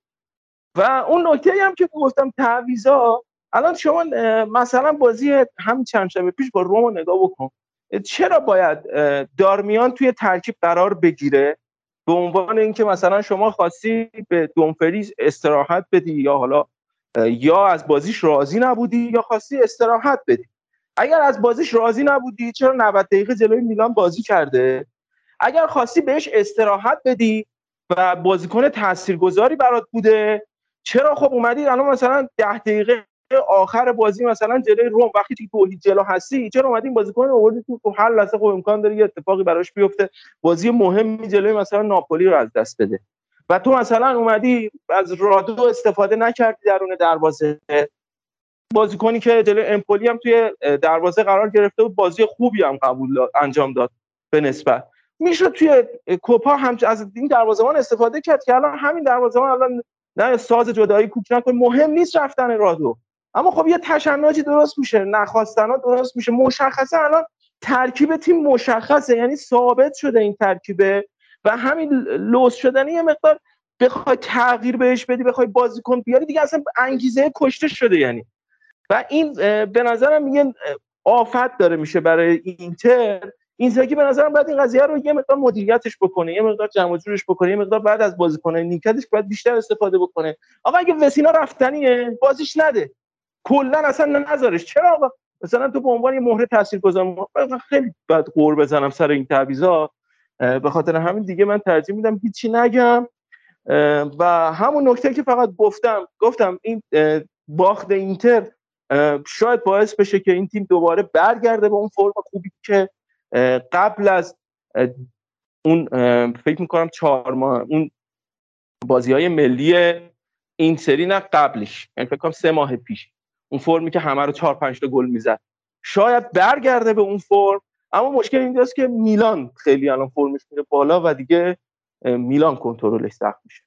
و اون نکته هم که گفتم تعویضا الان شما مثلا بازی هم چند شب پیش با رومو نگاه بکن. چرا باید دارمیان توی ترکیب قرار بگیره؟ به عنوان اینکه مثلا شما خواستی به دومفریز استراحت بدی یا حالا یا از بازیش راضی نبودی یا خواستی استراحت بدی. اگر از بازیش راضی نبودی چرا 90 دقیقه جلوی میلان بازی کرده؟ اگر خواستی بهش استراحت بدی و بازیکن تاثیرگذاری برات بوده چرا خب اومدی الان مثلا 10 دقیقه آخر بازی مثلا جلوی روم وقتی که تو جلو هستی چرا اومدی این بازیکن رو آوردی تو هر لحظه؟ خب امکان داره یه اتفاقی براش بیفته. بازی مهمی جلوی مثلا ناپولی رو از دست بده. و تو مثلا اومدی از رادو استفاده نکردی درون دروازه. بازیکنی که جلوی امپولی هم توی دروازه قرار گرفته بود بازی خوبی هم قبول انجام داد به نسبت. میشه توی کوپا هم از این دروازه‌بان استفاده کرد که الان همین دروازه‌بان الان نه ساز جدایی کوک نکن مهم نیست رفتن رادو. اما خب یه تشنجی درست میشه نخواستنا درست میشه. مشخصه الان ترکیب تیم مشخصه یعنی ثابت شده این ترکیبه و همین لوس شدنی یه مقدار بخوای تغییر بهش بدی بخوای بازیکن بیاری دیگه اصلا انگیزه کشته شده یعنی. و این به نظرم یه آفت داره میشه برای اینتر. اینتر به نظرم بعد این قضیه رو یه مقدار مدیریتش بکنه یه مقدار جمع جورش بکنه یه مقدار بعد از بازیکن نیمکتش باید بیشتر استفاده بکنه. آقا اگه وسینا رفتنیه بازیش نده. کلا اصلا نذارش. چرا آقا؟ مثلا تو به عنوان یه مهره تاثیرگذار خیلی بعد قور بزنم سر این تعویضا. به خاطر همین دیگه من ترجیح میدم هیچی نگم. و همون نکته که فقط گفتم گفتم این باخت اینتر شاید باعث بشه که این تیم دوباره برگرده به اون فرم خوبی که قبل از اون فکر می‌کنم چهار ماه اون بازی های ملی این سری نه قبلش. یعنی فکر کنم سه ماه پیش. اون فرمی که همه رو چهار پنج تا گل می‌زد. شاید برگرده به اون فرم اما مشکل اینجاست که میلان خیلی الان فرمش میره بالا و دیگه میلان کنترلش سخت میشه.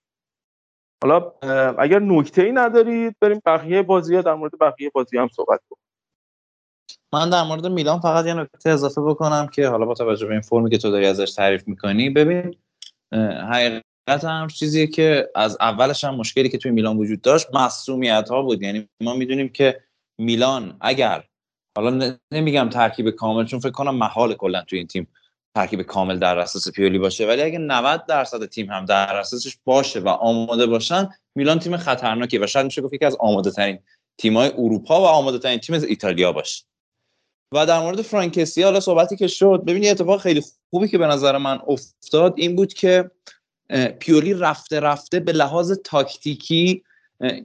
حالا اگر نکته ای ندارید بریم بقیه بازی ها در مورد بقیه بازی هم صحبت کنیم. من در مورد میلان فقط یه نکته اضافه بکنم که حالا با توجه به این فرمی که تو داری ازش تعریف می‌کنی ببین حقیقت هم چیزیه که از اولش هم مشکلی که توی میلان وجود داشت مصومیت ها بود. یعنی ما می‌دونیم که میلان اگر حالا نمیگم ترکیب کامل چون فکر کنم محال کلا توی این تیم ترکیب کامل در اساس پیولی باشه ولی اگه 90 درصد تیم هم در اساسش باشه و آماده باشن میلان تیم خطرناکیه و شاید میشه گفت یکی از آماده ترین تیم‌های اروپا و آماده ترین تیم از ایتالیا باشه. و در مورد فرانکسی حالا صحبتی که شد ببینید اتفاق خیلی خوبی که به نظر من افتاد این بود که پیولی رفته رفته به لحاظ تاکتیکی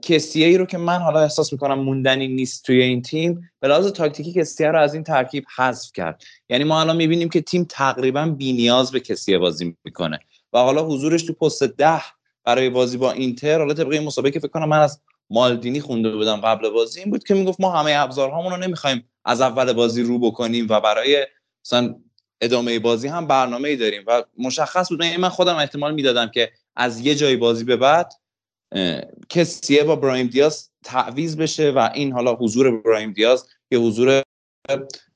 کسیه ای رو که من حالا احساس می‌کنم موندنی نیست توی این تیم به لحاظ تاکتیکی کسیه رو از این ترکیب حذف کرد. یعنی ما الان می‌بینیم که تیم تقریبا بینیاز به کسیه بازی می‌کنه. و حالا حضورش تو پست ده برای بازی با اینتر حالا طبق این مسابقه که فکر کنم من از مالدینی خونده بودم قبل بازی این بود که می‌گفت ما همه ابزارهامون رو نمی‌خوایم از اول بازی رو بکنیم و برای مثلا ادامه بازی هم برنامه ای داریم و مشخص بود. من خودم احتمال می‌دادم که از یه جای بازی به بعد کسیه با برایم دیاز تعویز بشه و این حالا حضور برایم دیاز یه حضور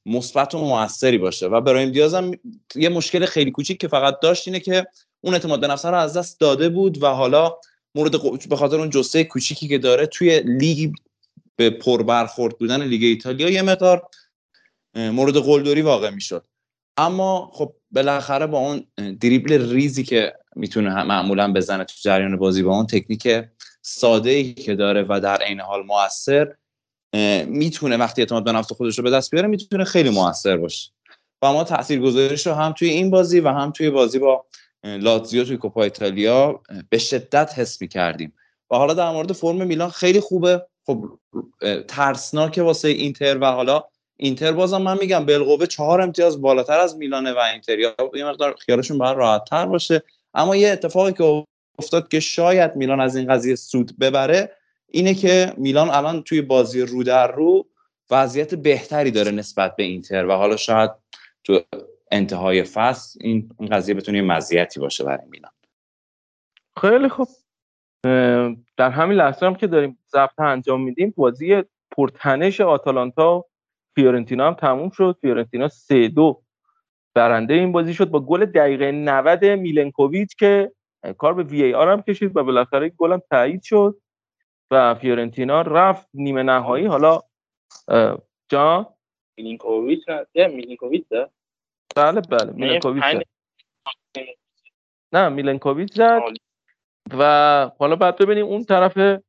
مثبت و موثری باشه. و برایم دیاز هم یه مشکل خیلی کوچیک که فقط داشت اینه که اون اعتماد به نفس رو از دست داده بود و حالا مورد به خاطر اون جسته کوچیکی که داره توی لیگ به پر برخورد بودن لیگ ایتالیا یه مقدار مورد قلدری واقع می‌شد. اما خب بالاخره با اون دریبل ریزی که می‌تونه معمولا بزنه تو جریان بازی با اون تکنیک ساده ای که داره و در عین حال موثر می‌تونه وقتی اعتماد به نفس خودش رو به دست بیاره می‌تونه خیلی موثر باشه. و ما تاثیرگذاریش رو هم توی این بازی و هم توی بازی با لاتزیو توی کوپا ایتالیا به شدت حس می‌کردیم. و حالا در مورد فرم میلان خیلی خوبه. خب ترسناکه واسه اینتر و حالا اینتر بازم من میگم بالقوه چهار امتیاز بالاتر از میلانه و اینتر. یا یه مقدار خیالشون باید راحت تر باشه. اما یه اتفاقی که افتاد که شاید میلان از این قضیه سود ببره اینه که میلان الان توی بازی رو در رو وضعیت بهتری داره نسبت به اینتر و حالا شاید تو انتهای فصل این قضیه بتونه مزیتی باشه برای میلان. خیلی خوب. در همین لحظه هم که داریم ضبط انجام میدیم بازی پرتنش آتالانتا فیورنتینا هم تموم شد. فیورنتینا سه دو برنده این بازی شد با گل دقیقه 90 میلنکوویچ که کار به VAR هم کشید و بالاخره گل هم تایید شد و فیورنتینا رفت نیمه نهایی. حالا جان؟ میلینکوویچ نه میلینکوویچ بله بله میلینکوویچ نه میلنکوویچ زد. و حالا بعد ببینیم اون طرف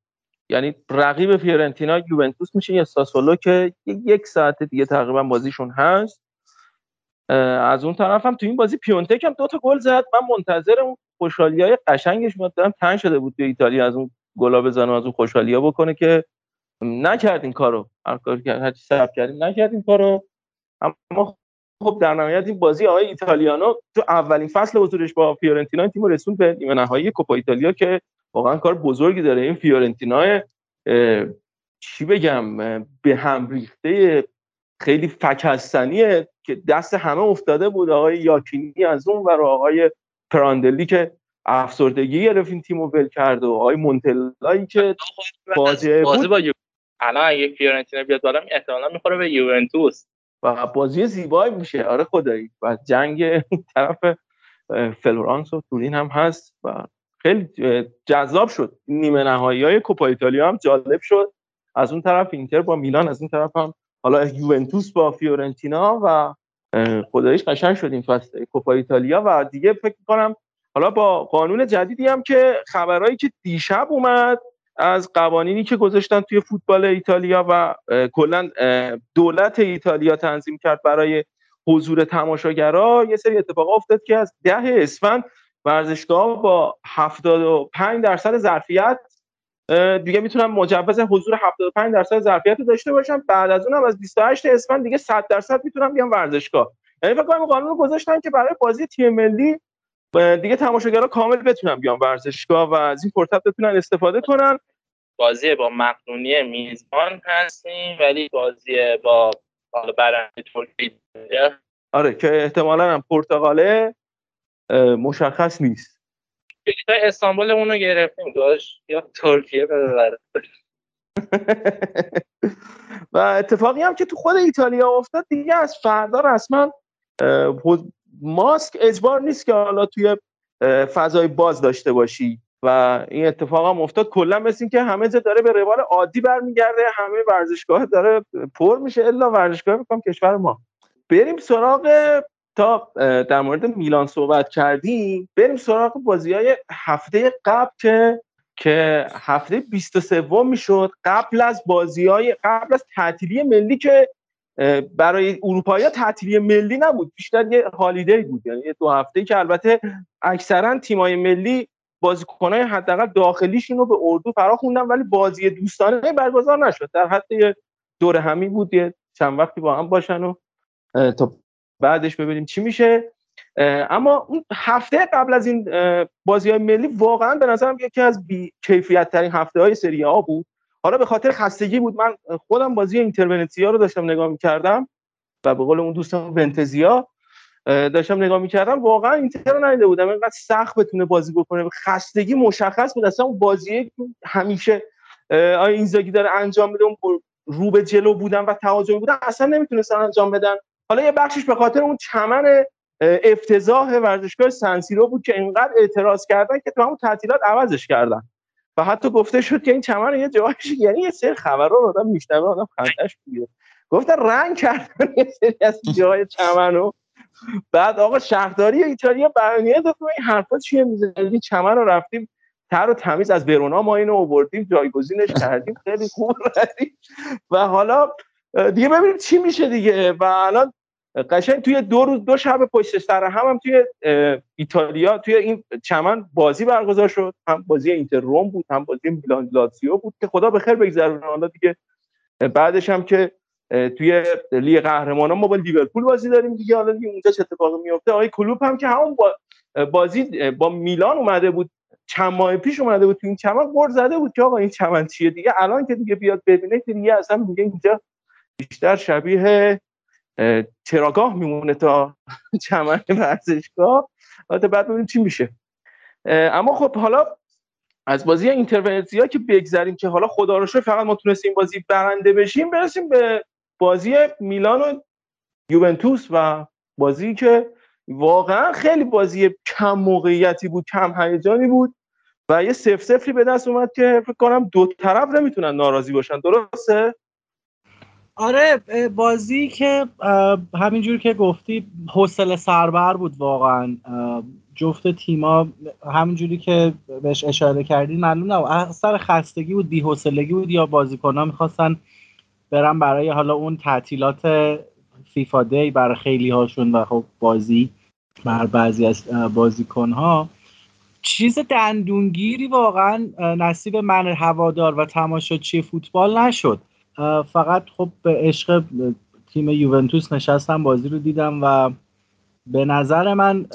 یعنی رقیب فیورنتینا یوونتوس میشه یا ساسولو که یک ساعت دیگه تقریبا بازیشون هست. از اون طرف هم تو این بازی پیونتک هم دو تا گل زد. من منتظر اون خوشحالی های قشنگش دارم تنگ شده بود تو ایتالیا از اون گلا بزنه از اون خوشحالی ها بکنه که نکرد این کارو. هر کاری کرد هر چی کردیم نکرد این کارو. اما خب در نهایت این بازی آقای ایتالیانو تو اولین فصل حضورش با فیورنتینا تیم رسوند به نیمه نهایی کوپا ایتالیا که واقعا کار بزرگی داره. این فیورنتینا چی بگم به هم ریخته خیلی فکستنیه که دست همه افتاده بود. آقای یاکینی از اون و آقای پراندلی که افسردگی گرفت این تیمو ول کرد و آقای مونتلایی که بازی بود. با الان اگه فیورنتینا بیاد بالا احتمالاً می‌خوره به یوونتوس. و بازی زیبایی میشه. آره خدایی. و جنگ طرف فلورانس و تورین هم هست و خیلی جذاب شد. نیمه نهایی های کوپا ایتالیا هم جالب شد. از اون طرف اینتر با میلان از این طرف هم حالا یوونتوس با فیورنتینا و خداییش قشنگ شد این فصل کوپا ایتالیا و دیگه فکر کنم حالا با قانون جدیدی هم که خبرهایی که دیشب اومد از قوانینی که گذاشتن توی فوتبال ایتالیا و کلا دولت ایتالیا تنظیم کرد برای حضور تماشاگرها یه سری اتفاق افتاد که از ده اسفند ورزشگاه با 75 درصد ظرفیت دیگه می‌تونن مجوز حضور 75 درصد ظرفیت رو داشته باشن بعد از اونم از 28 اسفند دیگه 100 درصد می‌تونن بیان ورزشگاه. یعنی فکر کنم قانون رو گذاشتن که برای بازی تیم ملی دیگه تماشاگرها کامل بتونن بیان ورزشگاه و از این فرصت بتونن استفاده کنن. بازی با مقدونیه میزبان هستیم ولی بازی با حالا برنده ترکیه. آره که احتمالا هم پرتغاله. مشخص نیست. استانبول اونو گرفتیم داشت. یا ترکیه ببره و اتفاقی هم که تو خود ایتالیا افتاد دیگه از فردا رسما ماسک اجبار نیست که حالا توی فضای باز داشته باشی. و این اتفاق هم افتاد. کلا مثل این که همه جا داره به روال عادی برمیگرده همه ورزشگاه داره پر میشه. الا ورزشگاه می‌کنم کشور ما. بریم سراغ تا در مورد میلان صحبت کردیم بریم سراغ بازی های هفته قبل که که هفته 23 می‌شد قبل از بازی های قبل از تعطیلی ملی که برای اروپایی ها تعطیلی ملی نبود بیشتر یه هالیدی بود یعنی دو هفته که البته اکثرا تیمای ملی بازیکنای حداقل داخلیشون رو به اردو فرا خوندن ولی بازی دوستانه برگزار نشد. در حد یه دور همی بود یه چند وقتی با هم باشن و تا بعدش ببینیم چی میشه. اما اون هفته قبل از این بازی های ملی واقعا به نظرم یکی از بی کیفیت ترین هفته های سری ها بود. حالا به خاطر خستگی بود. من خودم بازی اینترونتیا رو داشتم نگاه می‌کردم و به قول اون دوستم ونتزیا داشتم نگاه می‌کردم. واقعا اینتر رو ندیده بودم. اینقدر سخت بتونه بازی بکنه. خستگی مشخص بود. اصلا اون بازی همیشه آیا اینزاگی داره انجام میده؟ اون رو به جلو بودن و تهاجمی بودن اصلا نمی‌تونستن انجام بدن. حالا یه بخشش به خاطر اون چمن افتضاح ورزشگاه سنسیرو بود که اینقدر اعتراض کردن که تو همون تعطیلات عوضش کردن. و حتی گفته شد که این چمن یه جاهایش یعنی یه سری خبرها رو آدم میشنوه آدم خندش می‌گیره. گفتن رنگ کردن یه سری از جاهای چمن رو. بعد آقا شهرداری ایتالیا بیانیه داد این حرفا چیه می‌زنی چمن رو رفتیم تر و تمیز از برونا ما اینو آوردیم جایگزینش کردیم خیلی خوب و حالا دیگه ببینیم چی میشه دیگه. و الان قشنگ توی دو روز دو شب پشت سر هم هم توی ایتالیا توی این چمن بازی برگزار شد. هم بازی اینتر روم بود هم بازی میلان لاتزیو بود که خدا به خیر بگذرونه. حالا دیگه بعدش هم که توی لیگ قهرمانان ما با لیورپول بازی داریم دیگه. حالا دیگه اونجا چه اتفاقی میفته؟ آقای کلوب هم که همون با بازی با میلان اومده بود. چند ماه پیش اومده بود تو این چمن قرض زده بود که آقا این چمن چیه دیگه؟ الان که دیگه بیاد ببینه که دیگه اصلا دیگه اینجا بیشتر شبیه چراگاه میمونه تا چمن ورزشگاه. بعد ببینیم چی میشه. اما خب حالا از بازی اینترونسیا که بگذریم که حالا خدا رو فقط ما تونستیم بازی برنده بشیم برسیم به بازی میلان و یوونتوس و بازی که واقعا خیلی بازی کم موقعیتی بود کم هیجانی بود و یه سف سفری به دست اومد که فکر کنم دو طرف نمی‌تونن ناراضی باشن. درسته؟ آره بازی که همینجور که گفتی حوصله سربر بود واقعا. جفت تیما همینجوری که بهش اشاره کردی معلوم نه سر خستگی بود بی‌حوصلگی بود یا بازیکن‌ها می‌خواستن برن برای حالا اون تعطیلات فیفا دی برای خیلی هاشون و خب بازی بر بعضی از بازیکن ها چیز دندونگیری واقعا نصیب من هوادار و تماشاچی فوتبال نشد. فقط خب به عشق تیم یوونتوس نشستم بازی رو دیدم و به نظر من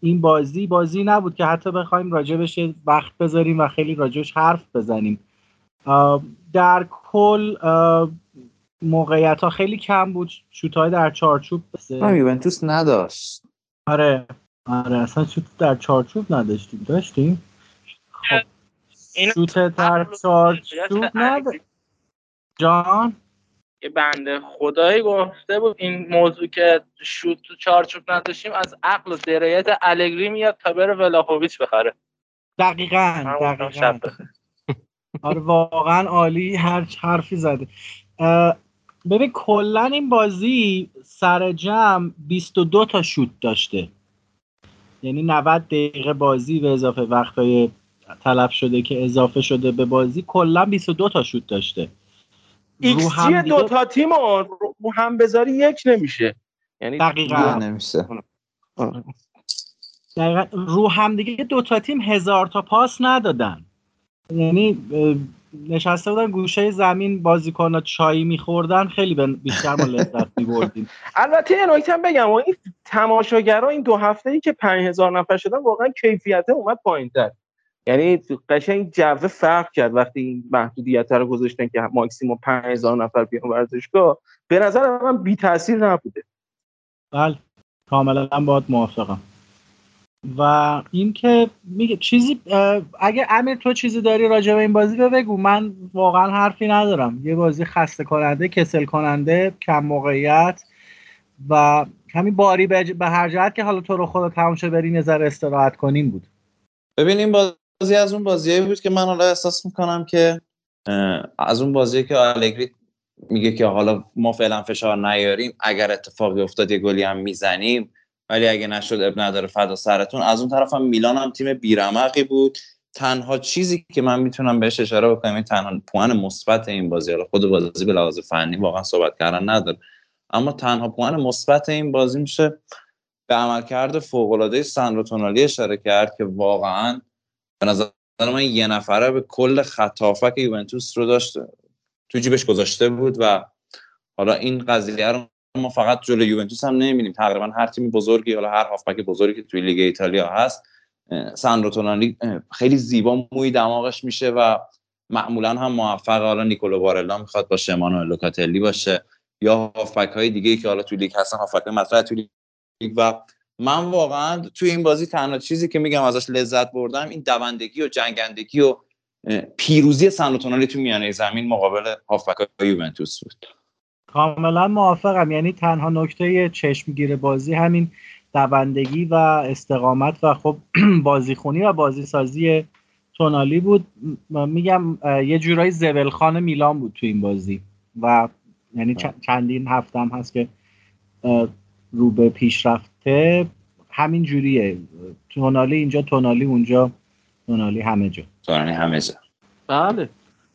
این بازی بازی نبود که حتی بخوایم راجبش وقت بذاریم و خیلی راجبش حرف بزنیم. در کل موقعیت ها خیلی کم بود شوت های در چارچوب یوونتوس نداشت. آره آره اصلا شوت در چارچوب نداشتیم داشتیم؟ خب شوت در چارچوب نداشتیم جان؟ یه بنده خدایی گفته بود. این موضوع که شوت تو چارچوب نداشتیم از عقل و درایت الگری میاد تا بره ولاخوویچ بخره. دقیقا دقیقا. آره واقعا عالی هر حرفی زده. ببین کلا این بازی سر جمع 22 تا شوت داشته. یعنی 90 دقیقه بازی به اضافه وقتای تلف شده که اضافه شده به بازی کلا 22 تا شوت داشته. ایکس جی دو تا تیم رو هم بذاری یک نمیشه. یعنی دقیقا. نمیشه. دقیقا. رو هم دیگه دو تا تیم هزار تا پاس ندادن. یعنی نشسته بودن گوشه زمین بازیکن چایی میخوردن خیلی بیشتر ما لذت میبردیم. البته یه نکته بگم این تماشاگرها این دو هفته ای که 5000 نفر شدن واقعا کیفیت اومد پایینتر. یعنی قشنگ جو فرق کرد وقتی این محدودیت رو گذاشتن که ماکسیموم 5000 نفر بیان ورزشگاه به نظر من بی تاثیر نبوده. بله. کاملا باید موافقم. و اینکه میگه چیزی اگه امیر تو چیزی داری راجع به این بازی رو بگو. من واقعا حرفی ندارم. یه بازی خسته کننده کسل کننده کم موقعیت و همین باری به هر جهت که حالا تو رو خدا تمام شد بریم یه ذره استراحت کنیم بود. ببین این بازی از اون بازیایی بود که من حالا احساس می‌کنم که از اون بازی که آلگری میگه که حالا ما فعلا فشار نیاریم اگر اتفاقی افتاد یه گلی هم می‌زنیم ولی اگه نشد اب نداره فدا سرتون. از اون طرف هم میلان هم تیم بیرمقی بود. تنها چیزی که من می‌تونم بهش اشاره بکنم این تنها پوان مثبت این بازی. حالا خود بازی به لحاظ فنی واقعا صحبت کردن نداره. اما تنها پوان مثبت این بازی میشه به عملکرد فوق العاده ساندرو تونالی اشاره کرد که واقعا به نظر من یه نفره به کل خط یوونتوس رو داشته. تو جیبش گذاشته بود و حالا این قضیه رو ما فقط جلوی یوونتوس هم نمی‌بینیم. تقریبا هر تیم بزرگی حالا هر هافبک بزرگی که توی لیگ ایتالیا هست. ساندرو خیلی زیبا موی دماغش میشه و معمولا هم موفق. حالا نیکولو بارلا می‌خواد با شمانو لوکاتلی باشه یا هافبک های دیگه که حالا توی لیگ هستن هافبک مطرح توی لیگ و من واقعا توی این بازی تنها چیزی که میگم ازش لذت بردم این دوندگی و جنگندگی و پیروزی سانوتونالی تو میانه زمین مقابل هافبک یوونتوس بود. کاملا موافقم. یعنی تنها نکته چشمگیر بازی همین دوندگی و استقامت و خب بازیخونی و بازیسازی تونالی بود. میگم یه جورایی زبلخان میلان بود تو این بازی و یعنی چندین هفتم هست که رو به پیشرفته همین جوریه. تونالی اینجا تونالی اونجا تونالی همه جا. تونالی همه جا. بله.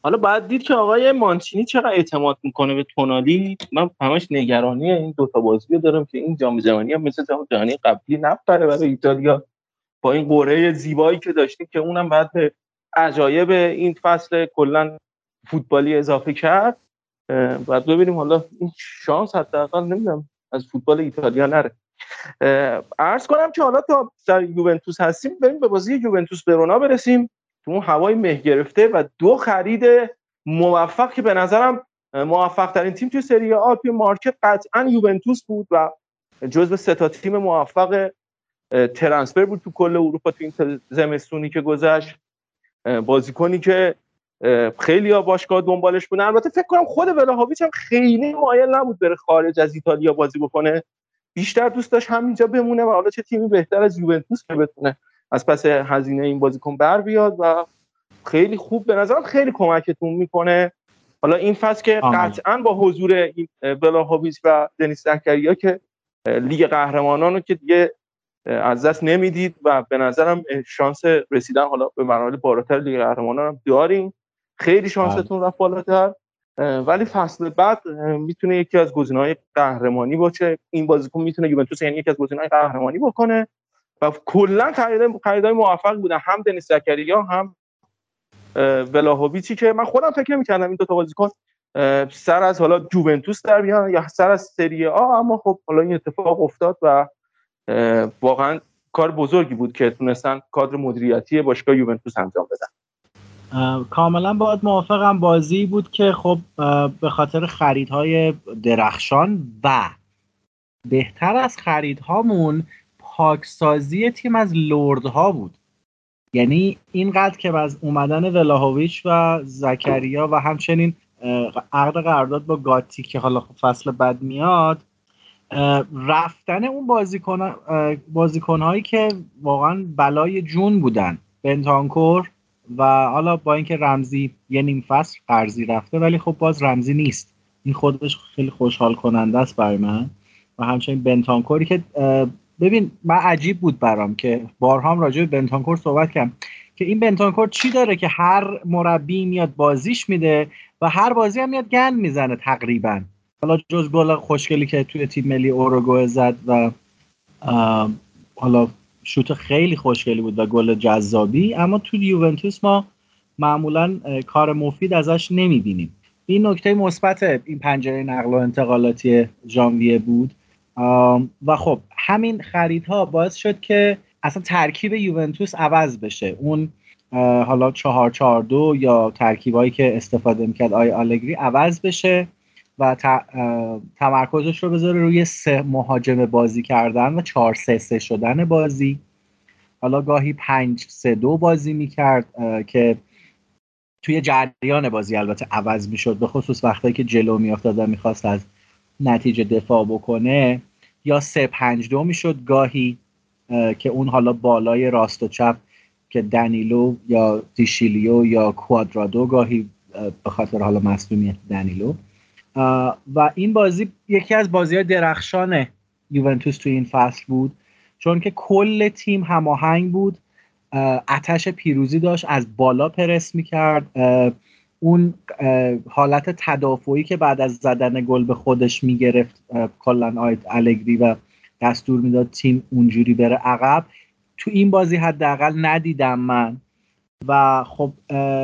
حالا باید دید که آقای مانچینی چقدر اعتماد می‌کنه به تونالی. من همش نگرانی این دوتا بازی رو دارم که این جام جهانی هم مثل جام جهانی قبلی نپره برای ایتالیا. با این قره زیبایی که داشتیم که اونم بعد به عجایب این فصل کلا فوتبالی اضافه کرد. بعد ببینیم حالا این شانس حداقل نمی‌دونم از فوتبال ایتالیا نره. عرض کنم که حالا تا در یوونتوس هستیم بریم به بازی یوونتوس برونا برسیم. تو اون هوای مه گرفته و دو خرید موفق که به نظرم موفق ترین تیم توی سری آ توی مارکت قطعا یوونتوس بود و جزو سه تا تیم موفق ترنسفر بود تو کل اروپا تو این زمستونی که گذشت. بازیکنی که خیلی ها باشگاه دنبالش بودن. البته فکر کنم خود ولاهاویچ هم خیلی مایل نبود بره خارج از ایتالیا بازی بکنه. بیشتر دوست داشت همینجا بمونه و حالا چه تیمی بهتر از یوونتوس که بتونه از پس هزینه این بازیکن بر بیاد و خیلی خوب به نظرم خیلی کمکتون می‌کنه. حالا این فصل که قطعا با حضور این ولاهاویچ و دنیس زکریا که لیگ قهرمانان رو که دیگه از دست نمی‌دید و به نظرم شانس رسیدن حالا به مراحل بالاتر لیگ قهرمانان هم داریم. خیلی شانستون رفت بالاتر. ولی فصل بعد می‌تونه یکی از گزینه‌های قهرمانی باشه. این بازیکن می‌تونه یوونتوس یعنی یکی از گزینه‌های قهرمانی بکنه و کلا خریدای موفق بودن هم دنیس زکریا هم ولاهویچی که من خودم فکر نمی‌کردم این دو تا بازیکن سر از حالا جوونتوس در بیان یا سر از سری آ اما خب حالا این اتفاق افتاد و واقعا کار بزرگی بود که تونستن کادر مدیریتی باشگاه یوونتوس انجام بدن. کاملا باید موافقم. بازی بود که خب به خاطر خریدهای درخشان و بهتر از خریدهامون پاکسازی تیم از لردها بود. یعنی اینقدر که از اومدن ولاهویچ و زکریا و همچنین عقد قرارداد با گاتی که حالا خب فصل بد میاد رفتن اون بازیکن بازیکن هایی که واقعا بلای جون بودن. بنتانکور و حالا با اینکه رمزی یه نیم فصل قرضی رفته ولی خب باز رمزی نیست. این خودش خیلی خوشحال کننده است برای من. و همچنین بنتانکوری که ببین من عجیب بود برام که بارها راجع به بنتانکور صحبت کردم که این بنتانکور چی داره که هر مربی میاد بازیش میده و هر بازی هم میاد گند می‌زنه تقریبا. حالا جز گل خوشگلی که توی تیم ملی اوروگوئه زد و حالا شوت خیلی خوشگلی بود و گل جذابی. اما تو یوونتوس ما معمولا کار مفید ازش نمی‌بینیم. این نکته مثبت این پنجره نقل و انتقالاتی ژانویه بود. و خب همین خریدها باعث شد که اصلا ترکیب یوونتوس عوض بشه. اون حالا چهار چهار دو یا ترکیبایی که استفاده می‌کرد آی آلگری عوض بشه. و تمرکزش رو بذاره روی سه مهاجم بازی کردن و چهار سه سه شدن بازی. حالا گاهی پنج سه دو بازی می‌کرد که توی جریان بازی البته عوض می‌شد به خصوص وقتی که جلو میافتاد و می‌خواست از نتیجه دفاع بکنه. یا سه پنج دو می‌شد گاهی که اون حالا بالای راست و چپ که دنیلو یا دیشیلیو یا کوادرادو گاهی به خاطر حالا مصدومیت دنیلو و این بازی یکی از بازی های درخشان یوونتوس توی این فصل بود چون که کل تیم هماهنگ بود. اتش پیروزی داشت از بالا پرس می‌کرد. اون حالت تدافعی که بعد از زدن گل به خودش می‌گرفت کلا آید الگری و دستور می‌داد تیم اونجوری بره عقب. تو این بازی حداقل ندیدم من. و خب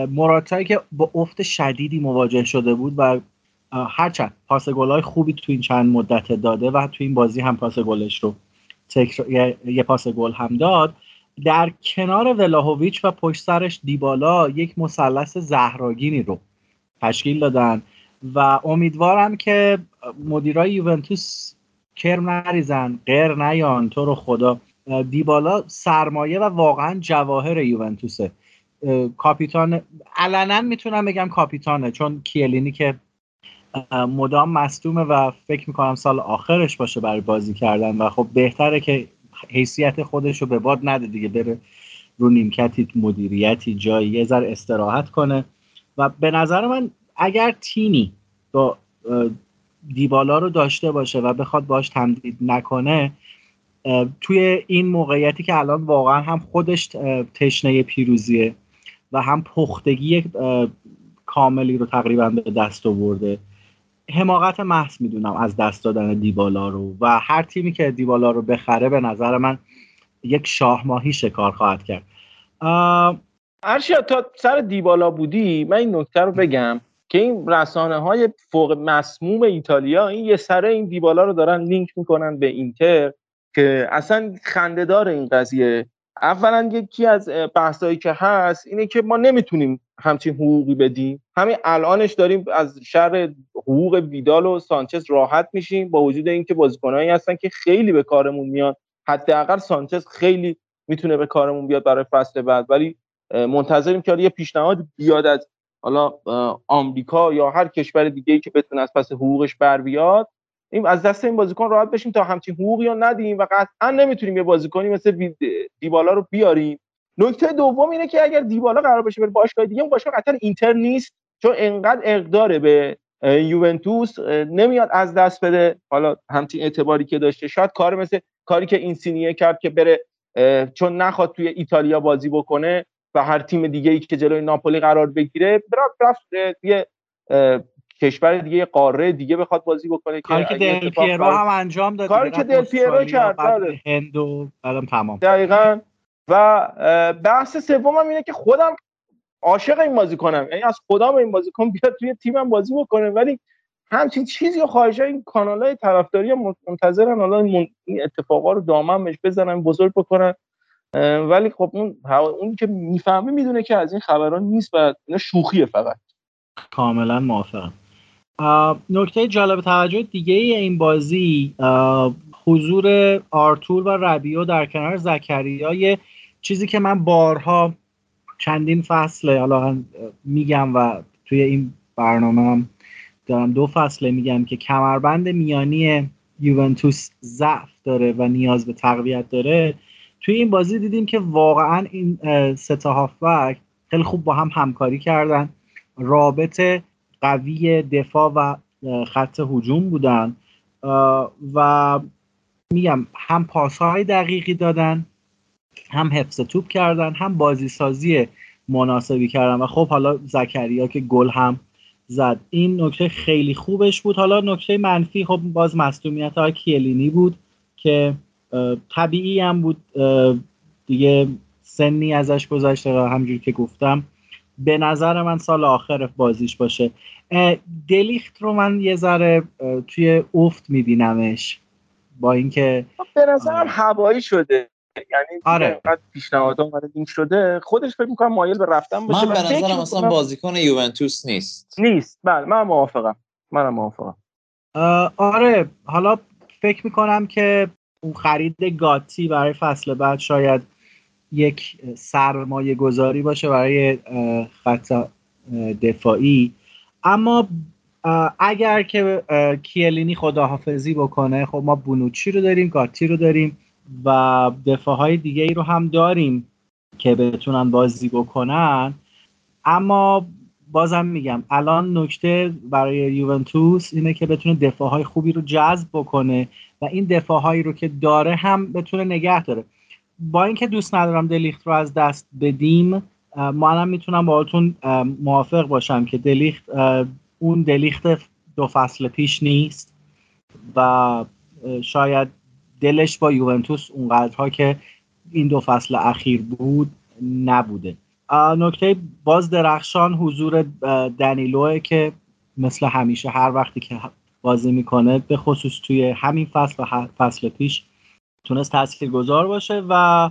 مراتایی که با افت شدیدی مواجه شده بود و هرچند پاس های خوبی تو این چند مدت داده و تو این بازی هم پاس گلش رو یه پاس گل هم داد. در کنار ولاهویچ و پشت سرش دیبالا یک مثلث زهراگینی رو تشکیل دادن و امیدوارم که مدیرای یوونتوس کرم نریزن غیر نیان تو رو خدا. دیبالا سرمایه و واقعا جواهر یوونتوسه. کاپیتان علنا می‌تونم بگم کاپیتانه چون کیلینی که مدام مصدومه و فکر می‌کنم سال آخرش باشه برای بازی کردن و خب بهتره که حیثیت خودش رو به باد نده دیگه بره رو نیمکتی مدیریتی جایی یه ذره استراحت کنه. و به نظر من اگر تیمی با دیبالا رو داشته باشه و بخواد باش تمدید نکنه توی این موقعیتی که الان واقعا هم خودش تشنه پیروزیه و هم پختگی کاملی رو تقریبا به دست آورده. حماقت محض می‌دونم از دست دادن دیبالا رو و هر تیمی که دیبالا رو بخره به نظر من یک شاهماهی شکار خواهد کرد. ارشیا تا سر دیبالا بودی من این نکته رو بگم که این رسانه های فوق مسموم ایتالیا این یه سره این دیبالا رو دارن لینک می‌کنن به اینتر که اصلا خندهدار این قضیه اولا یکی از بحثایی که هست اینه که ما نمی‌تونیم همچین حقوقی بدیم. همین الانش داریم از شر حقوق ویدال و سانچز راحت میشیم با وجود اینکه بازیکنایی هستن که خیلی به کارمون میان. حداقل سانچز خیلی می‌تونه به کارمون بیاد برای فصل بعد. ولی منتظریم که یه پیشنهاد بیاد از حالا آمریکا یا هر کشور دیگه ای که بتونه از پس حقوقش بر بیاد. این از دست این بازیکن راحت بشیم تا همچین حقوقی رو ندیم و قطعا نمی‌تونیم یه بازیکنی مثل دیبالا رو بیاریم. نکته دوم اینه که اگر دیبالا قرار بشه بره باشگاه دیگه اون باشگاه قطعا اینتر نیست چون انقدر اقداره به یوونتوس نمیاد از دست بده. حالا همچین اعتباری که داشته شاید کار مثل کاری که این سینیه کرد که بره چون نخواد توی ایتالیا بازی بکنه و هر تیم دیگه ای که جلوی ناپولی قرار بگیره رفت یه کشور دیگه قاره دیگه بخواد بازی بکنه کاری که دل پیرو هم انجام داد کاری که دل پیرو کرد بله. هند و بعدم تمام. دقیقاً. و بحث سومم اینه که خودم عاشق این بازی کنم. یعنی از خودم این بازی کنم بیاد توی تیمم بازی بکنه. ولی همچین چیزی و خواهش این کانال های طرفداری منتظرن حالا این اتفاقا رو دامن بهش بزنن بزرگ بکنن. ولی خب اون اون که می‌فهمه می‌دونه که از این خبران نیست و اینا شوخیه فقط. کاملا موافقم. نکته جالب توجه دیگه ای این بازی حضور آرتور و ربیو در کنار زکریا چیزی که من بارها چندین فصله حالا میگم و توی این برنامه هم دارم دو فصله میگم که کمربند میانی یوونتوس ضعف داره و نیاز به تقویت داره. توی این بازی دیدیم که واقعا این ستا هافبک خیلی خوب با هم همکاری کردن. رابط قوی دفاع و خط هجوم بودن. و میگم هم پاسهای دقیقی دادن هم حفظ توپ کردن هم بازی سازی مناسبی کردن. و خب حالا زکریا که گل هم زد. این نکته خیلی خوبش بود. حالا نکته منفی خب باز مصدومیت های کیلینی بود که طبیعی هم بود. دیگه سنی ازش گذشته و همجوری که گفتم به نظر من سال آخر بازیش باشه. دلیخت رو من یه ذره توی افت میبینمش. با اینکه خب، به نظرم هوایی شده. یعنی آره. پیشنهاد اومده این شده. خودش فکر می‌کنم مایل به رفتن باشه من به نظرم اصلا بازیکن یوونتوس نیست. نیست. بله من موافقم. منم موافقم. آره. حالا فکر می‌کنم که اون خرید گاتی برای فصل بعد شاید یک سرمایه گذاری باشه برای خط دفاعی. اما اگر که کیلینی خداحافظی بکنه خب ما بونوچی رو داریم گاتی رو داریم و دفاع های دیگه ای رو هم داریم که بتونن بازی بکنن. اما بازم میگم الان نکته برای یوونتوس اینه که بتونه دفاع های خوبی رو جذب بکنه و این دفاع هایی رو که داره هم بتونه نگه داره. با اینکه دوست ندارم دلیخت رو از دست بدیم منم می‌تونم باهاتون موافق باشم که دلیخت اون دلیخت دو فصل پیش نیست و شاید دلش با یوونتوس اونقدرها که این دو فصل اخیر بود نبوده. نکته باز درخشان حضور دنیلوه که مثل همیشه هر وقتی که بازی می‌کنه به خصوص توی همین فصل و فصل پیش تونست تاثیر گذار باشه و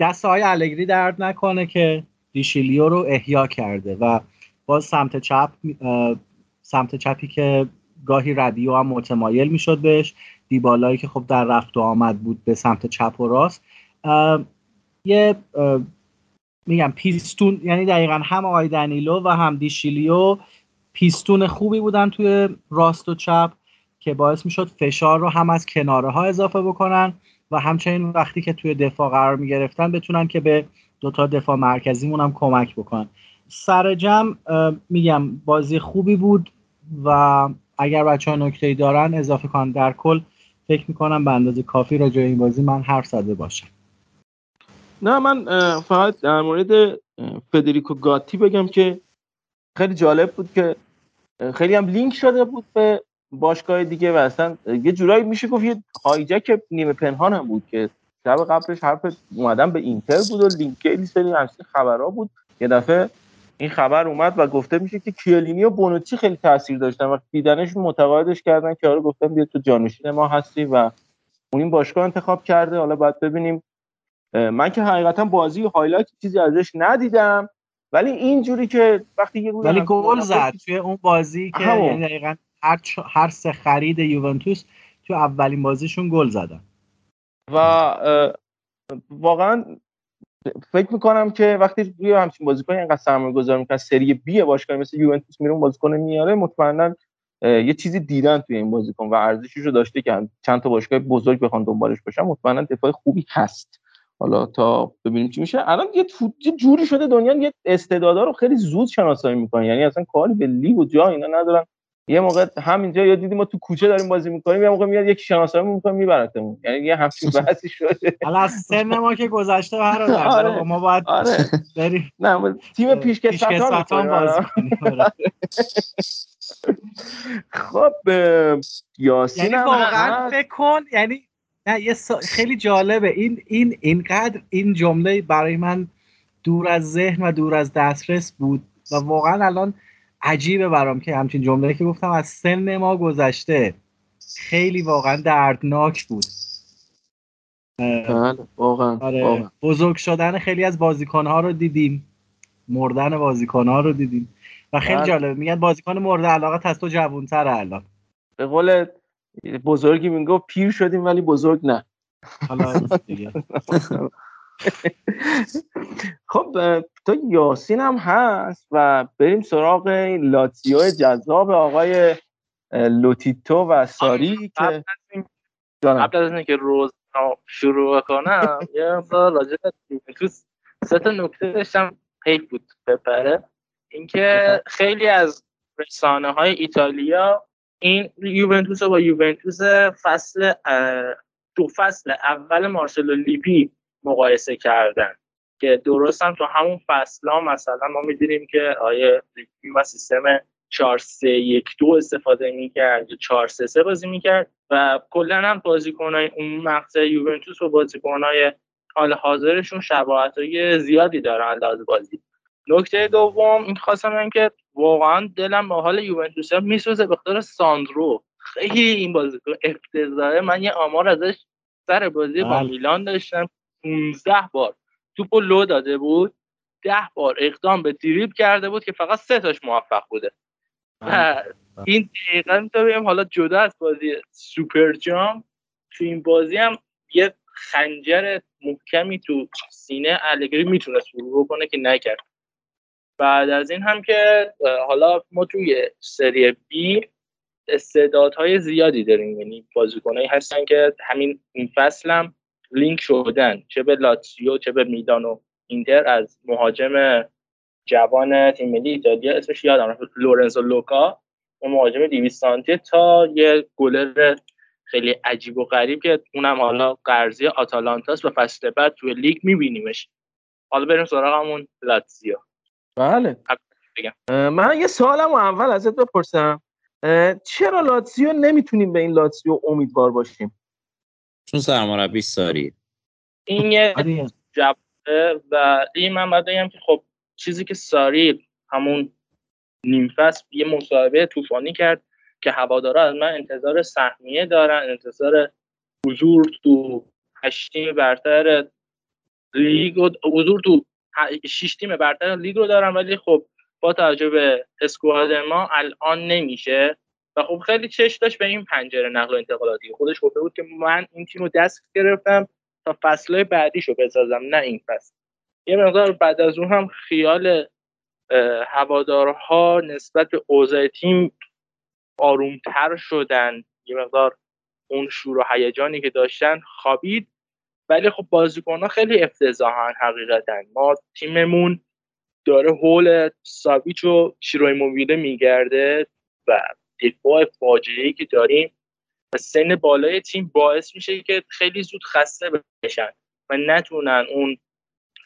دست های الگری درد نکنه که دیشیلیو رو احیا کرده و باز سمت چپ سمت چپی که گاهی ردیو هم متمایل می‌شد بهش دیبالایی که خب در رفت و آمد بود به سمت چپ و راست یه میگم پیستون یعنی دقیقا هم آقای دنیلو و هم دیشیلیو پیستون خوبی بودن توی راست و چپ. که باعث می‌شد فشار رو هم از کناره ها اضافه بکنن و همچنین وقتی که توی دفاع قرار می‌گرفتن بتونن که به دوتا دفاع مرکزیمون هم کمک بکنن. سر جمع میگم بازی خوبی بود و اگر بچه ها نکته دارن اضافه کنن. در کل فکر می‌کنم به اندازه کافی راجع این بازی من حرف زده باشم. نه من فقط در مورد فدریکو گاتی بگم که خیلی جالب بود که خیلی هم لینک شده بود به باشگاه دیگه و اصلا یه جورایی میشه گفت یه hijack نیمه پنهان هم بود که شب قبلش حرف اومدن به اینتر بود و لینک خیلی سری همچین خبرها بود. یه دفعه این خبر اومد و گفته میشه که کیه‌لینی و بونوچی خیلی تاثیر داشتن. و دیدنش متقاعدش کردن که آره گفتن بیا تو جانشین ما هستی و اون این باشگاه انتخاب کرده. حالا باید ببینیم. من که حقیقتا بازی highlight چیزی ازش ندیدم. ولی اینجوری که وقتی یه ولی گل زد توی اون بازی که یعنی دقیقا هر, هر سه خرید یوونتوس تو اولین بازیشون گل زدن. و واقعا فکر می‌کنم که وقتی روی همچین بازیکن اینقدر سرمایه گذار می‌کنن سری بی باشگاه مثل یوونتوس میره بازیکن میاره مطمئنا یه چیزی دیدن توی این بازیکن و ارزشش رو داشته که چند تا باشگاه بزرگ بخوان دنبالش باشن مطمئنا دفاع خوبی هست. حالا تا ببینیم چی میشه. الان یه جوری شده دنیا یه استعدادا رو خیلی زود شناسایی می‌کنن. یعنی اصلا کاری به لیگ و جا اینا ندارن. یه موقع همینجا یا دیدیم ما تو کوچه داریم بازی می‌کنیم یه موقع میاد یک شناسایی می‌کنه میبرتمون. یعنی یه همچین بحثی شده. حالا از سن ما که گذشته هر آره. ما باید آره. بریم. نه تیم پیشکسوتان بازی کنیم خب یاسین یعنی واقعا فکر کن یعنی نه یه خیلی جالبه. این این اینقدر این جمله برای من دور از ذهن و دور از دسترس بود و واقعا الان عجیبه برام که همچین جمله که گفتم از سن ما گذشته. خیلی واقعا دردناک بود. بله واقعا, آره. بزرگ شدن خیلی از بازیکنها رو دیدیم. مردن بازیکنها رو دیدیم. و خیلی بله. جالبه میگن بازیکن مورد علاقه از تو جوونتر الان. به قول بزرگی می‌گفت پیر شدیم ولی بزرگ نه. حالا خب تو یاسین هم هست و بریم سراغ لاتیو جذاب آقای لوتیتو و ساری که قبل از اینکه روز شروع کنم یه مقدار راجع به سه تا نکته داشتم حیف بود بپره. اینکه خیلی از رسانه های ایتالیا این یوونتوس با یوونتوس فصل دو فصل اول مارسلو لیپی مقایسه کردن. که درست هم تو همون فصل ها مثلا ما می‌دونیم که آیه لیپی و سیستم 4 3 1 2 استفاده می‌کرد یا 4 3 3 بازی می‌کرد و کلا هم بازیکنای اون مقطع یوونتوس و بازیکنای حال حاضرشون شباهت های زیادی دارن لحاظ بازی. نکته دوم این خواستم که واقعا دلم به حال یوونتوس میسوزه به خاطر ساندرو. خیلی این بازیکن افتضاحه. من یه آمار ازش سر بازی با بله. میلان داشتم. 15 بار. توپو لو داده بود ده بار اقدام به دریب کرده بود که فقط سه تاش موفق بوده. بله. این دقیقا می‌تونم حالا جدا از بازی سوپر جام تو این بازی هم یه خنجر محکمی تو سینه الگری می‌تونست فرو کنه که نکرد. بعد از این هم که حالا ما توی سری بی استعدادهای زیادی داریم یعنی بازیکنایی هستن که همین این فصل هم لینک شدن چه به لاتسیو چه به میدان و اینتر از مهاجم جوان تیم ملی ایتالیا اسمش یادم رفت لورنزو لوکا. اون مهاجم 200 سانتی تا یه گلر خیلی عجیب و غریب که اونم حالا قرضی آتالانتاس و فصل بعد توی لیگ میبینیمش. حالا بریم سراغ همون لاتزیو. بله. من یه سوالم اول ازت بپرسم. چرا لاتزیو نمی‌تونیم به این لاتزیو امیدوار باشیم؟ چون سرمربی ساری. این یه جبه و این من باید بگم که خب چیزی که ساری همون نیم فصل یه مصاحبه طوفانی کرد که هوادارا از من انتظار سهمیه دارن انتظار حضور تو هشتیم برتر لیگ و حضور تو شش تیم برتر لیگ رو دارن ولی خب با توجه به اسکواد ما الان نمیشه. و خب خیلی چش داشت به این پنجره نقل و انتقالاتی. خودش گفته بود که من این تیم رو دست گرفتم تا فصلهای بعدیشو بسازم نه این فصل. یه مقدار بعد از اون هم خیال هوادارها نسبت به اوضاع تیم آرومتر شدن. یه مقدار اون شور و هیجانی که داشتن خوابید. ولی خب ها خیلی افتضاحن حقیقتا. ما تیممون داره هول ساویچ و شیروی موبیله میگرده و دفاع فاجعه که داریم و سن بالای تیم باعث میشه که خیلی زود خسته بشن. و نتونن اون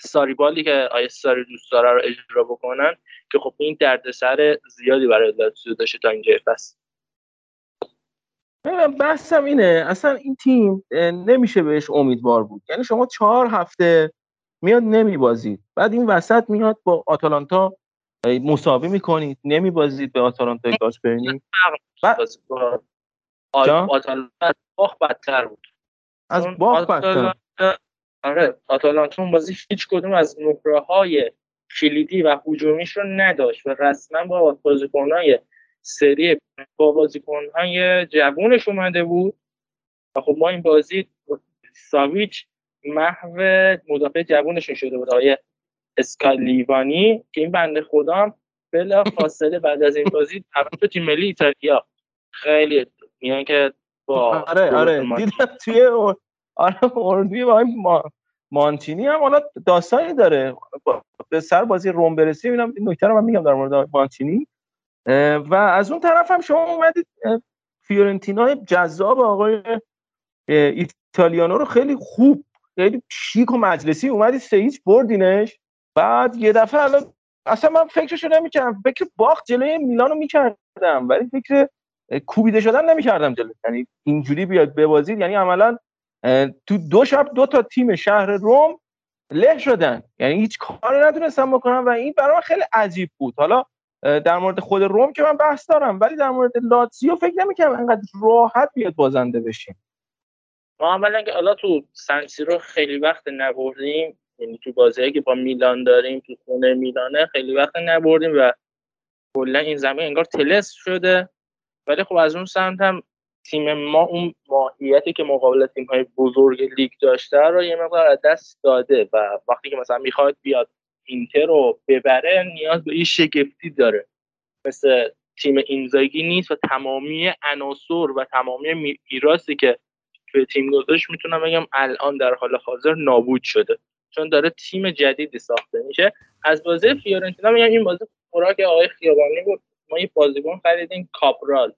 ساریبالی که آیه ساری دوست داره رو اجرا بکنن که خب این دردسر زیادی برای لاتزیو داشته تا اینجا فصل. بحثم اینه. اصلا این تیم نمیشه بهش امیدوار بود. یعنی شما چهار هفته میاد نمیبازید. بعد این وسط میاد با آتالانتا مساوی می‌کنید نمیبازید به آتالانتا گاسپرینی آتالانتا باخ بدتر بود. از باخ بدتر. آره آتالانتا اون بازی هیچ کدوم از نقره های کلیدی و هجومیش رو نداشت و رسما با بازیکنهای سری با بازیکنهای جوونش اومده بود. و خب ما این بازی ساویچ محو مدافع جوونشون شده بود. آقای اسکالیوانی که این بنده خدا بلا فاصله بعد از این بازی تو تیم ملی ایتالیا. خیلی میگن که با آره آره. دیدم توی آره اردوی با ما مانتینی هم حالا داستانی داره. به سر بازی روم برسیم اینم این نکته رو من میگم در مورد مانتینی و از اون طرف هم شما اومدید فیورنتینا جذاب آقای ایتالیانو رو خیلی خوب خیلی شیک و مجلسی اومدی سه هیچ بردینش. بعد یه دفعه الان اصلا من فکرشو نمی‌کردم. فکر باخت جلوی میلانو می‌کردم. ولی فکر کوبیده شدن نمی‌کردم جلوی یعنی اینجوری بیاد ببازید یعنی عملا تو دو شب دو تا تیم شهر روم له شدن. یعنی هیچ کاری نتونستم بکنم و این برای خیلی عجیب بود. حالا در مورد خود روم که من بحث دارم ولی در مورد لاتزیو فکر نمی‌کنم انقدر راحت بیاد بازنده بشیم. ما اولا که حالا تو رو خیلی وقت نبردیم. یعنی تو بازی که با میلان داریم تو خونه میلانه خیلی وقت نبردیم و کلا این زمین انگار تلس شده. ولی خب از اون سمت هم تیم ما اون ماهیتی که مقابل تیم های بزرگ لیگ داشته رو یه مقدار از دست داده و وقتی که مثلا می‌خواد بیاد اینتر رو ببره نیاز به این شگفتی داره. مثل تیم اینزاگی نیست و تمامی عناصر و تمامی میراثی که توی تیم گذاشت می‌تونم بگم الان در حال حاضر نابود شده. چون داره تیم جدیدی ساخته میشه. از بازی فیورنتینا میگم این بازی خوراک آقای خیابانی بود. ما یه بازیکن خریدیم کاپرال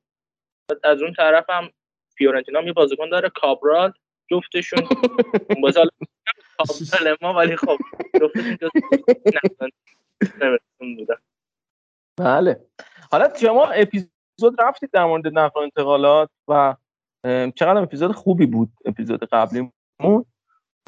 از اون طرف هم فیورنتینا یه بازیکن داره کابرال. جفتشون بازی کابرال ما ولی خب جفتشون بودن بله. حالا شما اپیزود رفتید در مورد نقل انتقالات و چقدر اپیزود خوبی بود اپیزود قبلیمون؟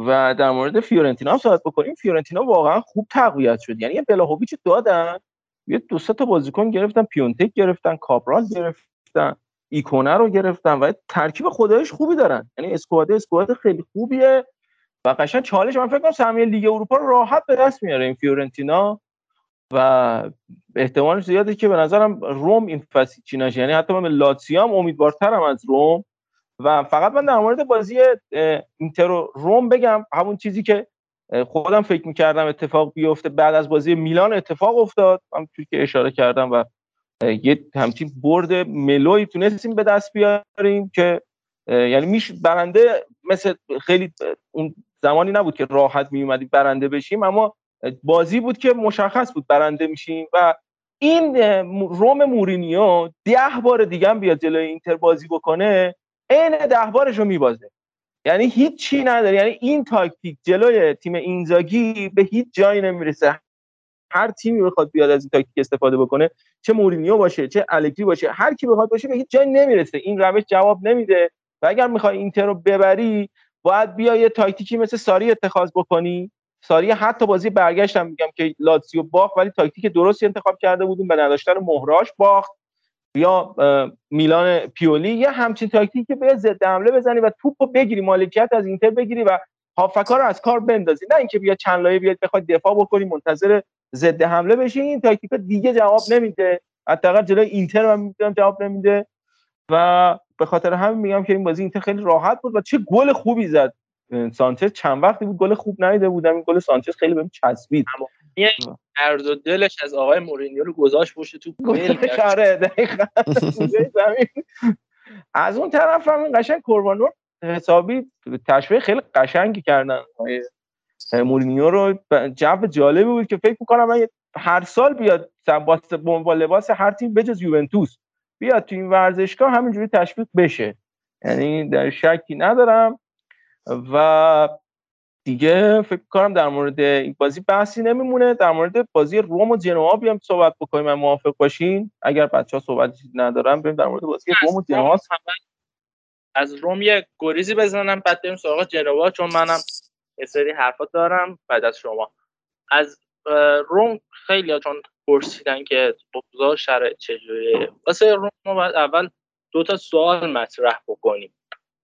و در مورد فیورنتینا هم صحبت بکنیم. فیورنتینا واقعا خوب تقویت شد. یعنی ولاهوویچ دادن یه دو تا بازیکن گرفتن پیونتک گرفتن کابرال گرفتن ایکونه رو گرفتن و ترکیب خدایش خوبی دارن. یعنی squad squad خیلی خوبیه و قشنگ چالش من فکر کنم سهمیه لیگ اروپا رو راحت به دست میاره این فیورنتینا و احتمالش زیاده که به نظرم روم این فصل یعنی حتی من لاتزیوام امیدوارترم از روم. و فقط من در مورد بازی اینتر و روم بگم همون چیزی که خودم فکر می‌کردم اتفاق بیفته بعد از بازی میلان اتفاق افتاد. همونطور که اشاره کردم و یه همچین برد ملوی تونستیم به دست بیاریم که یعنی میش برنده مثل خیلی اون زمانی نبود که راحت می برنده بشیم اما بازی بود که مشخص بود برنده میشیم و این روم مورینیو ده بار دیگه هم بیاد جلوی اینتر بازی بکنه. عین ده بارش رو میبازه. یعنی هیچ چی نداره. یعنی این تاکتیک جلوی تیم اینزاگی به هیچ جایی نمی‌رسه. هر تیمی بخواد بیاد از این تاکتیک استفاده بکنه چه مورینیو باشه چه الگری باشه هر کی بخواد باشه به هیچ جایی نمی‌رسه. این روش جواب نمیده. و اگر می‌خوای اینتر رو ببری باید بیا یه تاکتیکی مثل ساری اتخاذ بکنی. ساری حتی بازی برگشتم میگم که لاتزیو باخت ولی تاکتیک درستی انتخاب کرده بودیم به نداشتن مهراش باخت. یا میلان پیولی یه همچین تاکتیکی به ضد حمله بزنی و توپو بگیری مالکیت از اینتر بگیری و هافبکا رو از کار بندازی. نه اینکه بیا چند لایه بیاد بخواد دفاع بکنی منتظر ضد حمله بشی. این تاکتیک دیگه جواب نمیده. حداقل جلوی اینتر هم می‌دونم جواب نمیده. و به خاطر همین میگم که این بازی اینتر خیلی راحت بود و چه گل خوبی زد. سانچز چند وقتی بود گل خوب ندیده بودم. این گل سانچز خیلی بهم چسبید. ارد و دلش از آقای مورینیو رو گذاشت پشت تو آره از اون طرف هم این قشنگ قربانو حسابی تشبیه خیلی قشنگی کردن. مورینیو رو جو جالبی بود که فکر می‌کنم من هر سال بیاد با لباس هر تیم بجز یوونتوس بیاد تو این ورزشگاه همینجوری تشویق بشه. یعنی در شکی ندارم. و دیگه فکر کنم در مورد این بازی بحثی نمیمونه. در مورد بازی روم و جنوا بیام صحبت بکنیم من موافق باشین. اگر بچه ها صحبت ندارم بریم در مورد بازی روم و جنوا. از روم یه گریزی بزنم بعد بریم سراغ جنوا چون منم یه سری حرفات دارم بعد از شما. از روم خیلی چون پرسیدن که اوضاع شرایط چجوریه. واسه روم ما باید اول دو تا سوال مطرح بکنیم.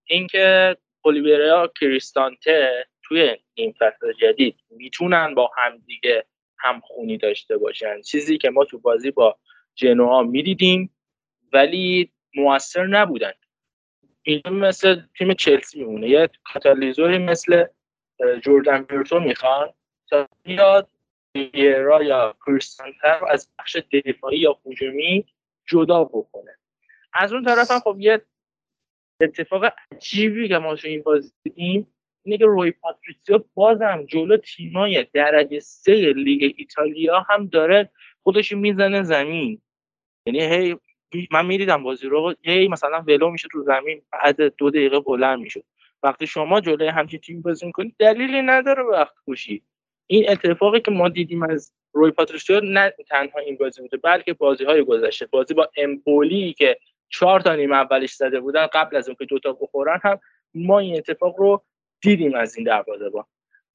اینکه اولیوریا کریستانته توی این فصل جدید می‌تونن با همدیگه همخونی داشته باشن. چیزی که ما تو بازی با جنوا می‌دیدیم ولی موثر نبودن. اینجا مثل تیم چلسی میمونه. یه کاتالیزوری مثل جوردن پیرتو می‌خوان. تا بیاد را یا کریستانتر از بخش دفاعی یا هجومی جدا بکنه. از اون طرف هم خب یه اتفاق عجیبی که ما تو این بازی دیدیم اینه که روی پاتریسیو بازم جلو تیمای درجه سه لیگ ایتالیا هم داره خودش می‌زنه زمین. یعنی هی من می‌دیدم بازی رو هی مثلا ولو میشه تو زمین بعد دو دقیقه بلند میشه. وقتی شما جلوی همچین تیم بازی می‌کنید دلیلی نداره وقت کشی این اتفاقی که ما دیدیم از روی پاتریسیو نه تنها این بازی بوده بلکه بازی های گذشته. بازی با امپولی که چهار تا نیم اولیش زده بودن قبل از اینکه دوتا بخورن هم ما این اتفاق رو دیدیم از این با.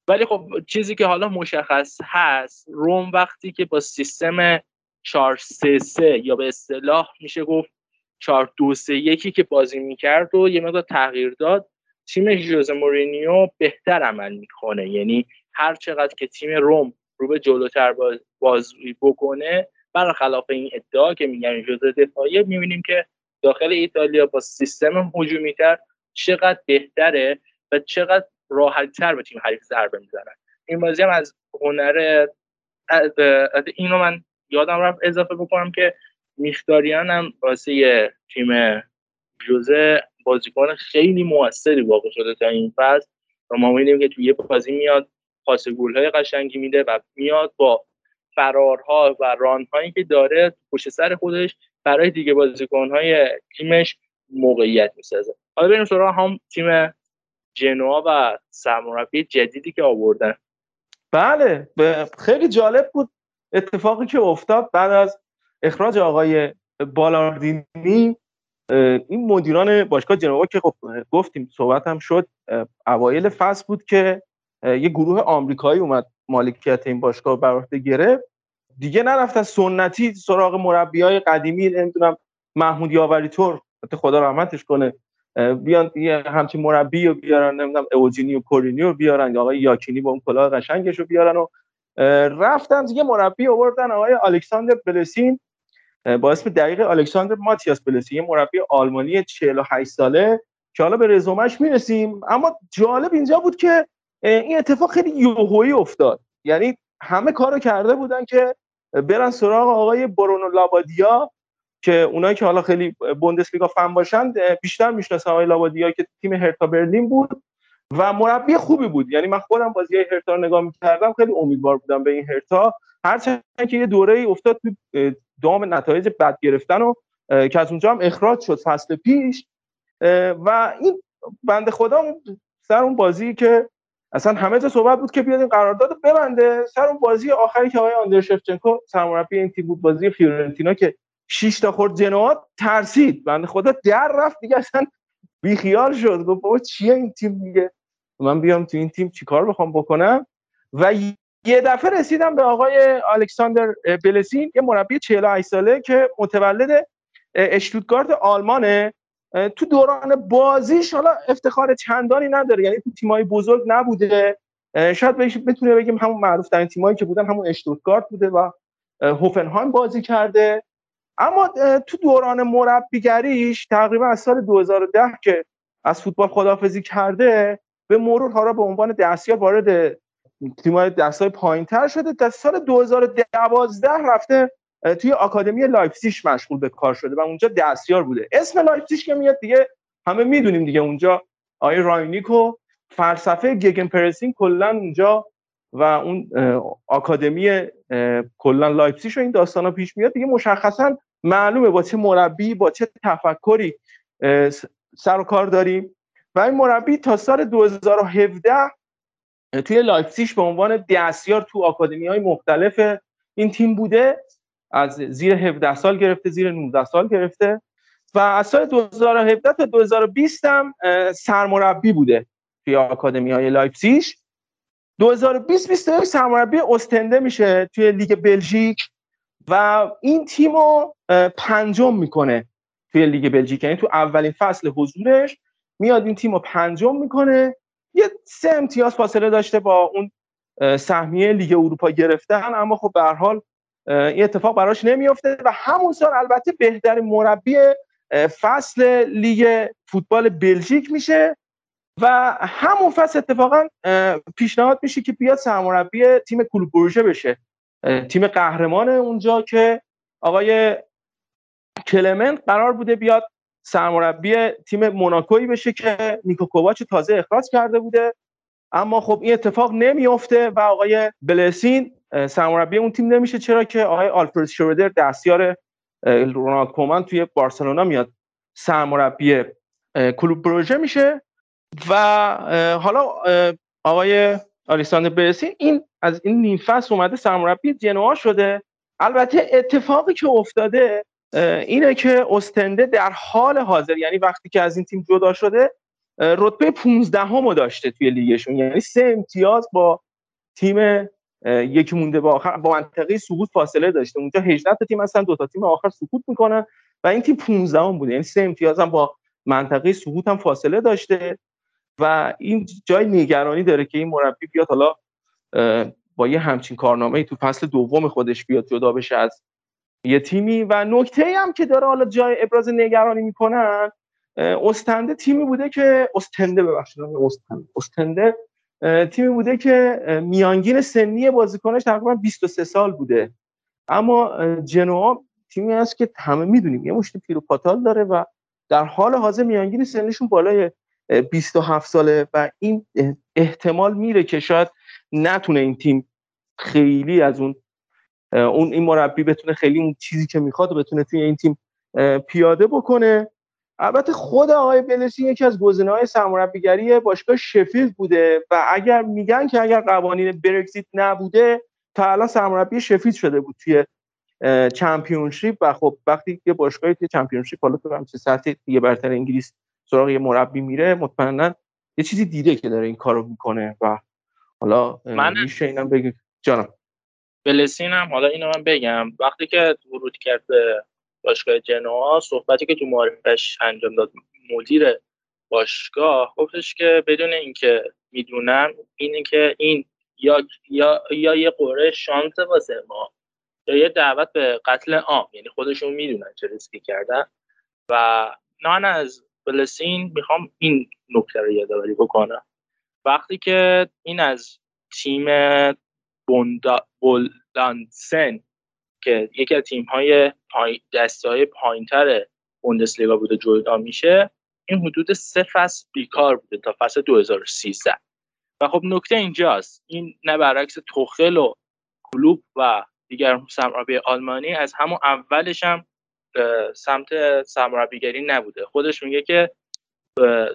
ولی خب چیزی که حالا مشخص هست روم وقتی که با سیستم 4 3 3 یا به اصطلاح میشه گفت 4 2 3 1 که بازی می‌کرد و یه مقدار تغییر داد تیم ژوز مورینیو بهتر عمل می‌کنه. یعنی هر چقدر که تیم روم رو به جلوتر بازی بکنه برخلاف این ادعا که میگن ژوز دفاعی می‌بینیم که داخل ایتالیا با سیستم هجومی تر چقدر بهتره. و چقدر راحت تر به تیم حریف ضربه می‌زنن. این بازی هم از هنر اینو من یادم رفت اضافه بکنم که میختاریان هم واسه تیم جوزه بازیکن خیلی موثری واقع شده تا این فصل. و ما میدیم که توی یه بازی میاد پاس های قشنگی میده و میاد با فرارها و رانهایی که داره پشت سر خودش برای دیگه بازیکنهای تیمش موقعیت می‌سازه. حالا بریم سراغ هم تیم جنوا و سرمربی جدیدی که آوردن. بله خیلی جالب بود اتفاقی که افتاد بعد از اخراج آقای بالاردینی این مدیران باشگاه جنوا که خب گفتیم صحبت هم شد اوایل فصل بود که یه گروه آمریکایی اومد مالکیت این باشگاه بر عهده گرفت. دیگه نرفتن سنتی سراغ مربی های قدیمی نمی‌دونم محمود یاوری طور خدا رحمتش کنه بیان یه همچین مربی رو بیارن نمی‌دونم اوجینی و کورینی رو بیارن آقای یاکینی با اون کلاه قشنگش رو بیارن و رفتن یه مربی آوردن آقای الکساندر بلسین. با اسم دقیق الکساندر ماتیاس بلسین یه مربی آلمانی 48 ساله که حالا به رزومش می‌رسیم. اما جالب اینجا بود که این اتفاق خیلی یوهویی افتاد. یعنی همه کارو کرده بودن که برن سراغ آقای برونو لابادیا. که اونایی که حالا خیلی بوندسلیگا فن باشند بیشتر می‌شناسن آقای لابادیا که تیم هرتا برلین بود و مربی خوبی بود. یعنی من خودم بازی هرتا رو نگاه می‌کردم خیلی امیدوار بودم به این هرتا. هرچند که یه دوره ای افتاد تو دام نتایج بد گرفتن و که از اونجا هم اخراج شد فصل پیش. و این بنده خدا سر اون بازی که اصلا همه جا صحبت بود که بیاد این قرارداد ببنده. سر اون بازی آخری که آقای آندر شفچنکو سرمربی این تیم بود بازی فیورنتینا که 6 تا خورد جنوا ترسید. بنده خدا در رفت دیگه اصلا بیخیال شد. گفت بابا چیه این تیم دیگه؟ من بیام تو این تیم چیکار بخوام بکنم؟ و یه دفعه رسیدم به آقای الکساندر بلسین یه مربی 48 ساله که متولد اشتوتگارت آلمانه. تو دوران بازیش حالا افتخار چندانی نداره. یعنی تو تیمای بزرگ نبوده. شاید بهش بتونه بگیم همون معروف ترین تیمایی که بودن همون اشتوتگارت بوده و هوفنهایم بازی کرده. اما تو دوران مربیگریش تقریبا از سال 2010 که از فوتبال خدافظی کرده به مرور حالا به عنوان دستیار وارد تیمای دستای پایینتر شده تا سال 2012 رفته توی آکادمی لایپزیگ مشغول به کار شده و اونجا دستیار بوده. اسم لایپزیگ که میاد دیگه همه می‌دونیم دیگه اونجا. آقای رانگنیک و فلسفه gegenpressing کلا اونجا و اون آکادمی کلا لایپزیگ و این داستانا پیش میاد. دیگه مشخصا معلومه با چه مربی با چه تفکری سر و کار داریم. و این مربی تا سال 2017 توی لایپزیگ به عنوان دستیار تو آکادمی های مختلف این تیم بوده. از زیر 17 سال گرفته زیر 19 سال گرفته. و از سال 2017 تا 2020 هم سرمربی بوده توی آکادمی های لایپزیگ. 2020 21 سرمربی استاندارد میشه توی لیگ بلژیک و این تیم رو پنجم می‌کنه توی لیگ بلژیک. یعنی تو اولین فصل حضورش میاد این تیم رو پنجم می‌کنه. یه سه امتیاز فاصله داشته با اون سهمیه لیگ اروپا گرفتن اما خب به حال این اتفاق براش نمیافته و همون سال البته بهترین مربی فصل لیگ فوتبال بلژیک میشه. و همون فصل اتفاقا پیشنهاد میشه که بیاد سرمربی تیم کلوب بروژه بشه. تیم قهرمان اونجا که آقای کلمنت قرار بوده بیاد سرمربی تیم موناکویی بشه که نیکو کوواچ تازه اخراج کرده بوده. اما خب این اتفاق نمیافته و آقای بلسین سرمربی اون تیم نمیشه. چرا که آقای آلفرد شرودر دستیار رونالد کومان توی بارسلونا میاد سرمربی کلوب پروژه میشه. و حالا آقای آلیساندر برسی این از این نیم فصل اومده سرمربی جنوا شده. البته اتفاقی که افتاده اینه که استنده در حال حاضر یعنی وقتی که از این تیم جدا شده رتبه 15 همو داشته توی لیگشون. یعنی سه امتیاز با تیم یکی مونده با آخر با منطقه سقوط فاصله داشته. اونجا 18 تا تیم هستن دو تا تیم آخر سقوط می‌کنن و این تیم 15 هم بوده. یعنی سه امتیاز هم با منطقه سقوط هم فاصله داشته. و این جای نگرانی داره که این مربی بیاد حالا با یه همچین کارنامه تو فصل دوم خودش بیاد جدا بشه از یه تیمی. و نکته هم که داره حالا جای ابراز نگرانی می‌کنن استنده تیمی بوده که استنده ببخشید استنده. استنده تیمی بوده که میانگین سنی بازیکنش تقریبا 23 سال بوده. اما جنوا تیمی است که همه می‌دونیم یه مشت پیروپاتال داره و در حال حاضر میانگین سنشون بالای 27 ساله و این احتمال میره که شاید نتونه این تیم خیلی از اون اون این مربی بتونه خیلی اون چیزی که می‌خواد و بتونه توی این تیم پیاده بکنه. البته خود آقای بلسی یکی از های سرمربیگری باشگاه شفیلد بوده و اگر میگن که اگر قوانین برگزیت نبوده تا الان سرمربی شفیلد شده بود توی چمپیونشیپ و خب وقتی یه باشگاهی توی چمپیونشیپ حالا تو همچین سطح یه برتر انگلیس سراغ یه مربی میره مطمئنا یه چیزی دیده که داره این کارو می‌کنه و حالا من میشه اینم بگم جانم. بلسین هم حالا اینو من بگم. وقتی که ورود کرد به باشگاه جنوا صحبتی که تو معرفش انجام داد مدیر باشگاه گفتش که بدون اینکه می‌دونم اینه که این یا یا یا یه قره شانس واسه ما یا یه دعوت به قتل عام یعنی خودشون می‌دونن چه ریسکی کردن. و نان از بلسین می‌خوام این نکته رو یادآوری بکنم. وقتی که این از تیم بولانسن که یکی از تیم های دسته های پایین تر بوندسلیگا بوده جدا میشه این حدود سه فصل بیکار بوده تا فصل 2013 و خب نکته اینجاست این نه برعکس توخل و کلوب و دیگر سرمربی آلمانی از همون اولش هم سمت سرمربیگری نبوده. خودش میگه که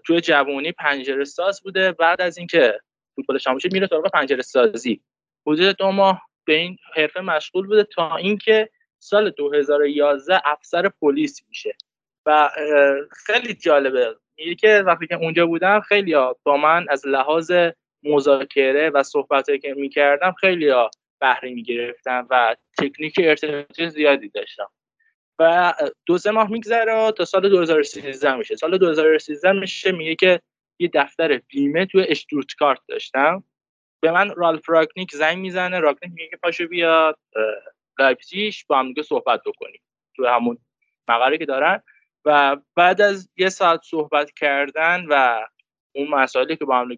توی جوانی پنجره ساز بوده. بعد از اینکه فوتبال شامل میره سراغ پنجره سازی. حدود دو ماه به این حرفه مشغول بوده تا اینکه سال 2011 افسر پلیس میشه. و خیلی جالبه. میگه که وقتی که اونجا بودم خیلی ها با من از لحاظ مذاکره و صحبت که می‌کردم خیلی ها بهره می‌گرفتم و تکنیک ارتباطی زیادی داشتم. و دو سه ماه میگذره تا سال 2013 میشه. سال 2013 میشه میگه که یه دفتر بیمه توی اشتوتگارت داشتم. به من رالف راکنیک زنگ می‌زنه راکنیک میگه که پاشو بیاد لایپزیگ با هم صحبت بکنیم تو همون مقاله که دارن. و بعد از یه ساعت صحبت کردن و اون مسائلی که با هم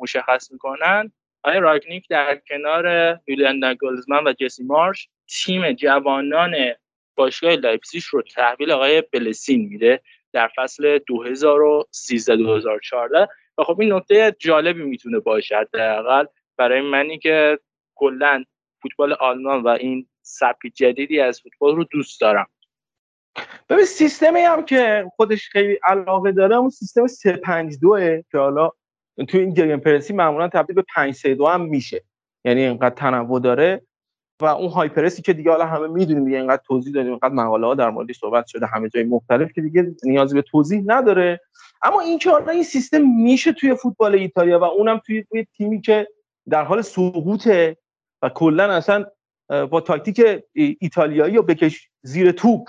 مشخص می‌کنن آقای رانگنیک در کنار یولیان ناگلزمن و جسی مارش تیم جوانان باشگاه لایپزیگ رو تحویل آقای بلسین میده در فصل 2013 2014 و خب این نکته جالبی می‌تونه باشه حداقل برای منی که کلا فوتبال آلمان و این سبک جدیدی از فوتبال رو دوست دارم. ببین سیستمی هم که خودش خیلی علاقه داره اون سیستم 352 که حالا تو این گیم پرسی معمولا تبدیل به 532 هم میشه. یعنی اینقدر تنوع داره. و اون هایپرسی که دیگه حالا همه می‌دونیم دیگه اینقدر توضیح دادیم اینقدر مقاله ها در موردش صحبت شده همه جای مختلف که دیگه نیازی به توضیح نداره. اما این که حالا این سیستم میشه توی فوتبال ایتالیا و اونم توی, توی تیمی که در حال سقوطه و کلا اصلا با تاکتیک ایتالیایی یا بکش زیر توپ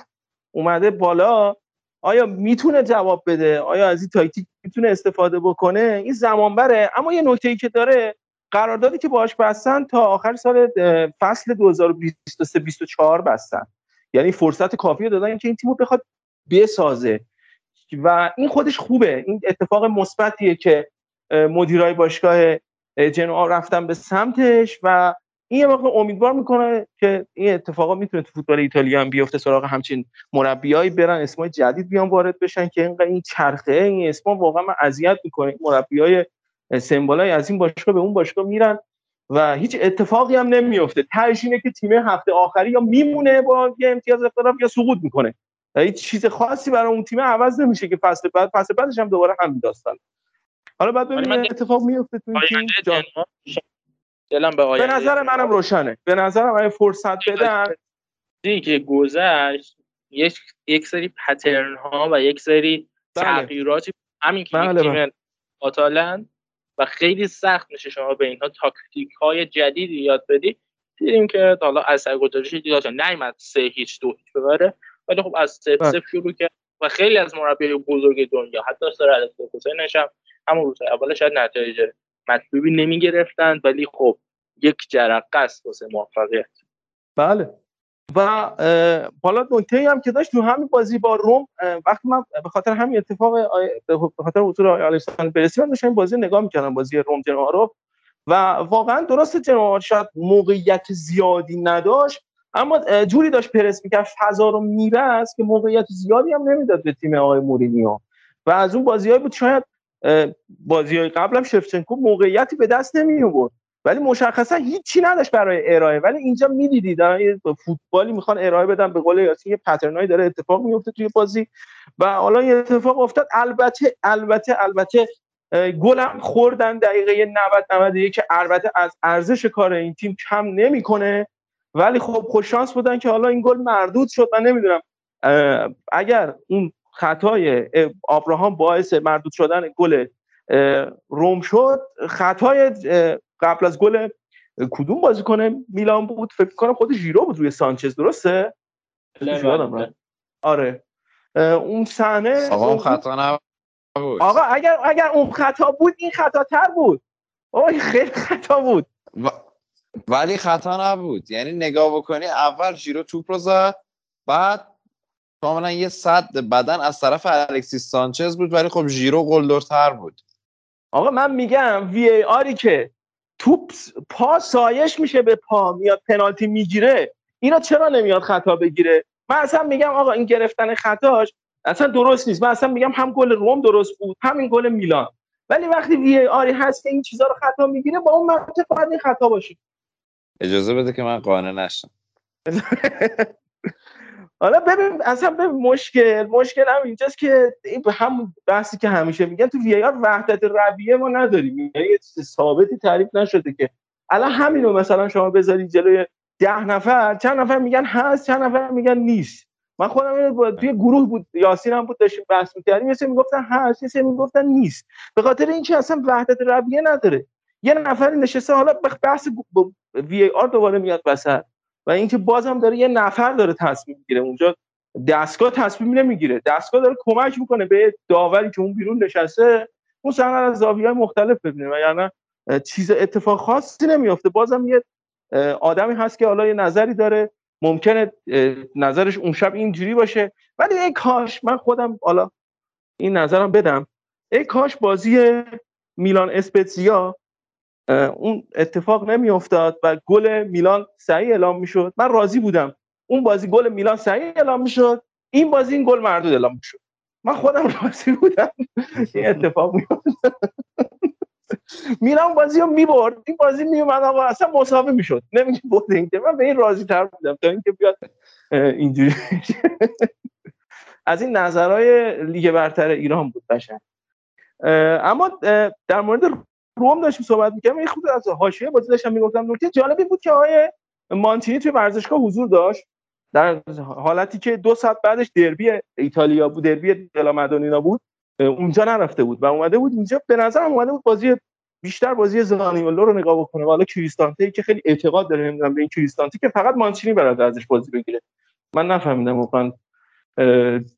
اومده بالا آیا می‌تونه جواب بده؟ آیا از این تاکتیک می‌تونه استفاده بکنه؟ این زمان بره اما یه نکته ای که داره قراردادی که باهاش بستن تا آخر سال فصل 2023 24 بستن. یعنی فرصت کافی دادن که این تیمو بخواد بسازه. و این خودش خوبه. این اتفاق مثبتیه که مدیرای باشگاه جنوا رفتن به سمتش و این موقع امیدوار می‌کنه که این اتفاقا می‌تونه تو فوتبال ایتالیا هم بیفته سراغ همچین مربیایی برن اسمای جدید بیان وارد بشن که این چرخه این اسما واقعا من اذیت می‌کنه. مربیای سمبولای از این باشگاه به اون باشگاه میرن و هیچ اتفاقی هم نمیفته. ترجیحه که تیم هفته آخری یا میمونه با یه امتیاز اختلاف یا سقوط می‌کنه. هیچ چیز خاصی برای اون تیم عوض نمیشه که فصل بعد فصل بعدش هم دوباره همین داستان. حالا بعد ببینیم اتفاق میفته تو این تیم. دلم به آینده به نظر منم روشنه. به نظرم اگه فرصت بدن. که گذشت یک یک سری پترن ها و یک سری بله. تغییراتی همین که بله تیم بله. آتالند و خیلی سخت میشه شما به اینها تاکتیک های جدیدی یاد بدی. دیدیم که حالا اثرگذاریش دیداشون نیومد سه هیچ دو هیچ ببره. ولی خب از سف سف شروع کرد و خیلی از مربی بزرگ دنیا حتی سر الکس حسینش هم همون روز اول شاید نتایج مطلوبی نمی گرفتن ولی خب یک جرقه است واسه موفقیت. بله. و حالا نکته هم که داشت تو همین بازی با روم وقتی من به خاطر همین اتفاق به خاطر حضور آلیسان برسی من داشتم بازی نگاه می‌کردم بازی روم جنوا رو و واقعا درست جنوا شاید موقعیت زیادی نداشت اما جوری داشت پرس می‌کرد فضا رو میبست که موقعیت زیادی هم نمی‌داد به تیم آقای مورینیو. و از اون بازیهایی بود شاید بازی های قبلم شفچنکو موقعیتی به دست نمی آورد ولی مشخصا هیچی نداشت برای ارائه. ولی اینجا می‌دیدی دارن یه فوتبالی می‌خوان ارائه بدن به قول یاسین یه پترنایی داره اتفاق میفته توی بازی. و حالا یه اتفاق افتاد. البته البته البته گلم خوردن دقیقه 90 91 که البته از ارزش کار این تیم کم نمی‌کنه. ولی خب خوش شانس بودن که حالا این گل مردود شد. من نمی‌دونم اگر اون خطای آبراهام باعث مردود شدن گل روم شد خطای قبل از گل کدوم بازیکن میلان بود؟ فکر کنم خود ژیرو بود روی سانچز درسته؟ آره. اون صحنه آقا خطا نبود. آقا اگر اگر اون خطا بود این خطا تر بود. آقا خیلی خطا بود. ولی خطا نبود. یعنی نگاه بکنی اول ژیرو توپ رو زد بعد کاملا یه سد بدن از طرف الکسیس سانچز بود ولی خب ژیرو قلدرتر بود. آقا من میگم وی ای آری که توپ پا سایش میشه به پا میاد پنالتی می‌گیره. اینا چرا نمیاد خطا بگیره؟ من اصلا میگم آقا این گرفتن خطاش اصلا درست نیست. من اصلا میگم هم گل روم درست بود همین گل میلان. ولی وقتی وی ای آری هست که این چیزها رو خطا می‌گیره با اون منطق باید این خطا باشه. اجازه بده که من قانع نشم. حالا ببین اصلا ببین مشکل مشکل هم اینجاست که این به هم بحثی که همیشه میگن تو وی آر وحدت رویه ما نداریم. یعنی ثابتی تعریف نشده که الان همین رو مثلا شما بذاری جلوی ده نفر چند نفر میگن هست چند نفر میگن نیست. من خودم توی گروه بود یاسین هم بود داشتیم بحث می‌کردیم یه می‌گفتن هست یه می‌گفتن نیست. به خاطر اینکه اصلا وحدت رویه نداره. یه نفر نشسته حالا بحث وی آر دوباره میاد وسط. و اینکه بازم داره یه نفر داره تصمیم می‌گیره. اونجا دستگاه تصمیم نمی‌گیره. دستگاه داره کمک می‌کنه به داوری که اون بیرون نشسته اون صحنه از زاویه‌های مختلف ببینه. یعنی چیز اتفاق خاصی نمیافته. بازم یه آدمی هست که حالا یه نظری داره. ممکنه نظرش اون شب اینجوری باشه. ولی ای کاش من خودم حالا این نظرم بدم. ای کاش بازی میلان اسپتزیا اون اتفاق نمیافتاد و گل میلان صحیح اعلام می‌شد. من راضی بودم اون بازی گل میلان صحیح اعلام می‌شد. این بازی این گل مردود اعلام می‌شد. من خودم راضی بودم. این اتفاق میافتاد. میلان بازی رو می‌برد. این بازی میومد آقا اصلا مساوی می‌شد. نمیگه بود اینکه من به این راضی تر بودم تا اینکه بیاد اینجوری. از این نظرهای لیگ برتر ایران بود بشه اما در مورد روم داشتیم صحبت می‌کردیم. یه خود از حاشیه بازی داشتم می‌گفتم. نکته جالبی بود که آقای مانتینی توی ورزشگاه حضور داشت. در حالتی که دو ساعت بعدش دربی ایتالیا بود دربی دلا مدونینا بود اونجا نرفته بود و اومده بود اینجا. به نظر اومده بود بازی بیشتر بازی زانیولو رو نگاه بکنه. حالا کریستانته که خیلی اعتقاد داره نمی‌دونم به این کریستانته که فقط مانچینی برات ازش بازی بگیره. من نفهمیدم واقعا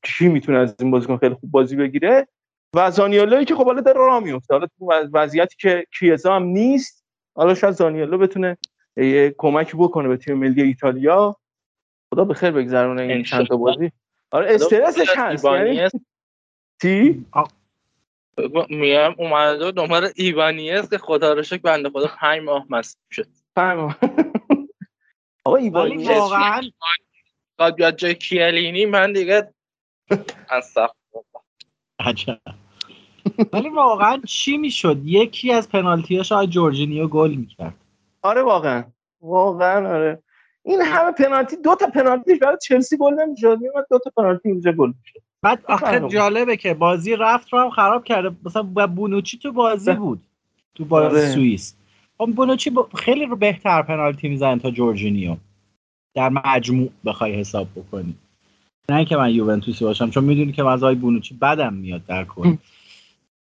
کی می‌تونه از این بازیکن خیلی خوب بازی بگیره. و زانیولوی که خب حالا داره راه میفته. حالا تو وضعیتی که کیزا هم نیست حالا شاید زانیولو بتونه یه کمکی بکنه به تیم ملی ایتالیا. خدا به خیر بگذرونه این چند تا بازی. آره استرسش هست یعنی تی میگم اومده دنبال ایوانیز که خدا رو شکر بنده خدا 5 ماه مست شد 5 ماه. آقا ایوانیز واقعا قد بیاد جای کیلینی من دیگه اصلا عجب. ولی واقعا چی می‌شد؟ یکی از پنالتی ها شاید جورجینیو گل می‌کرد. آره واقعا. واقعا آره. این همه پنالتی دو تا پنالتی برای چلسی گل نمی‌شد. میومد دو تا پنالتی اینجا گل می‌شد. بعد آخه جالبه که بازی رفت رو هم خراب کرده. مثلا بونوچی تو بازی بود تو بازی آره. سوئیس. خب بونوچی خیلی رو بهتر پنالتی می‌زنه تا جورجینیو. در مجموع بخوای حساب بکنی. نه که من یوونتوسی باشم چون می‌دونی که من از بونوچی بدم میاد در کل.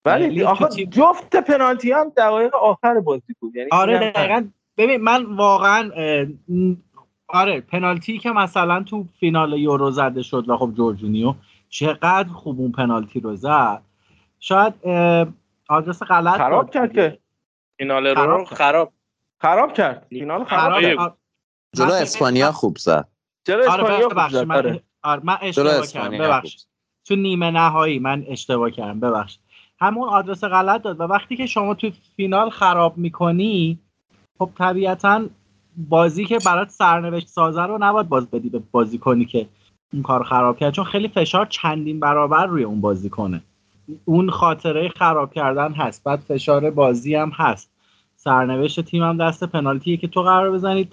ولی آخه جفت پنالتی هم دقایق آخر بازی بود. یعنی آره دقیقا. ببین من واقعا آره پنالتی که مثلا تو فینال یورو زده شد و خب جورجینیو چقدر خوب اون پنالتی رو زد. شاید آدرس غلط خراب کرد که. فینال رو خراب خراب. کرد. فینال خراب, کرد. جلو اسپانیا خوب زد. جلو اسپانیا خوب زد. من, آره. من اشتباه کردم. ببخشید. تو نیمه نهایی من اشتباه کردم. ببخشید. همون آدرس غلط داد. و وقتی که شما تو فینال خراب می‌کنی خب طبیعتا بازی که برات سرنوشت سازه رو نباید باز بدی به بازی کنی که اون کار خراب کرد. چون خیلی فشار چندین برابر روی اون بازی کنه. اون خاطره خراب کردن هست. بعد فشار بازی هم هست. سرنوشت تیم هم دست پنالتیه که تو قرار بزنید.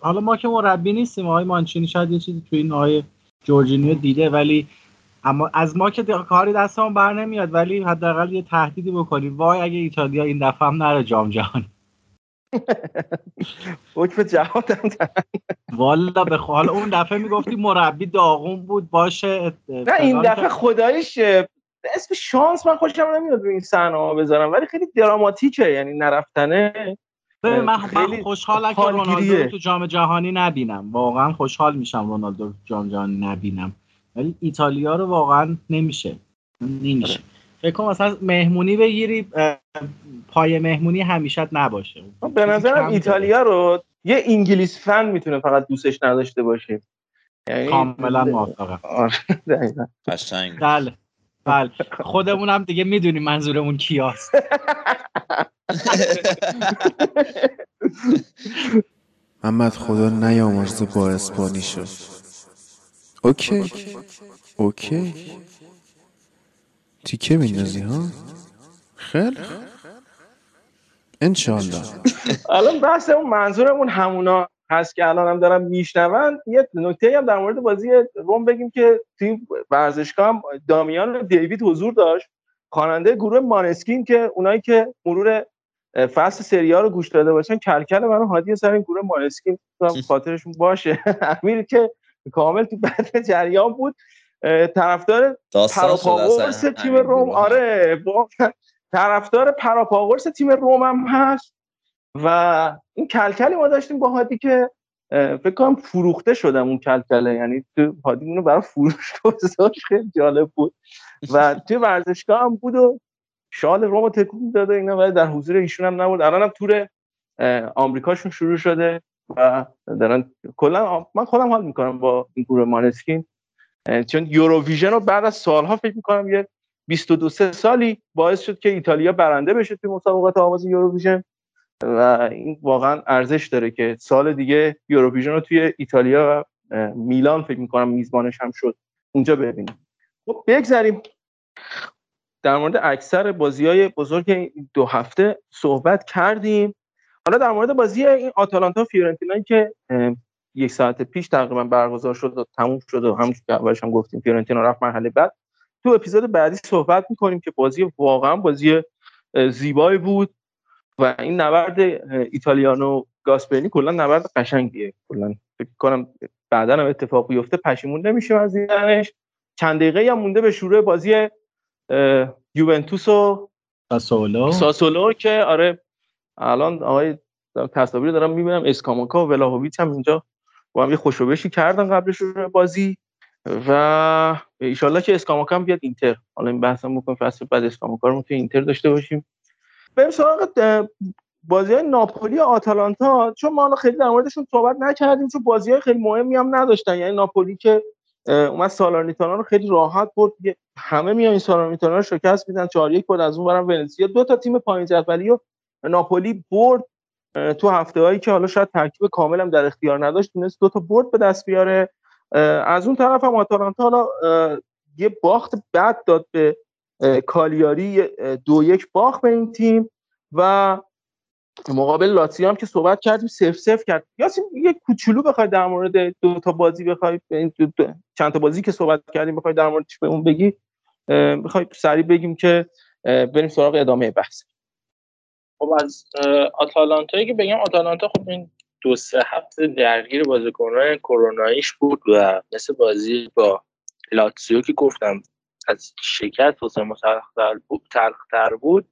حالا ما که مربی نیستیم. آقای مانچینی شاید یه چیزی تو این آقای جورجینیو دیده ولی اما از ما که کاری دستمون بر نمیاد ولی حداقل یه تهدیدی بکنیم. وای اگه ایتالیا این دفعه هم نره جام جهانی. حکم جهادم والا به حال اون دفعه می‌گفتی مربی داغون بود باشه. نه این دفعه خدایش اسم شانس من خوشم نمیاد رو این صحنه بذارم ولی خیلی دراماتیکه یعنی نرفتنه. من, من خوشحالم که رونالدو تو جام جهانی نبینم. واقعا خوشحال میشم رونالدو تو جام جهانی نبینم. ولی ایتالیا رو واقعا نمیشه. نمیشه. فکر کنم مثلا مهمونی بگیری پای مهمونی همیشه نباشه. خب، به نظرم ایتالیا رو یه انگلیس فن می‌تونه فقط دوستش نداشته باشه. یعنی کاملا موافقم. آره، بله بله. خودمون هم دیگه می‌دونیم منظورمون کیاست. محمد خدا نیامرزه با اسپانی شد اوکی. اوکی. تیکه میندازی ها؟ خیلی انشالله الان بحث اون منظورمون همونا هست که الان هم دارم میشنون. یه نکته هم در مورد بازی روم بگیم که توی ورزشگاه هم دامیان و دیوید حضور داشت. خواننده گروه مانسکین که اونایی که مرور فصل سریا رو گوش داده باشن کلکل منو هادی سر این گروه مانسکین خاطرشون باشه. امیر که کامل تو بعد جریان بود. طرفدار پراپاگورس تیم روم. آره طرفدار پراپاگورس تیم روم هم هست. و این کلکلی ما داشتیم با هادی که فکر کنم فروخته شدم اون کلکله. یعنی تو هادی اونو برای فروش گذاشت. خیلی جالب بود. و توی ورزشگاه هم بود و شال رومو تکون داده اینا ولی در حضور ایشون هم نبود. الان هم تور آمریکاشون شروع شده. و دارن کلا من خودم حال می‌کنم با این گروه مانسکین چون یوروویژن رو بعد از سالها فکر می‌کنم یه 22 سالی باعث شد که ایتالیا برنده بشه توی مسابقات آواز یوروویژن. و این واقعا ارزش داره که سال دیگه یوروویژن رو توی ایتالیا و میلان فکر می‌کنم میزبانش هم شد. اونجا ببینیم. خب بگذاریم در مورد اکثر بازی های بزرگ دو هفته صحبت کردیم. حالا در مورد بازی این آتالانتا فیورنتینایی که یک ساعت پیش تقریبا برگزار شد و تموم شد و همونش که اولش هم گفتیم فیورنتینا رفت مرحله بعد. تو اپیزود بعدی صحبت می‌کنیم که بازی واقعا بازی زیبایی بود و این نبرد ایتالیانو گاسپرینی کلا نبرد قشنگیه. کلا فکر کنم بعدا هم اتفاق بیفته پشیمون نمیشیم از دیدنش. چند دقیقه هم مونده به شروع بازی یوونتوس و ساسولو. ساسولو که آره الان آقای تصاویر دارم می‌بینم اسکاماکا و ولاهویچ هم اینجا با هم یه خوشوبشی کردن قبلش رو بازی و ایشالله که اسکاماکا هم بیاد اینتر. حالا این بحثم بکنیم فصل بعد اسکاماکا رو اینتر داشته باشیم. بریم سراغ بازی های ناپولی آتالانتا. چون ما خیلی در موردشون صحبت نکردیم چون بازی های خیلی مهمی هم نداشتن. یعنی ناپولی که اومد سالارنیتانا رو خیلی راحت برد. همه میان این سالارنیتانا رو شکست میدن 4 1 بود از اون برم ونزیا دو تا تیم پایین جدولی و ناپولی برد تو هفته هایی که حالا شاید ترکیب کامل در اختیار نداشت تونست دو تا برد به دست بیاره. از اون طرف هم آتالانتا حالا یه باخت بد داد به کالیاری دو یک باخت به این تیم و مقابل لاتزیو هم که صحبت کردیم سف سف کرد. یاسین یه کوچولو بخوای در مورد دو تا بازی بخوای چند تا بازی که صحبت کردیم بخوای در موردش به اون بگی؟ بخوای سریع بگیم که بریم سراغ ادامه بحث. خب از آتالانتایی که بگم آتالانتا خب این دو سه هفته درگیر بازیکنان کروناییش بود و مثل بازی با لاتزیو که گفتم از شکست واسه ما تلختر بود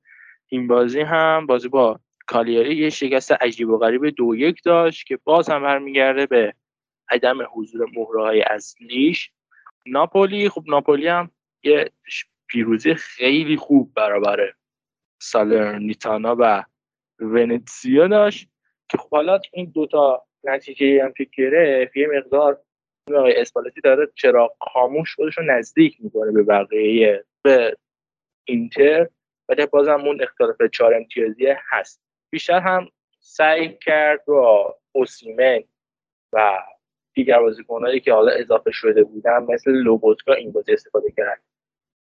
این بازی هم بازی با کالیاری یه شکست عجیب و غریب دو یک داشت که باز هم برمیگرده به عدم حضور مهره های اصلیش. ناپولی خب ناپولی هم یه پیروزی خیلی خوب برابر سالرنیتانا و ونتسیا داشت که خب حالا این دوتا نتیجه هم که گرفت یه مقدار آقای اسپالتی داره چرا خاموش خودش رو نزدیک می‌کنه به بقیه به اینتر ولی بازم اون اختلاف چهار امتیازی هست. بیشتر هم سعی کرد با اوسیمن و دیگر بازیکنهایی که حالا اضافه شده بودن مثل لوبوتکا این بازی استفاده کرد.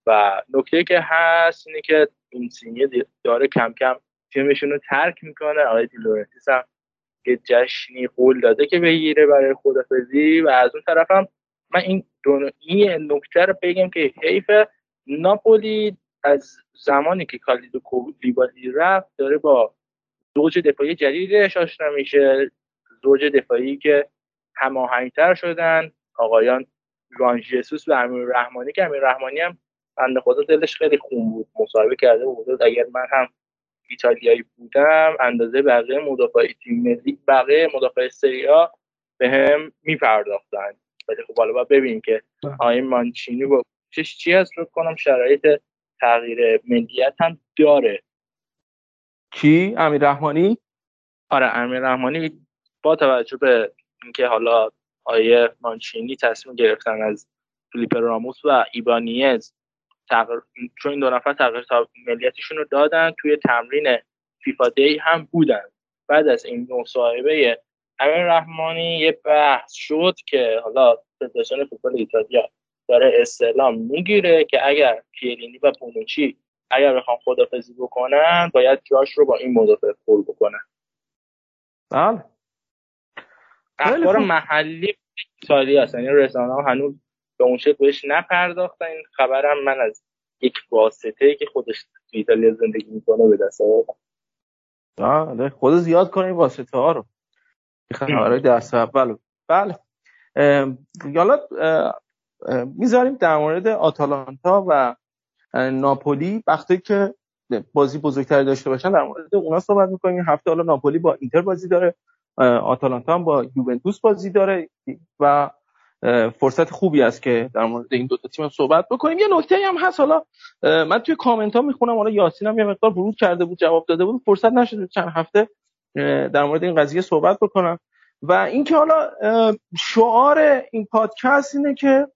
و نکته که هست اینه که اینسینیه داره کم کم تیمشون رو ترک می‌کنه. آقای دی‌لورنتیس هم یه جشنی قول داده که بگیره برای خداحافظی و از اون طرف هم من این این نکته رو بگم که حیف ناپولی از زمانی که کالیدو کولیبالی رفت داره با زوج دفاعی جدیدش آشنا میشه. زوج دفاعی که هماهنگتر شدن. آقایان جوان جسوس و امیر رحمانی که امیر رحمانی هم بنده خدا دلش خیلی خون بود. مصاحبه کرده بود اگر من هم ایتالیایی بودم اندازه بقیه مدافع تیم ملی بقیه مدافع سریا به هم میپرداختن. ولی خب حالا ببینیم که بله. آقای مانچینی با چش چی هست؟ رو کنم شرایط تغییر ملیت هم داره. کی؟ امیر رحمانی آره امیر رحمانی با توجه به اینکه حالا آیه مانچینی تصمیم گرفتن از فیلیپ راموس و ایبانیز تغیر... چون این دو نفر تغییر ملیتشون رو دادن توی تمرین فیفا دی هم بودن. بعد از این مصاحبه امیر رحمانی یه بحث شد که حالا فدراسیون فوتبال ایتالیا داره استعلام می‌گیره که اگر پیرینی و پونوچی اگر بخوام خدافزی بکنن باید جاش رو با این مدافع پر بکنن. بله. اخبار محلی ایتالیا هست یعنی رسانه هنوز به اون شکل بهش نپرداختن. این خبرم من از یک واسطه که خودش تو ایتالیا زندگی می‌کنه به دست آوردم. خود زیاد کنه این واسطه ها رو خبرهای دست اول بله. حالا می‌ذاریم در مورد آتالانتا و ناپولی. وقتی که بازی بزرگتری داشته باشن در مورد اونا صحبت می‌کنیم. هفته حالا ناپولی با اینتر بازی داره. آتالانتا هم با یوونتوس بازی داره و فرصت خوبی است که در مورد این دو تا تیم صحبت بکنیم. یه نکته هم هست. حالا من توی کامنت ها می‌خونم. حالا یاسین هم یه مقدار ورود کرده بود جواب داده بود. فرصت نشد چند هفته در مورد این قضیه صحبت بکنم. و اینکه حالا شعار این پادکست اینه که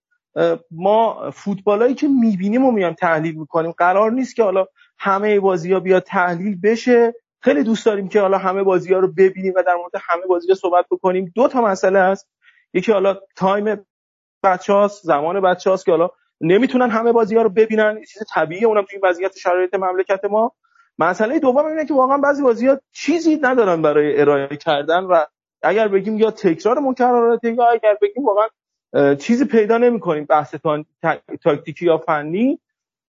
ما فوتبالایی که می‌بینیم و میایم تحلیل می‌کنیم قرار نیست که حالا همه بازی ها بیاد تحلیل بشه. خیلی دوست داریم که حالا همه بازی ها رو ببینیم و در مورد همه بازی ها صحبت بکنیم. دو تا مسئله هست. یکی حالا تایم بچه هاست زمان بچه هاست که حالا نمی‌تونن همه بازی ها رو ببینن. چیز طبیعیه اونم توی وضعیت شرایط مملکت ما. مسئله دوم اینه که واقعا بعضی بازی ها چیزی ندارن برای ارائه کردن و اگر بگیم یا تکرار مکررات یا اگر بگیم واقعا چیزی پیدا نمی کنیم بحث تاکتیکی یا فنی.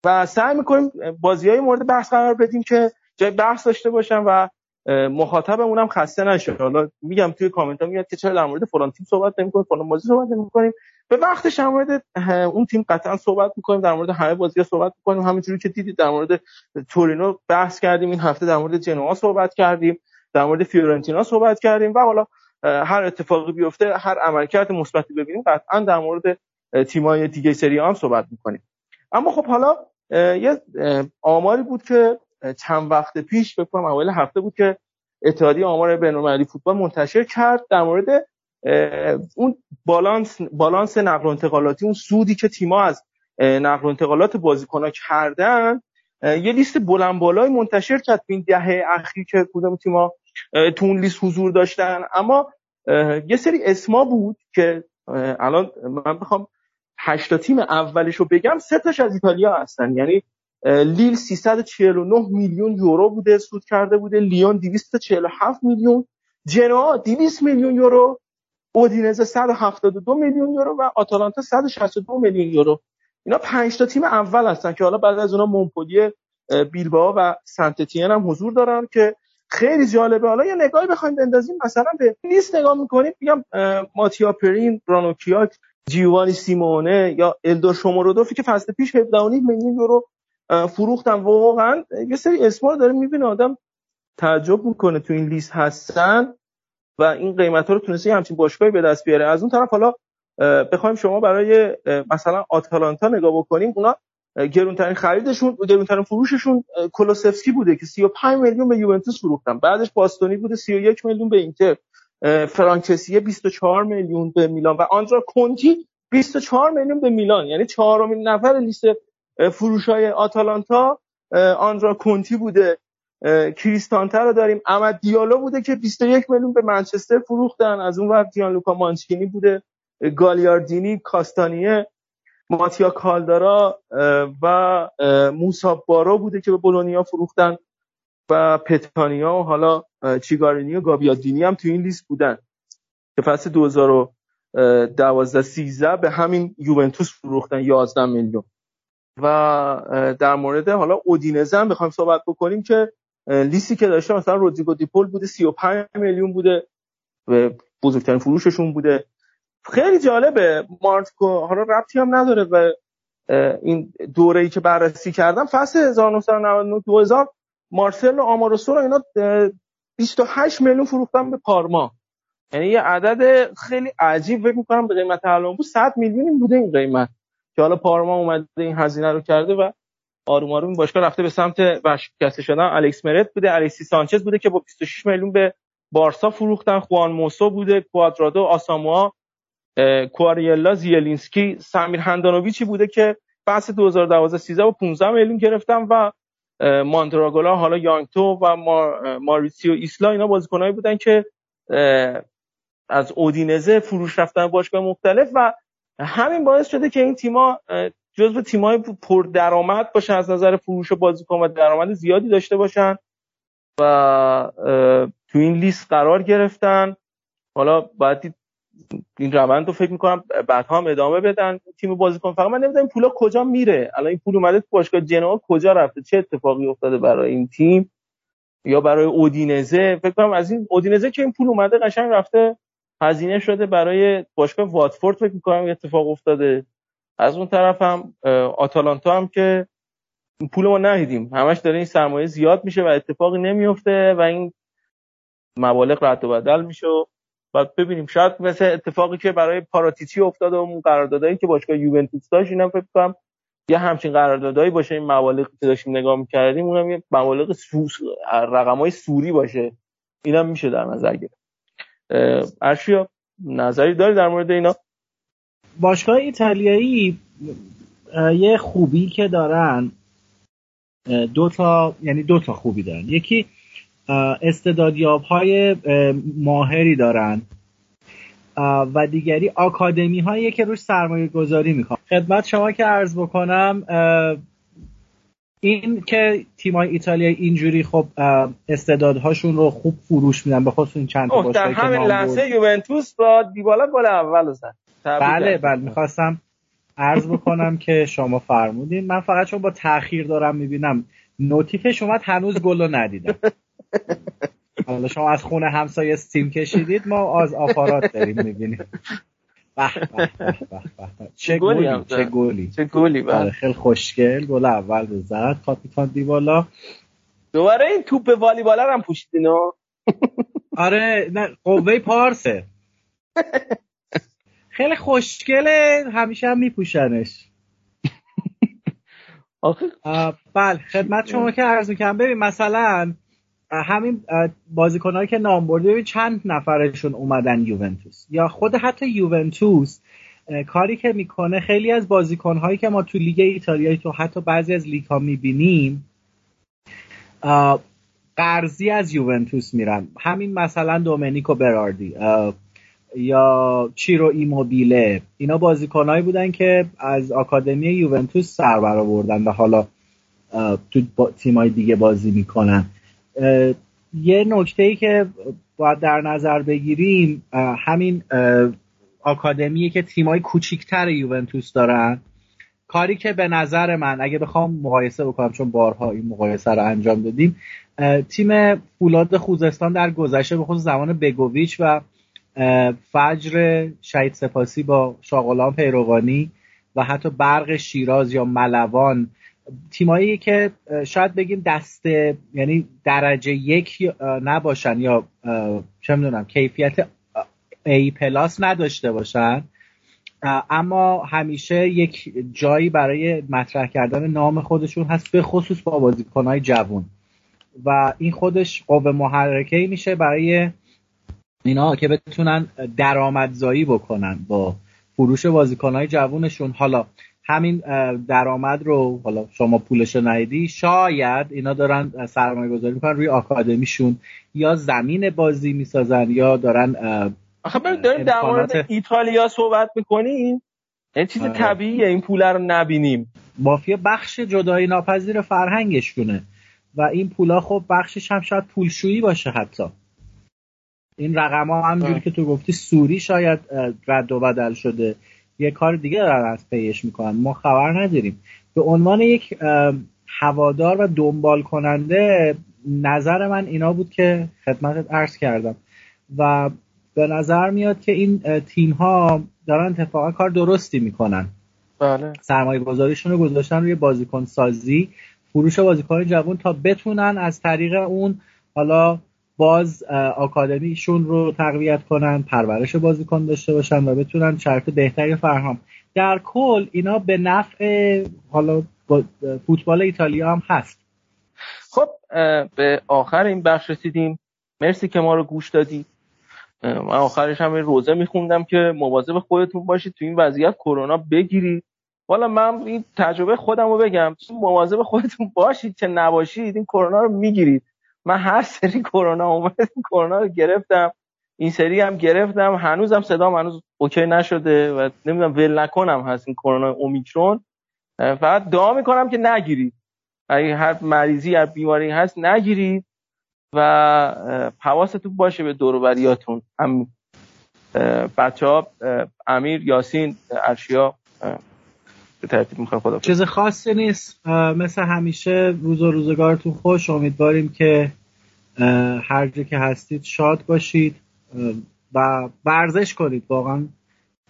و سعی می‌کنیم بازی های مورد بحث قرار بدیم که جای بحث داشته باشن و مخاطبمون هم خسته نشه حالا میگم توی کامنت ها میاد که چرا در مورد فلان تیم صحبت نمی‌کنیم فلان بازی صحبت نمی‌کنیم. به وقتش مورد اون تیم قطعا صحبت می‌کنیم در مورد همه بازی صحبت می‌کنیم. همینجوری که دیدید در مورد تورینو بحث کردیم این هفته در مورد جنوا صحبت کردیم در مورد فیورنتینا صحبت کردیم و حالا هر اتفاقی بیفته هر عملکرد مثبتی ببینیم قطعا در مورد تیمای دیگه سری هم صحبت می‌کنیم. اما خب حالا یه آماری بود که چند وقت پیش فکر کنم اول هفته بود که اتحادیه آمار بین‌المللی فوتبال منتشر کرد در مورد اون بالانس بالانس نقل و انتقالاتی اون سودی که تیم‌ها از نقل و انتقالات بازیکن‌ها کردن. یه لیست بلند بالای منتشر کرد این دهه اخیر که کدوم تیم‌ها تو اون لیست حضور داشتن. اما یه سری اسما بود که الان من بخوام هشتا تیم اولش رو بگم سه تاش از ایتالیا هستن. یعنی لیل 349 میلیون یورو بوده سود کرده بوده لیون 247 میلیون جنوا 200 میلیون یورو اودینزه 172 میلیون یورو و آتالانتا 162 میلیون یورو. اینا پنج تا تیم اول هستن که حالا بعد از اونها مونپلیه بیلبائو و سنتتین هم حضور دارن که خیلی جالبه. حالا یه نگاهی بخوایم بندازیم مثلا به لیست نگاه می‌کنیم میگم ماتیا پرین برانوکیاک جیوانی سیمونه یا الدور شومورودوفی که فصل پیش 17.5 میلیون یورو فروختن واقعا یه سری اسما داره می‌بینه آدم تعجب می‌کنه تو این لیست هستن و این قیمت ها رو تونسته همچین باشگاهی به دست بیاره. از اون طرف حالا بخوایم شما برای مثلا آتالانتا نگاه بکنیم اونا گرونترین خریدشون گرونترین فروششون کلوسفسکی بوده که 35 میلیون به یوونتوس فروختن بعدش باستونی بوده 31 میلیون به اینتر. فرانکسیه 24 میلیون به میلان و آندرا کنتی 24 میلیون به میلان. یعنی چهارمین نفر لیست فروش های آتالانتا آندرا کنتی بوده کریستانته رو داریم. امد دیالو بوده که 21 میلیون به منچستر فروختن. از اون وقت دیان لوکا مانچینی بوده گالیاردینی کاستانیه ماتیا کالدارا و موسا بارو بوده که به بولونیا فروختن و پتانیا و حالا چیگارینی و گابیادینی هم تو این لیست بودن. که فصل 2012 13 به همین یوونتوس فروختن 11 میلیون. و در مورد حالا اودینزه هم بخوایم صحبت بکنیم که لیستی که داشته مثلا رودریگو دیپول بوده 35 میلیون بوده بزرگترین فروششون بوده. خیلی جالبه مارکو حالا ربطی هم نداره و این دوره ای که بررسی کردم. فصل 1999 2000 مارسل و آماروسو رو اینا 28 میلیون فروختن به پارما. یعنی یه عدد خیلی عجیب فکر می‌کنم به قیمت الان بود 100 میلیون بوده این قیمت. که حالا پارما اومده این هزینه رو کرده و آروم آروم باشگاه رفته به سمت ورشکسته شدن. الکس مرت بوده الکسی سانچز بوده که با 26 میلیون به بارسا فروختن. خوان موسو بوده کوادرادو آساموا کواریلا زیلینسکی سمیر هندانویچی بوده که بحث 2012 13 و 15 میلیون گرفتن و ماندراگولا حالا یانگتو و ماریسیو ایسلا اینا بازیکنایی بودن که از اودینزه فروش رفتن باشگاه مختلف و همین باعث شده که این تیما جزو تیمای پر درآمد باشن از نظر فروش بازیکن و درآمد زیادی داشته باشن و تو این لیست قرار گرفتن. حالا باید این روند رو فکر می‌کنم بعد هم ادامه بدن تیم بازیکن. فقط من نمی‌دونم پولا کجا میره. الان این پول اومده تو باشگاه جنوا کجا رفته؟ چه اتفاقی افتاده برای این تیم؟ یا برای اودینزه؟ فکر کنم از این اودینزه که این پول اومده قشنگ رفته هزینه شده برای باشگاه واتفورد فکر می‌کنم اتفاق افتاده. از اون طرف هم آتالانتا هم که پول ما ندیدیم. همش داره این سرمایه زیاد میشه و اتفاقی نمیفته و این مبالغ رد و بدل میشه و ببینیم. شاید مثل اتفاقی که برای پاراتیچی افتاده و اون قراردادایی که باشگاه یوونتوس داشت اینم فکر کنم یه همچین قراردادایی باشه. این مبالغی که داشتیم نگاه می‌کردیم اونم یه مبالغ سوس رقمای سوری باشه. اینم میشه در نظر گرفت. ارشیا نظری داری در مورد اینا؟ باشگاه ایتالیایی یه خوبی که دارن دو تا یعنی دو تا خوبی دارن. یکی استعدادیاب های ماهری دارن و دیگری آکادمی هایی که روش سرمایه گذاری می‌خوان خدمت شما که عرض بکنم این که تیمای ایتالیا اینجوری خب استعدادهاشون رو خوب فروش میدن به خصوص این چند تا در همین لحظه یوونتوس با دیبالا گل اول زد. بله بله می‌خواستم عرض بکنم که شما فرمودین. من فقط چون با تاخیر دارم می‌بینم نوتیف شما هنوز گل رو ندیدم. حالا شما از خونه همسایه سیم کشیدید ما از آپارات داریم می‌بینیم. چه گلی چه گلی. چه گلی آره خیلی خوشگل. گل اول رو زد. کاپیتان دیبالا دوباره این توپ والیبال هم پوشیدینو آره نه قوه پارسه. خیلی خوشگله. همیشه هم میپوشنش. بله خدمت شما که عرض می‌کنم. ببین مثلا همین بازیکنهایی که نام برده چند نفرشون اومدن یوونتوس. یا خود حتی یوونتوس کاری که می‌کنه خیلی از بازیکنهایی که ما تو لیگ ایتالیایی تو حتی بعضی از لیگ ها می‌بینیم قرضی از یوونتوس میرن. همین مثلا دومنیکو براردی یا چیرو ایموبیله. اینا بازیکنهایی بودن که از آکادمی یوونتوس سر برآوردن و حالا تو تیمای دیگه بازی می‌کنن. یه نکته ای که باید در نظر بگیریم همین آکادمیه که تیمای کوچیکتر یوونتوس دارن. کاری که به نظر من اگه بخوام مقایسه بکنم چون بارها این مقایسه رو انجام دادیم تیم فولاد خوزستان در گذشته به زمان بگوویچ و فجر شهید سپاسی با شاغلان پیروانی و حتی برق شیراز یا ملوان تیمایی که شاید بگیم دست یعنی درجه یک نباشن یا چه می‌دونم کیفیت A پلاس نداشته باشن. اما همیشه یک جایی برای مطرح کردن نام خودشون هست به خصوص با بازیکنهای جوون و این خودش قوه محرکه میشه برای اینا که بتونن درآمدزایی بکنن با فروش بازیکنهای جوونشون. حالا همین درآمد رو حالا شما پولش ندیدی شاید اینا دارن سرمایه گذاری می‌کنن روی آکادمیشون یا زمین بازی می‌سازن یا دارن آخه داریم در مورد ایتالیا صحبت می‌کنیم. این چیز آره. طبیعیه این پول رو نبینیم. مافیا بخش جدایی ناپذیر فرهنگشونه و این پولا خب بخشش هم شاید پولشویی باشه حتی. این رقم ها همجوری که تو گفتی سوری شاید رد و بدل شده. یه کار دیگه دارن از پیش می‌کنن. ما خبر نداریم. به عنوان یک هوادار و دنبال کننده نظر من اینا بود که خدمتت عرض کردم. و به نظر میاد که این تیم ها دارن اتفاقا کار درستی می‌کنن. بله. سرمایه گذاریشون رو گذاشتن روی بازیکن سازی. فروش بازیکن جوان تا بتونن از طریق اون حالا باز آکادمیشون رو تقویت کنن پرورش بازیکن داشته باشن و بتونن شرط بهتری فرهام. در کل اینا به نفع حالا فوتبال ایتالیا هم هست. خب به آخر این بخش رسیدیم. مرسی که ما رو گوش دادید من آخرش هم روزه میخوندم که مواظب خودتون باشید تو این وضعیت کرونا بگیرید حالا من این تجربه خودم رو بگم. مواظب خودتون باشید که نباشید این کرونا رو می‌گیرید. من هر سری کرونا اومد کرونا رو گرفتم این سری هم گرفتم هنوزم صدام هنوز اوکی نشده و نمی‌دونم ول نکنم هست این کرونا اومیکرون. فقط دعا می‌کنم که نگیرید. اگه هر مریضی هر بیماری هست نگیرید و حواستون باشه به دوروبریاتون هم بچه ها امیر یاسین ارشیا به ترتیب می‌خوام خدا چیز خاصی نیست. مثل همیشه روز و روزگارتون خوش. امیدواریم که هر جا که هستید شاد باشید و ورزش کنید. واقعا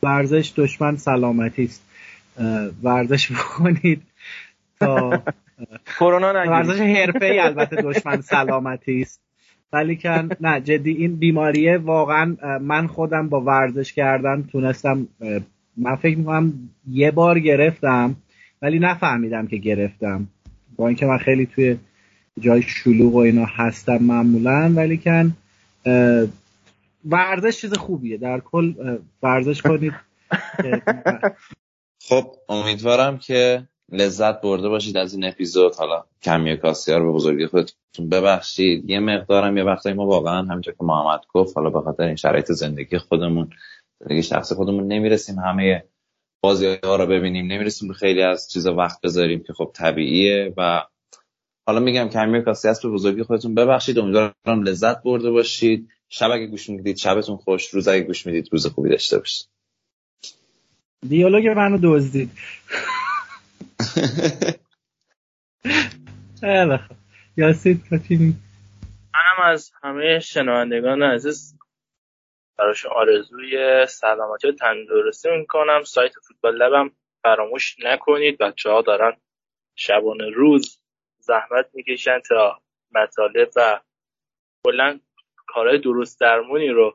ورزش دشمن سلامتی است. ورزش بکنید تا کرونا ورزش حرفه ای البته دشمن سلامتی است. ولی کن نه جدی این بیماریه واقعا من خودم با ورزش کردن تونستم من فکر می‌کنم یه بار گرفتم ولی نفهمیدم که گرفتم. با اینکه من خیلی توی جای شلوغ و اینا هستم معمولا ولی کن ورزش چیز خوبیه. در کل ورزش کنید خب امیدوارم که لذت برده باشید از این اپیزود. حالا کمی کاسیار به بزرگی خودتون ببخشید. یه مقدارم یه وقتایی ما واقعا همینطور که محمد گفت حالا به خاطر این شرایط زندگی خودمون زندگی شخص خودمون نمی‌رسیم. همه بازی ها رو ببینیم. نمی‌رسیم به خیلی از چیزا وقت بذاریم که خب طبیعیه و حالا میگم کمی کاسی هست به بزرگی خودتون ببخشید. امیدوارم لذت برده باشید. شب اگه گوش می‌دید شبتون خوش. روز اگه گوش می‌دید روز خوبی داشته باشید. دیالوگ منو دزدید. یاسید منم از همه شنوندگان عزیز براشون آرزوی سلامتی و تندرستی می‌کنم. سایت فوتبال لبم فراموش نکنید. بچه ها دارن شبانه روز زحمت می‌کشن تا مطالب و کلا کارهای درست درمونی رو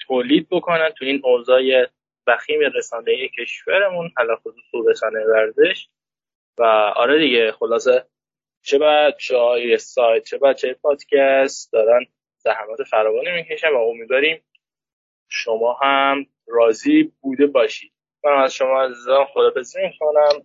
تولید بکنن. تو این اوضاع وخیم رسانه کشورمون حالا خصوص رسانه ورزش. و آره دیگه خلاصه چه بچه های سایت چه بچه پادکست دارن زحمت فراوانی می‌کشن و امیدواریم شما هم راضی بوده باشید. من از شما عزیزان خدافزی می‌کنم.